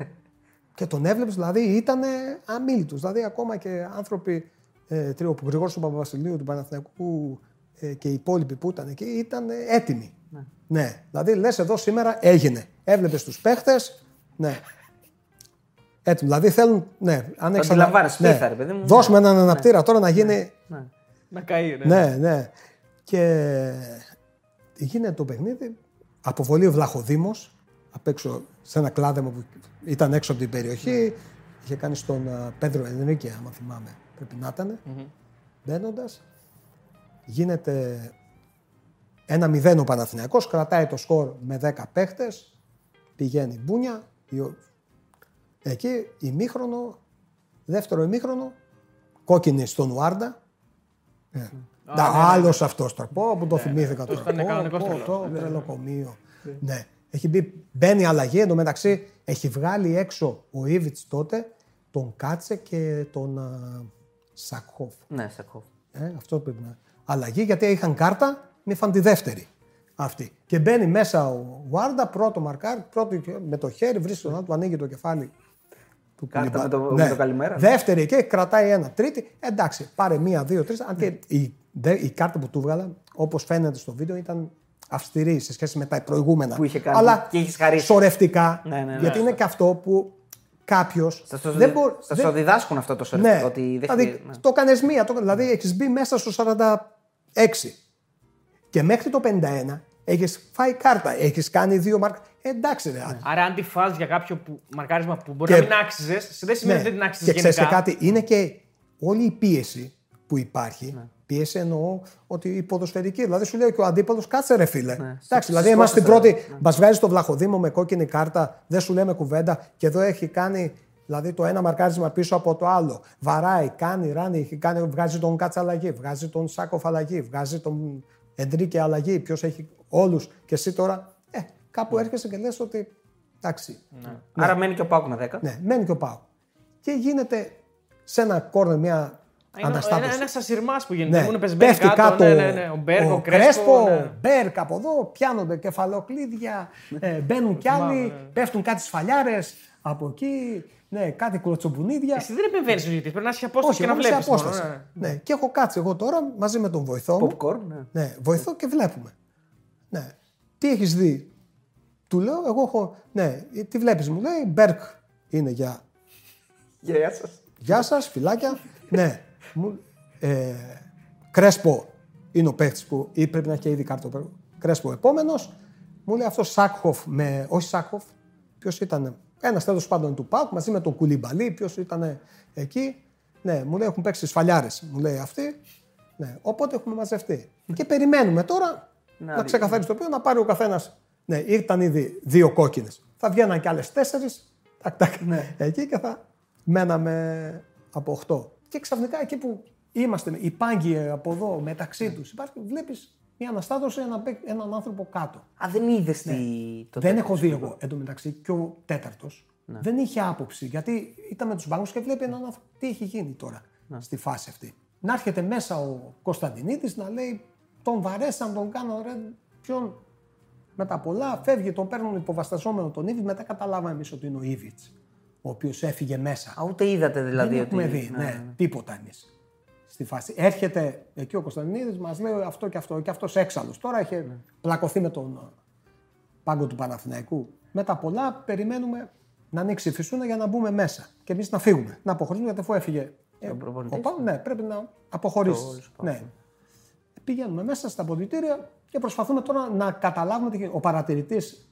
Και τον έβλεπες, δηλαδή ήταν αμήλυτο. Δηλαδή, ακόμα και άνθρωποι, ε, τρι- ο Γρηγόρης του Παπαβασιλείου, του Παναθηναϊκού ε, και οι υπόλοιποι που ήταν εκεί, ήταν έτοιμοι. Ναι. Δηλαδή λες εδώ σήμερα έγινε. Έβλεπες τους παίχτες. Ναι. Έτσι, δηλαδή θέλουν. Ναι, αν έχεις αντιλαμβάνεσαι, ναι. πίθα, ρε παιδί μου, Δώσουμε ναι. έναν αναπτήρα τώρα να γίνει. Να καεί, ναι. Ναι, ναι. Και γίνεται το παιχνίδι. Αποβολή ο Βλαχοδήμος απ' έξω σε ένα κλάδεμα που ήταν έξω από την περιοχή. Είχε κάνει στον α, Πέδρο Ενρίκε, άμα θυμάμαι. Πρέπει να ήταν. Μπαίνοντας. Γίνεται ένα μηδέν ο Παναθηναϊκός, κρατάει το σκορ με 10 παίχτες, πηγαίνει μπούνια, η- εκεί ημίχρονο, δεύτερο ημίχρονο, κόκκινη στον Ουάρντα. Ε. Να, άλλος αυτός τώρα. Πω, που το θυμήθηκα τώρα. ήταν Πω, κανονικός πω, τρελός. το τρελοκομείο. Ναι. Έχει μπει, μπαίνει αλλαγή, εντωμεταξύ έχει βγάλει έξω ο Ήβιτς τότε τον Κάτσε και τον α, Σακχόφ. Ναι, Σακχόφ. Ε, αυτό πρέπει να. Αλλαγή γιατί είχαν κάρτα, με φαν τη δεύτερη. Αυτή. Και μπαίνει μέσα ο Βάρντα, πρώτο μαρκάρ, πρώτο και- με το χέρι, βρίσκει τον άλλο, του ανοίγει το κεφάλι. Του Κάρτα Κουλιμπά- με το- με το καλημέρα. Δεύτερη και κρατάει ένα. Τρίτη, εντάξει, πάρε μία, δύο, τρεις. Αν και η, δε- η κάρτα που του βγάλα, όπως φαίνεται στο βίντεο, ήταν αυστηρή σε σχέση με τα προηγούμενα. Που είχε κάνει Αλλά και έχεις χαρίσει. σορευτικά. Ναι, ναι, ναι. γιατί είναι και αυτό που κάποιος. Σα το, δεν μπορεί. σας το διδάσκουν αυτό το σερβι. Ναι, Ότι δεν δηλαδή χρειάζεται- ναι. το έκανε μία. Το, δηλαδή έχεις μπει μέσα στο 46. Και μέχρι το 51 έχεις φάει κάρτα. Έχεις κάνει δύο μάρκα. Εντάξει, ρε. άδε. Άρα, αν τη φας για κάποιο που, μαρκάρισμα που μπορεί Και- να μην άξιζες, δεν σημαίνει ότι δεν την άξιζες Ναι. Και ξέρεις γενικά. κάτι, είναι και όλη η πίεση που υπάρχει. Ναι. Πίεση εννοώ ότι η ποδοσφαιρική. Δηλαδή σου λέει και ο αντίπαλος, κάτσε ρε φίλε. Ναι. Εντάξει, δηλαδή Σηκώστε είμαστε στην τώρα. πρώτη. Μας βγάζει το βλαχοδήμο με κόκκινη κάρτα, δεν σου λέμε κουβέντα και εδώ έχει κάνει. Δηλαδή το ένα μαρκάρισμα πίσω από το άλλο. Βαράει, κάνει, ράνει, έχει κάνει, βγάζει τον Κάτσα αλλαγή, βγάζει τον Σάκοφ αλλαγή, βγάζει τον Εντρίκε αλλαγή. Ποιος έχει όλους. Και εσύ τώρα, ε, κάπου έρχεσαι και λες ότι. Εντάξει. Άρα μένει και ο Πάουκ με 10. Ναι, μένει και ο Πάου. Και γίνεται σε ένα κόρνερ μια Είναι αναστάτωση. ένα ασυρμάς που γίνεται. Ναι, Ήμουν πεσμένοι πέφτει κάτω. κάτω ναι, ναι, ναι. Ο Μπέρκ, ο, Κρέσπο. ναι. Μπέρκ από εδώ, πιάνονται κεφαλοκλίδια, ε, μπαίνουν κι άλλοι, ναι. πέφτουν κάτι σφαλιάρες από εκεί, ναι, κάτι κλωτσομπουνίδια. Εσύ δεν επεμβαίνεις στους ζητητή. Πρέπει να είσαι απόσταση Όχι, και να εγώ είμαι σε βλέπει. απόσταση. Ναι. Και έχω κάτσει εγώ τώρα μαζί με τον βοηθό μου. Popcorn, ναι. Ναι, βοηθώ και βλέπουμε. Ναι. Τι έχεις δει, του λέω, εγώ έχω. Ναι, τι βλέπεις, μου λέει, Μπέρκ είναι για Γεια σας. Γεια σας, φυλάκια. ναι. Μου, ε, Κρέσπο είναι ο παίκτης που ή πρέπει να έχει ήδη κάρτο. Κρέσπο επόμενος. Μου λέει αυτός Σάκχοφ με. Όχι Σάκχοφ. Ποιος ήταν. Ένας τέλος πάντων του Πάουκ μαζί με τον Κουλιμπαλί. Ποιος ήταν εκεί. Ναι, μου λέει έχουν παίξει σφαλιάρες. Μου λέει αυτή. Ναι, οπότε έχουμε μαζευτεί. Και περιμένουμε τώρα να, δει. ξεκαθαρίσει το οποίο να πάρει ο καθένας. Ναι, ήταν ήδη δύο κόκκινες. Θα βγαίναν κι άλλες τέσσερις. Τακ, τακ, εκεί και θα μέναμε από 8. Και ξαφνικά εκεί που είμαστε, οι πάγκοι από εδώ μεταξύ τους, υπάρχει, βλέπεις μια αναστάτωση, ένα, παίκ- έναν άνθρωπο κάτω. Α, δεν είδες τι. το δεν τέτοιο έχω σου δει είπα. εγώ. Εν τω μεταξύ και ο τέταρτος δεν είχε άποψη γιατί ήταν με τους μπάγκου και βλέπει έναν άνθρωπο. Τι έχει γίνει τώρα στη φάση αυτή. Να έρχεται μέσα ο Κωνσταντινίδης να λέει τον βαρέσαν, τον κάνω ρε. Ποιον με τα πολλά φεύγει, τον παίρνουν υποβαστασόμενο τον Ήβιτ. Μετά καταλάβαμε εμείς ότι είναι ο Ήβιτς, ο οποίος έφυγε μέσα. Α, ούτε είδατε δηλαδή Δεν ότι. έχουμε δει, ναι, ναι, ναι. τίποτα εμείς στη φάση. Έρχεται εκεί ο Κωνσταντινίδης, μας λέει αυτό και αυτό και αυτός έξαλλος. Τώρα είχε Ναι. πλακωθεί με τον ε, πάγκο του Παναθηναϊκού. Με τα πολλά περιμένουμε να ανοίξει η φυσούνα για να μπούμε μέσα και εμείς να φύγουμε. Να αποχωρήσουμε γιατί αφού έφυγε. ε, προπονητής, ο Πάου, ναι, πρέπει να αποχωρήσεις. Ναι. Πηγαίνουμε μέσα στα αποδητήρια και προσπαθούμε τώρα να καταλάβουμε τι γίνεται. Ο παρατηρητής,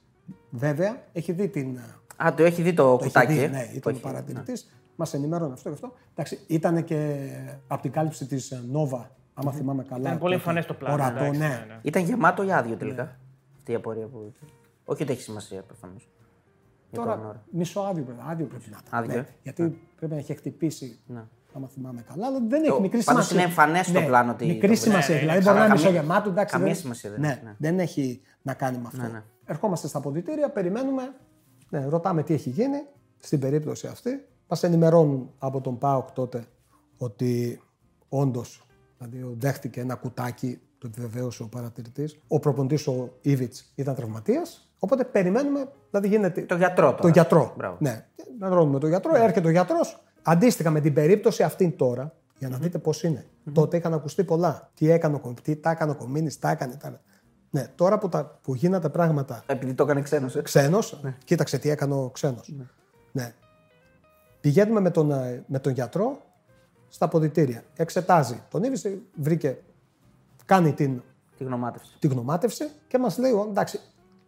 βέβαια, έχει δει την, ε, Α, το έχει δει το, το είχε κουτάκι. δει, ε; ναι, Το ήταν ο έχει- παρατηρητής. Μας ενημέρωνε αυτό και αυτό. Εντάξει, ήταν και από την κάλυψη της Νόβα, άμα θυμάμαι καλά. Ήταν πολύ τότε, εμφανές το πλάνο, Ορατό, εντάξει, ναι. ναι, ναι. Ήταν γεμάτο ή άδειο τελικά. Ναι. Αυτή η απορία που. Όχι ότι έχει σημασία προφανώς. Τώρα μισό άδειο πρέπει, άδειο πρέπει να ήταν. Άδειο, ναι, ε. γιατί πρέπει να έχει χτυπήσει. Ναι. Άμα θυμάμαι καλά, αλλά δεν έχει Το- μικρή πάντως σημασία. είναι εμφανές στο πλάνο ότι Μικρή το- σημασία. Ναι, ναι, δηλαδή ναι, μπορεί να είναι καμία- μισογεμάτο, εντάξει. καμία δεν- σημασία δεν ναι, έχει, ναι. δεν έχει να κάνει με αυτό. Ναι, ναι. Ερχόμαστε στα αποδητήρια, περιμένουμε, ναι, ρωτάμε τι έχει γίνει. Στην περίπτωση αυτή, μας ενημερώνουν από τον ΠΑΟΚ τότε ότι όντως δηλαδή, δέχτηκε ένα κουτάκι, το επιβεβαίωσε ο παρατηρητής. Ο προποντή ο Ήβιτ ήταν τραυματίας. Οπότε περιμένουμε, δηλαδή γίνεται. Το γιατρό τώρα. Το γιατρό. Μπράβο. Ναι. Να ρωτούμε τον γιατρό, έρχεται ο γιατρός. Αντίστοιχα με την περίπτωση αυτή τώρα, για να δείτε πώς είναι. Τότε είχαν ακουστεί πολλά. Τι έκανε ο Κομ- τι τα έκανε ο Κομίνης, τα έκανε. Τα... Ναι, τώρα που, τα, που γίνανε πράγματα Επειδή το έκανε ξένος. Ε. ξένος, κοίταξε τι έκανε ο ξένος. Ναι. Πηγαίνουμε με τον, ε, με τον γιατρό στα αποδητήρια. Εξετάζει τον Ήβη, βρήκε, κάνει την, Τη γνωμάτευση. τη γνωμάτευση και μας λέει: «Ω, Εντάξει,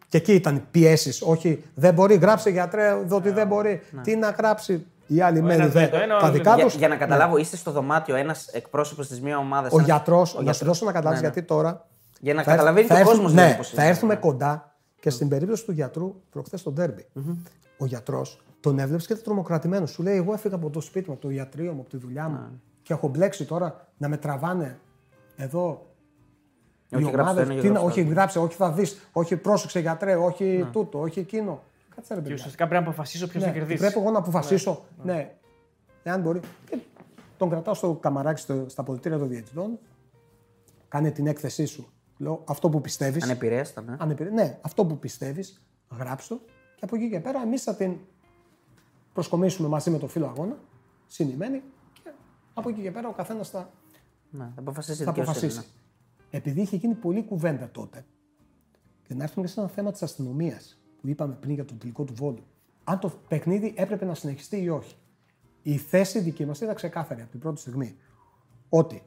και εκεί ήταν πιέσεις. Όχι, δεν μπορεί, γράψε γιατρέ, εδώ ότι δεν μπορεί. Τι να γράψει. Οι άλλοι μένουν ένας δε. λέει το ένα, ο Τα άλλος δικά Για, του. για να καταλάβω, είστε στο δωμάτιο ένας εκπρόσωπος της μία ομάδας. Ο γιατρό, να σου γιατρός. δώσω να καταλάβεις Ναι, ναι. γιατί τώρα. Για να θα- καταλαβαίνει θα και ο έρθουμε- κόσμο. Ναι, θα έρθουμε κοντά και στην περίπτωση του γιατρού προχθές στο ντέρμπι. Ο γιατρός τον έβλεψε και ήταν τρομοκρατημένο. Σου λέει: Εγώ έφυγα από το σπίτι μου, από το ιατρείο μου, από τη δουλειά μου και έχω μπλέξει τώρα να με τραβάνε εδώ. Όχι, οι γράψε το ομάδες. ένα και Τι να- γράψε το όχι, άλλο. γράψε, όχι, θα δεις. Όχι, πρόσεξε γιατρέ, όχι τούτο, όχι εκείνο. Κάτσε ρε Και παιδιά. ουσιαστικά πρέπει να αποφασίσω ποιος θα Ναι, κερδίσει. Πρέπει εγώ να αποφασίσω. Ναι, εάν μπορεί. Και τον κρατάω στο καμαράκι στο, στα πολιτήρια των διαιτητών. Κάνε την έκθεσή σου. Λέω αυτό που πιστεύεις. Ανεπηρέαστα, ναι. Ναι, αυτό που πιστεύεις, γράψτε το. Και από εκεί και πέρα εμείς θα την προσκομίσουμε μαζί με το φίλο αγώνα, συνημένοι. Και από εκεί και πέρα ο καθένας θα, ναι. Θα αποφασίσει η θα δικαιοσύνη, αποφασίσει. Επειδή είχε γίνει πολλή κουβέντα τότε, και να έρθουμε και σε ένα θέμα της αστυνομίας που είπαμε πριν για τον τελικό του βόλου. Αν το παιχνίδι έπρεπε να συνεχιστεί ή όχι. Η θέση δική μας ήταν ξεκάθαρη από την πρώτη στιγμή. Ότι,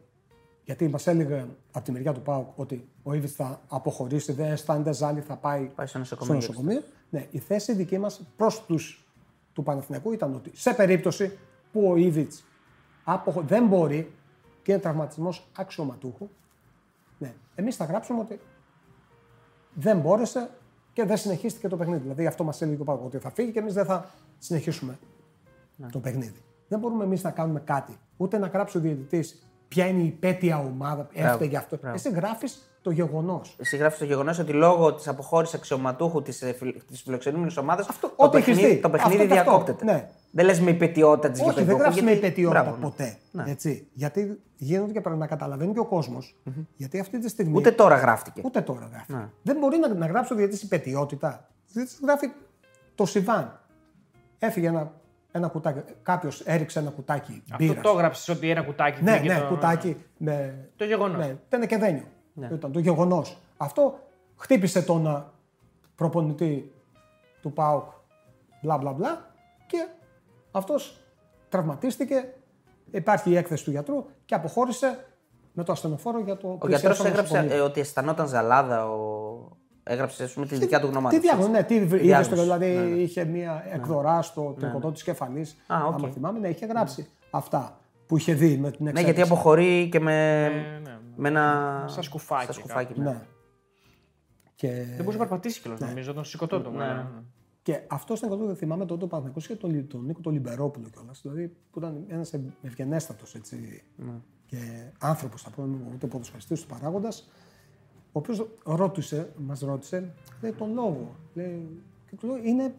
γιατί μας έλεγε από τη μεριά του Πάουκ ότι ο Ήβιτ θα αποχωρήσει, δεν αισθάνεται ζάλι, θα πάει, Πάει στο νοσοκομείο. στο νοσοκομείο. Ναι, η θέση δική μας προς τους του Παναθηναϊκού ήταν ότι σε περίπτωση που ο Ήβιτ δεν μπορεί και είναι τραυματισμός αξιωματούχου, ναι, εμείς θα γράψουμε ότι δεν μπόρεσε και δεν συνεχίστηκε το παιχνίδι. Δηλαδή αυτό μας έλεγε ο Πάουκ, ότι θα φύγει και εμείς δεν θα συνεχίσουμε το παιχνίδι. Δεν μπορούμε εμείς να κάνουμε κάτι. Ούτε να γράψει ο διαιτητής ποια είναι η υπέτεια ομάδα, έφταιγε αυτό. Εσύ γράφεις το γεγονός. Εσύ γράφεις το γεγονός ότι λόγω της αποχώρησης αξιωματούχου της φιλοξενούμενης ομάδας Αυτό, το, ό,τι έχεις παιχνίδι, δει. το παιχνίδι Αυτό και αυτό. διακόπτεται. Ναι. Δεν λες με υπετιότητα της Όχι, δεν γράφεις με υπετιότητα Μπράβο, ναι. ποτέ. Ναι. Έτσι. Γιατί γίνονται και πρέπει να καταλαβαίνει και ο κοσμο Γιατί αυτή τη στιγμή. Ούτε τώρα γράφτηκε. Ούτε τώρα γράφει. Ναι. Δεν μπορεί να, να γράψει ο διαιτητή υπετιότητα. Ο διαιτητής γράφει το Σιβάν. Έφυγε ένα, ένα κουτάκι. Κάποιος έριξε ένα κουτάκι Αυτό μπύρας. το έγραψες ότι ένα κουτάκι. Ναι, βγήκε ναι, το- κουτάκι με. Το γεγονός. Ναι, ήταν και δένιο. Ήταν το γεγονός. Αυτό χτύπησε τον α, προπονητή του ΠΑΟΚ μπλα μπλα μπλα και αυτός τραυματίστηκε. Υπάρχει η έκθεση του γιατρού και αποχώρησε με το ασθενοφόρο για το Ο γιατρός έγραψε ε, ότι αισθανόταν ζαλάδα. Ο... Έγραψε ας πούμε, τη δικιά του Τι γνωμάτευση. διάγνωση, ναι, τι είδε Διάγνωση. δηλαδή Ναι, ναι. είχε μία εκδορά στο τριχωτό της κεφαλής. Α, οκ. Άμα θυμάμαι, ναι, είχε γράψει αυτά που είχε δει με την Ναι, εξέλιξη. γιατί αποχωρεί και με, ναι. Με ένα. Σαν σκουφάκι Σαν σκουφάκι Ναι. ναι. Και... Δεν μπορούσε να περπατήσει κιόλας νομίζω, τον σηκωτό Ναι. του. Και αυτό στην εκατό δεν θυμάμαι τότε ο Παναθηναϊκός είχε τον, Λι- τον Νίκο τον Λιμπερόπουλο κιόλας. Δηλαδή που ήταν ένας ευγενέστατος και άνθρωπος, θα πούμε, ούτε ποδοσφαιριστής του παράγοντας, ο οποίος ρώτησε, μας ρώτησε, λέει τον λόγο. Λέει, και του λέω, είναι,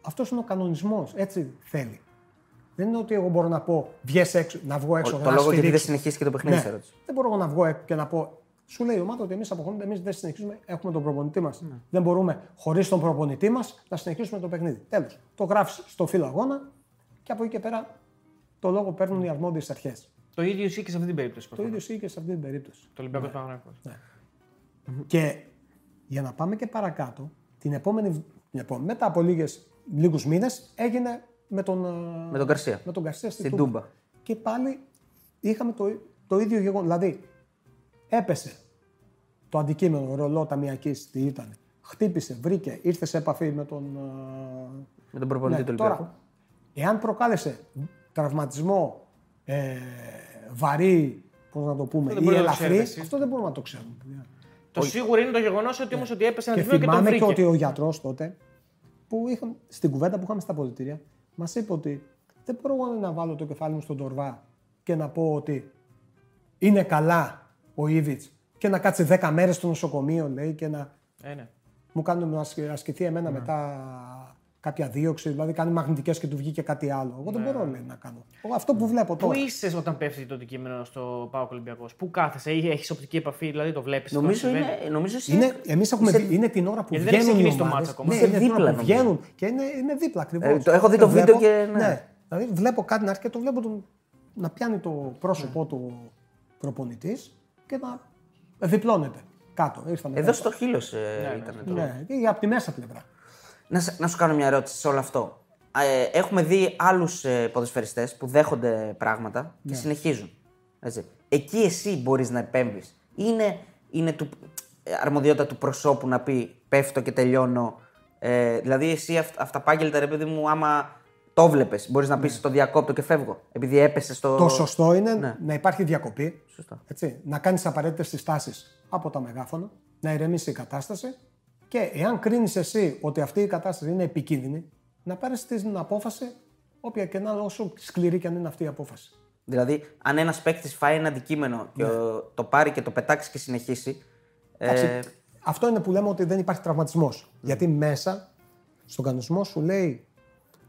αυτός είναι ο κανονισμός. Έτσι θέλει. Δεν είναι ότι εγώ μπορώ να πω βγες έξω, να βγω έξω. Το να λόγο γιατί δεν στηρίξω. συνεχίσει και το παιχνίδι, σε Ναι. ρώτησε. Δεν μπορώ εγώ να βγω έξω και να πω. Σου λέει η ομάδα ότι εμείς αποχωρούμε, εμείς δεν συνεχίζουμε, έχουμε τον προπονητή μας. Ναι. Δεν μπορούμε χωρίς τον προπονητή μας να συνεχίσουμε το παιχνίδι. Τέλος. Το γράφεις στο φύλλο αγώνα και από εκεί και πέρα το λόγο παίρνουν οι αρμόδιες αρχές. Το ίδιο ισχύει και σε αυτή την περίπτωση. Το προφανώς. ίδιο ισχύει και σε αυτή την περίπτωση. Το Ολυμπιακός Παναγενικός. Και για να πάμε και παρακάτω, την επόμενη, την επόμενη μετά από λίγες, λίγους μήνες έγινε με τον, ε, Με τον Καρσία. με τον Γκαρσία στη Στην Τούμπα. Τούμπα. Και πάλι είχαμε το, το ίδιο γεγονό. Δηλαδή, έπεσε το αντικείμενο ρολό ταμιακής, τι ήταν. Χτύπησε, βρήκε, ήρθε σε επαφή με τον. ε, Με τον προπονητή ναι, του Ολυμπιακού. τώρα, εάν προκάλεσε τραυματισμό ε, βαρύ, πώς να το πούμε, δεν ή μπορεί να το ελαφρύ, ξέρετε εσείς. αυτό δεν μπορούμε να το ξέρουμε. Το σίγουρο είναι το γεγονός ότι όμως ότι έπεσε ένα Και τμήμα και τον θυμάμαι και, βρήκε. ότι ο γιατρός τότε, που είχαμε, στην κουβέντα που είχαμε στα πολιτήρια, μας είπε ότι δεν μπορώ εγώ να βάλω το κεφάλι μου στον τορβά και να πω ότι είναι καλά ο Ήβιτ και να κάτσει 10 μέρες στο νοσοκομείο, λέει, και να Ε, ναι. μου κάνουν να ασκ- ασκηθεί εμένα μετά κάποια δίωξη, δηλαδή κάνει μαγνητικές και του βγήκε κάτι άλλο. Εγώ δεν μπορώ λέει, να κάνω. Εγώ αυτό που βλέπω Πού τώρα. είσαι όταν πέφτει το αντικείμενο στο Πάο Ολυμπιακός, Πού κάθεσαι, έχεις οπτική επαφή, δηλαδή το βλέπεις. Νομίζω, είναι, νομίζω εσύ- Είναι, εμείς έχουμε είσαι- δει- είναι την ώρα που Γιατί δεν έχεις βγαίνουν οι ξεκινήσει το ομάδες. μάτς ακόμα. Ναι, Είσαι είναι την ώρα δίπλα, που νομίζω. βγαίνουν και είναι, είναι δίπλα ακριβώς. Ε, το- έχω δει το βίντεο και, ναι. Δηλαδή βλέπω κάτι να έρχεται και το βλέπω τον, να πιάνει το πρόσωπό του προπονητής και να διπλώνεται. κάτω. Ήρθαμε Εδώ κάτω. στο χείλο ε, ήταν. το- Ναι, ή από τη μέσα πλευρά. Να, σε- να σου κάνω μια ερώτηση σε όλο αυτό. Ε, έχουμε δει άλλους ε, ποδοσφαιριστές που δέχονται πράγματα και Ναι. συνεχίζουν. Έτσι. Εκεί εσύ μπορείς να επέμβεις. Είναι, είναι του, ε, αρμοδιότητα του προσώπου να πει πέφτω και τελειώνω. Ε, δηλαδή, εσύ αυ, αυταπάγγελτα, ρε παιδί μου, άμα το βλέπεις, μπορείς να πεις το διακόπτω και φεύγω. Επειδή έπεσε στο. Ναι. Το σωστό είναι Ναι. να υπάρχει διακοπή. Σωστά. Έτσι, να κάνεις απαραίτητες συστάσεις από τα μεγάφωνα, να ηρεμήσει η κατάσταση και εάν κρίνεις εσύ ότι αυτή η κατάσταση είναι επικίνδυνη, να πάρεις την απόφαση, όποια και να είναι, όσο σκληρή και αν είναι αυτή η απόφαση. Δηλαδή, αν ένας παίκτης φάει ένα αντικείμενο και Ναι. ο- το πάρει και το πετάξει και συνεχίσει. Εντάξει, Ε, Αυτό είναι που λέμε ότι δεν υπάρχει τραυματισμός. Γιατί μέσα στον κανονισμό σου λέει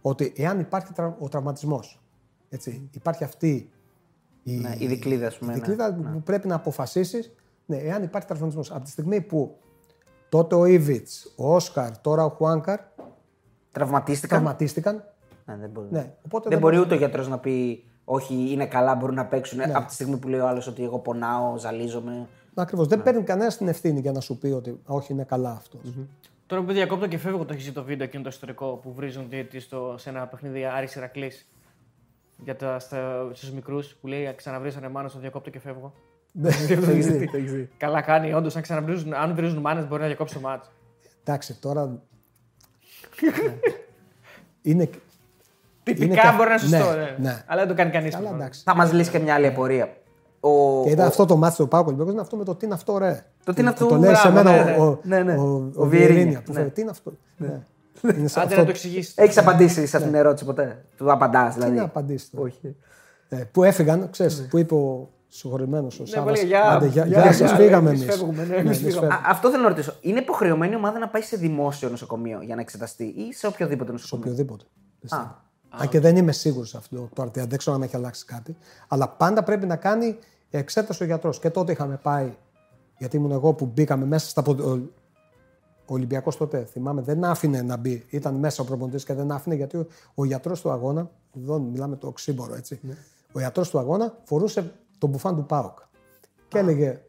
ότι εάν υπάρχει τρα- ο τραυματισμός, υπάρχει αυτή η, Ναι, η δικλίδα, ας πούμε, η ναι. δικλίδα που πρέπει να αποφασίσεις, ναι, εάν υπάρχει τραυματισμός. Από τη στιγμή που τότε ο Ήβιτ, ο Όσκαρ, τώρα ο Χουάνκαρ τραυματίστηκαν; τραυματίστηκαν. Ναι, δεν μπορεί. Ναι, οπότε δεν δεν μπορεί μπορεί- ούτε ο γιατρός να πει Όχι, είναι καλά, μπορούν να παίξουν. Ναι. Από τη στιγμή που λέει ο άλλος ότι εγώ πονάω, ζαλίζομαι. Ακριβώς. Δεν παίρνει κανένα την ευθύνη για να σου πει ότι όχι, είναι καλά αυτός. Τώρα που διακόπτω και φεύγω, το έχεις δει το βίντεο εκείνο το ιστορικό που βρίζουν διαιτητή στο, σε ένα παιχνίδι Άρης Ηρακλής για τα, στα, στους μικρούς που λέει ξαναβρίζανε μάνα στο διακόπτω και φεύγω. Ναι, το έχεις δει, το έχεις δει. Καλά κάνει, όντως. Αν ξαναβρίζουν, αν βρίζουν μάνες, μπορεί να διακόψει το μάτσο. Εντάξει, τώρα. είναι. Τυπικά και- μπορεί να είναι σωστό, ναι, ναι. ναι. Αλλά δεν το κάνει κανείς. Καλά, εντάξει. Θα μας λύσει και μια άλλη απορία. Ο, Και είδα ο- αυτό το μάτι του Πάου Ολυμπιακός είναι αυτό με το τι είναι αυτό, ρε. Το τι είναι αυτό, Το λέει σε μπράβο, μένα ναι, ναι. ο, Ναι, ναι. ο, Ο ο Βιερίνια, Βιερίνια. που ναι. φέρει, Τι είναι αυτό. Ναι. Είναι σε Άντε αυτό- να το εξηγήσεις. Έχεις απαντήσει σε αυτήν την ερώτηση ποτέ; Του απαντάς Τι δηλαδή. να απαντήσει. τώρα. Όχι. Ε, που έφυγαν, ξέρεις, που είπε ο συγχωρημένος ο Σάββας, πολύ, γεια, «Άντε, γεια, γεια, γεια γεια, σας, φύγαμε εμείς εμείς». φεύγουμε, ναι, Ναι, εμείς εμείς φύγαμε. φεύγουμε. Α, αυτό θέλω να ρωτήσω. Είναι υποχρεωμένη η ομάδα να πάει σε δημόσιο νοσοκομείο για να εξεταστεί ή σε οποιοδήποτε Σε νοσοκομείο; οποιοδήποτε. Α, Αν και δεν είμαι σίγουρος σε αυτό το αρτία, δεν ξέρω αν έχει αλλάξει κάτι. Αλλά πάντα πρέπει να κάνει εξέταση ο γιατρός. Και τότε είχαμε πάει, γιατί ήμουν εγώ που μπήκαμε μέσα στα. ποδ- Ο ο Ολυμπιακός τότε, θυμάμαι, δεν άφηνε να μπει. Ήταν μέσα ο προπονητής και δεν άφηνε γιατί ο, ο γιατρός του αγώνα, εδώ μιλάμε το οξύμπορο έτσι. Ο γιατρός του αγώνα φορούσε τον μπουφάν του Πάουκ. Και έλεγε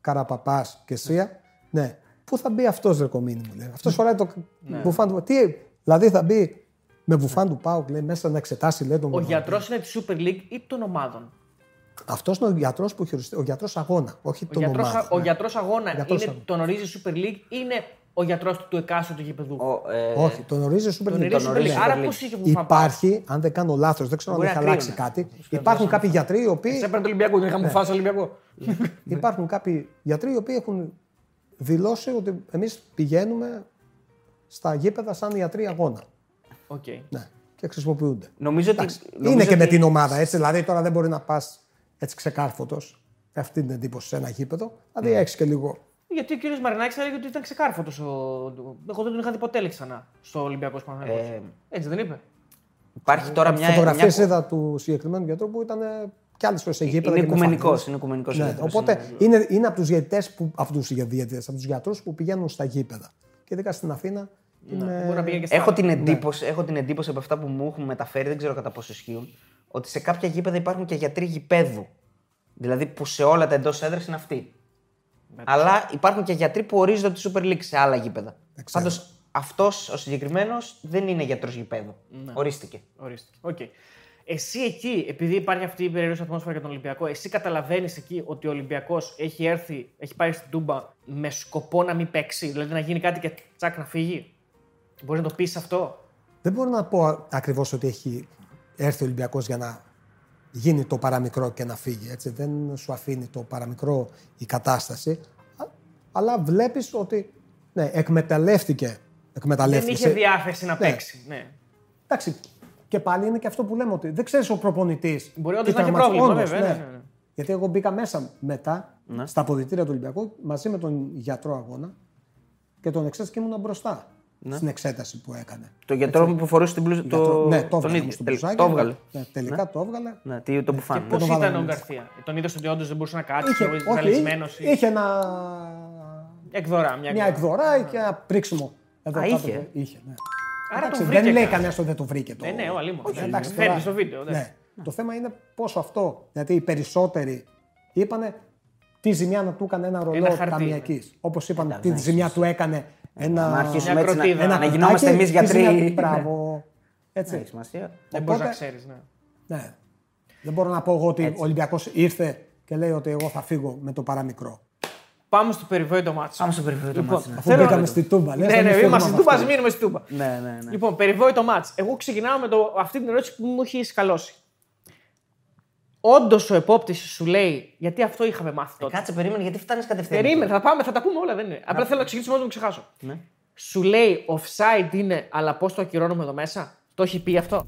Καραπαπάς και Σία, ναι. Πού θα μπει αυτός ρε κομίνη μου, λέει. Αυτός φοράει το μπουφάν του. Τι, δηλαδή θα μπει με μπουφάν του Πάουκ, λέει, μέσα να εξετάσει, λέει τον Ο γιατρός είναι της Super League ή των ομάδων; Αυτός είναι ο γιατρός που χειριστεί, ο γιατρός αγώνα, όχι Ο τον γιατρός, ομάδα. ο γιατρός αγώνα Γιατρός είναι, αγώνα. τον ορίζει Super League ή είναι ο γιατρός του, του εκάστοτε γηπεδού. ο, ε, Όχι, τον ορίζει Super τον League. ορίζει τον Super ορίζει League. Super Άρα League. πώς είχε που Υπάρχει, αν δεν κάνω λάθος, δεν ξέρω αν Μπορεί έχει να αλλάξει κρύβουνε. κάτι. Υπάρχουν κάποιοι γιατροί οι οποίοι. Σε έπαιρνε το Ολυμπιακό, δεν είχαμε φάσει Ολυμπιακό. Υπάρχουν κάποιοι γιατροί οι οποίοι έχουν δηλώσει ότι εμείς πηγαίνουμε στα γήπεδα σαν ιατροί αγώνα. Οκ. Ναι, και χρησιμοποιούνται. νομίζω ότι. είναι νομίζω και με ότι- την ομάδα έτσι. Δηλαδή τώρα δεν μπορεί να πας έτσι ξεκάρφωτος. Αυτή την εντύπωση σε ένα γήπεδο. Δηλαδή έχεις και λίγο. Γιατί ο κ. Μαρινάκης έλεγε ότι ήταν ξεκάρφωτος. Ο... Εγώ δεν τον είχα δει ποτέ λέει, ξανά στο Ολυμπιακό Παναγιώτο. Ε, Έτσι δεν είπε. Υπάρχει τώρα μια. Φωτογραφίες μια... είδα του συγκεκριμένου γιατρού που ήταν κι άλλες φορές σε γήπεδα. Είναι και με οικουμενικός. φανέλες. Είναι οικουμενικός Ναι, γιατρός, οπότε είναι- είναι, είναι από τους διαιτητές που. Από τους διαιτητές, από τους γιατρούς που πηγαίνουν στα γήπεδα. Και ειδικά στην Αθήνα. Είναι... Μπορεί να πήγε και στα Έχω άλλα. την, εντύπωση, έχω την εντύπωση από αυτά που μου έχουν μεταφέρει, δεν ξέρω κατά πόσο ισχύουν, ότι σε κάποια γήπεδα υπάρχουν και γιατροί γηπέδου. Δηλαδή που σε όλα τα εντός έδρας είναι αυτοί. Αλλά υπάρχουν και γιατροί που ορίζονται τη Super League σε άλλα γήπεδα. ξέρω. Πάντως αυτός ο συγκεκριμένος δεν είναι γιατρός γηπέδου. Ορίστηκε. Ορίστηκε. Οκ. Εσύ εκεί, επειδή υπάρχει αυτή η περίεργη ατμόσφαιρα για τον Ολυμπιακό, εσύ καταλαβαίνεις εκεί ότι ο Ολυμπιακός έχει έρθει, έχει πάει στην Τούμπα με σκοπό να μην παίξει, δηλαδή να γίνει κάτι και τσακ να φύγει; Μπορείς να το πεις αυτό; Δεν μπορώ να πω ακριβώς ότι έχει έρθει ο Ολυμπιακός για να γίνει το παραμικρό και να φύγει. Έτσι. Δεν σου αφήνει το παραμικρό η κατάσταση. Α- Αλλά βλέπεις ότι ναι, εκμεταλλεύτηκε. Δεν εκμεταλλεύτηκε είχε σε- διάθεση να Ναι. παίξει. Ναι. Εντάξει. Και πάλι είναι και αυτό που λέμε ότι δεν ξέρεις ο προπονητής. Μπορεί όντως να έχει πρόβλημα, βέβαια, ναι, ναι, ναι. Γιατί εγώ μπήκα μέσα μετά Ναι. στα αποδητήρια του Ολυμπιακού μαζί με τον γιατρό αγώνα και τον εξέτασε και ήμουν μπροστά στην εξέταση που έκανε. Το γιατρό που φορούσε την μπλούζα. Γιατρό- Το... ναι, το τον έβγαλε ίδιο. στο Τελ- μπλουζάκι. Το έβγαλε. Ναι, τελικά το έβγαλε. Ναι, τι, το μπουφάν. Πώς το ήταν βάλαμε ο μέσα. Γκαρθία, τον είδες ότι όντως δεν μπορούσε να κάτσει, Είχε, είχε, όχι, ζαλισμένο. είχε ένα, Εκδορά, μια, μια εκδορά και ένα πρίξιμο. Εδώ Α, κάτω είχε; το- είχε ναι. Άρα Εντάξει, τον βρήκε. δεν λέει κάποιος. κανένας ότι δεν το βρήκε. Το... Ναι, ναι, ο αλλήμον. Όχι, Ναι, εντάξει, φαίνεται τώρα- στο βίντεο, ναι. Ναι. Το θέμα είναι πόσο αυτό. Γιατί οι περισσότεροι είπανε τι ζημιά να του έκανε ένα ρολό Ένα χαρτί, ταμιακή. Όπως είπαμε, τι ζημιά του έκανε ένα. Να αρχίσουμε Μια έτσι να, κροτίδα. να Ένα γινόμαστε εμείς τι ζημιά- γιατροί. Μπράβο. Έτσι. Έχει σημασία. Δεν μπορείς να Οπότε- ξέρεις. Ναι. Ναι. Δεν μπορώ να πω εγώ ότι ο Ολυμπιακός ήρθε και λέει ότι εγώ θα φύγω με το παραμικρό. Πάμε στο περιβόητο μάτσο. Πάμε στο περιβόητο Λοιπόν, μάτς, ναι. Αφού Θέλω μπήκαμε να- στη τούμπα. λες, Ναι, να μην ναι, φύγουμε είμαστε από στην τούμπα, αυτό. ας μείνουμε στην τούμπα. Ναι, ναι, ναι. Λοιπόν, περιβόητο μάτς. Εγώ ξεκινάω με το, αυτή την ερώτηση που μου έχεις σκαλώσει. Όντως ο επόπτης σου λέει, γιατί αυτό είχαμε μάθει τότε. Κάτσε, περίμενε, γιατί φτάνεις κατευθείαν. Περίμενε, θα, πάμε, θα τα πούμε όλα, δεν είναι. Απλά θέλω να ξεκινήσω μόνος να το ξεχάσω. Ναι. Σου λέει offside είναι, αλλά πώς το ακυρώνουμε εδώ μέσα; Το έχει πει αυτό;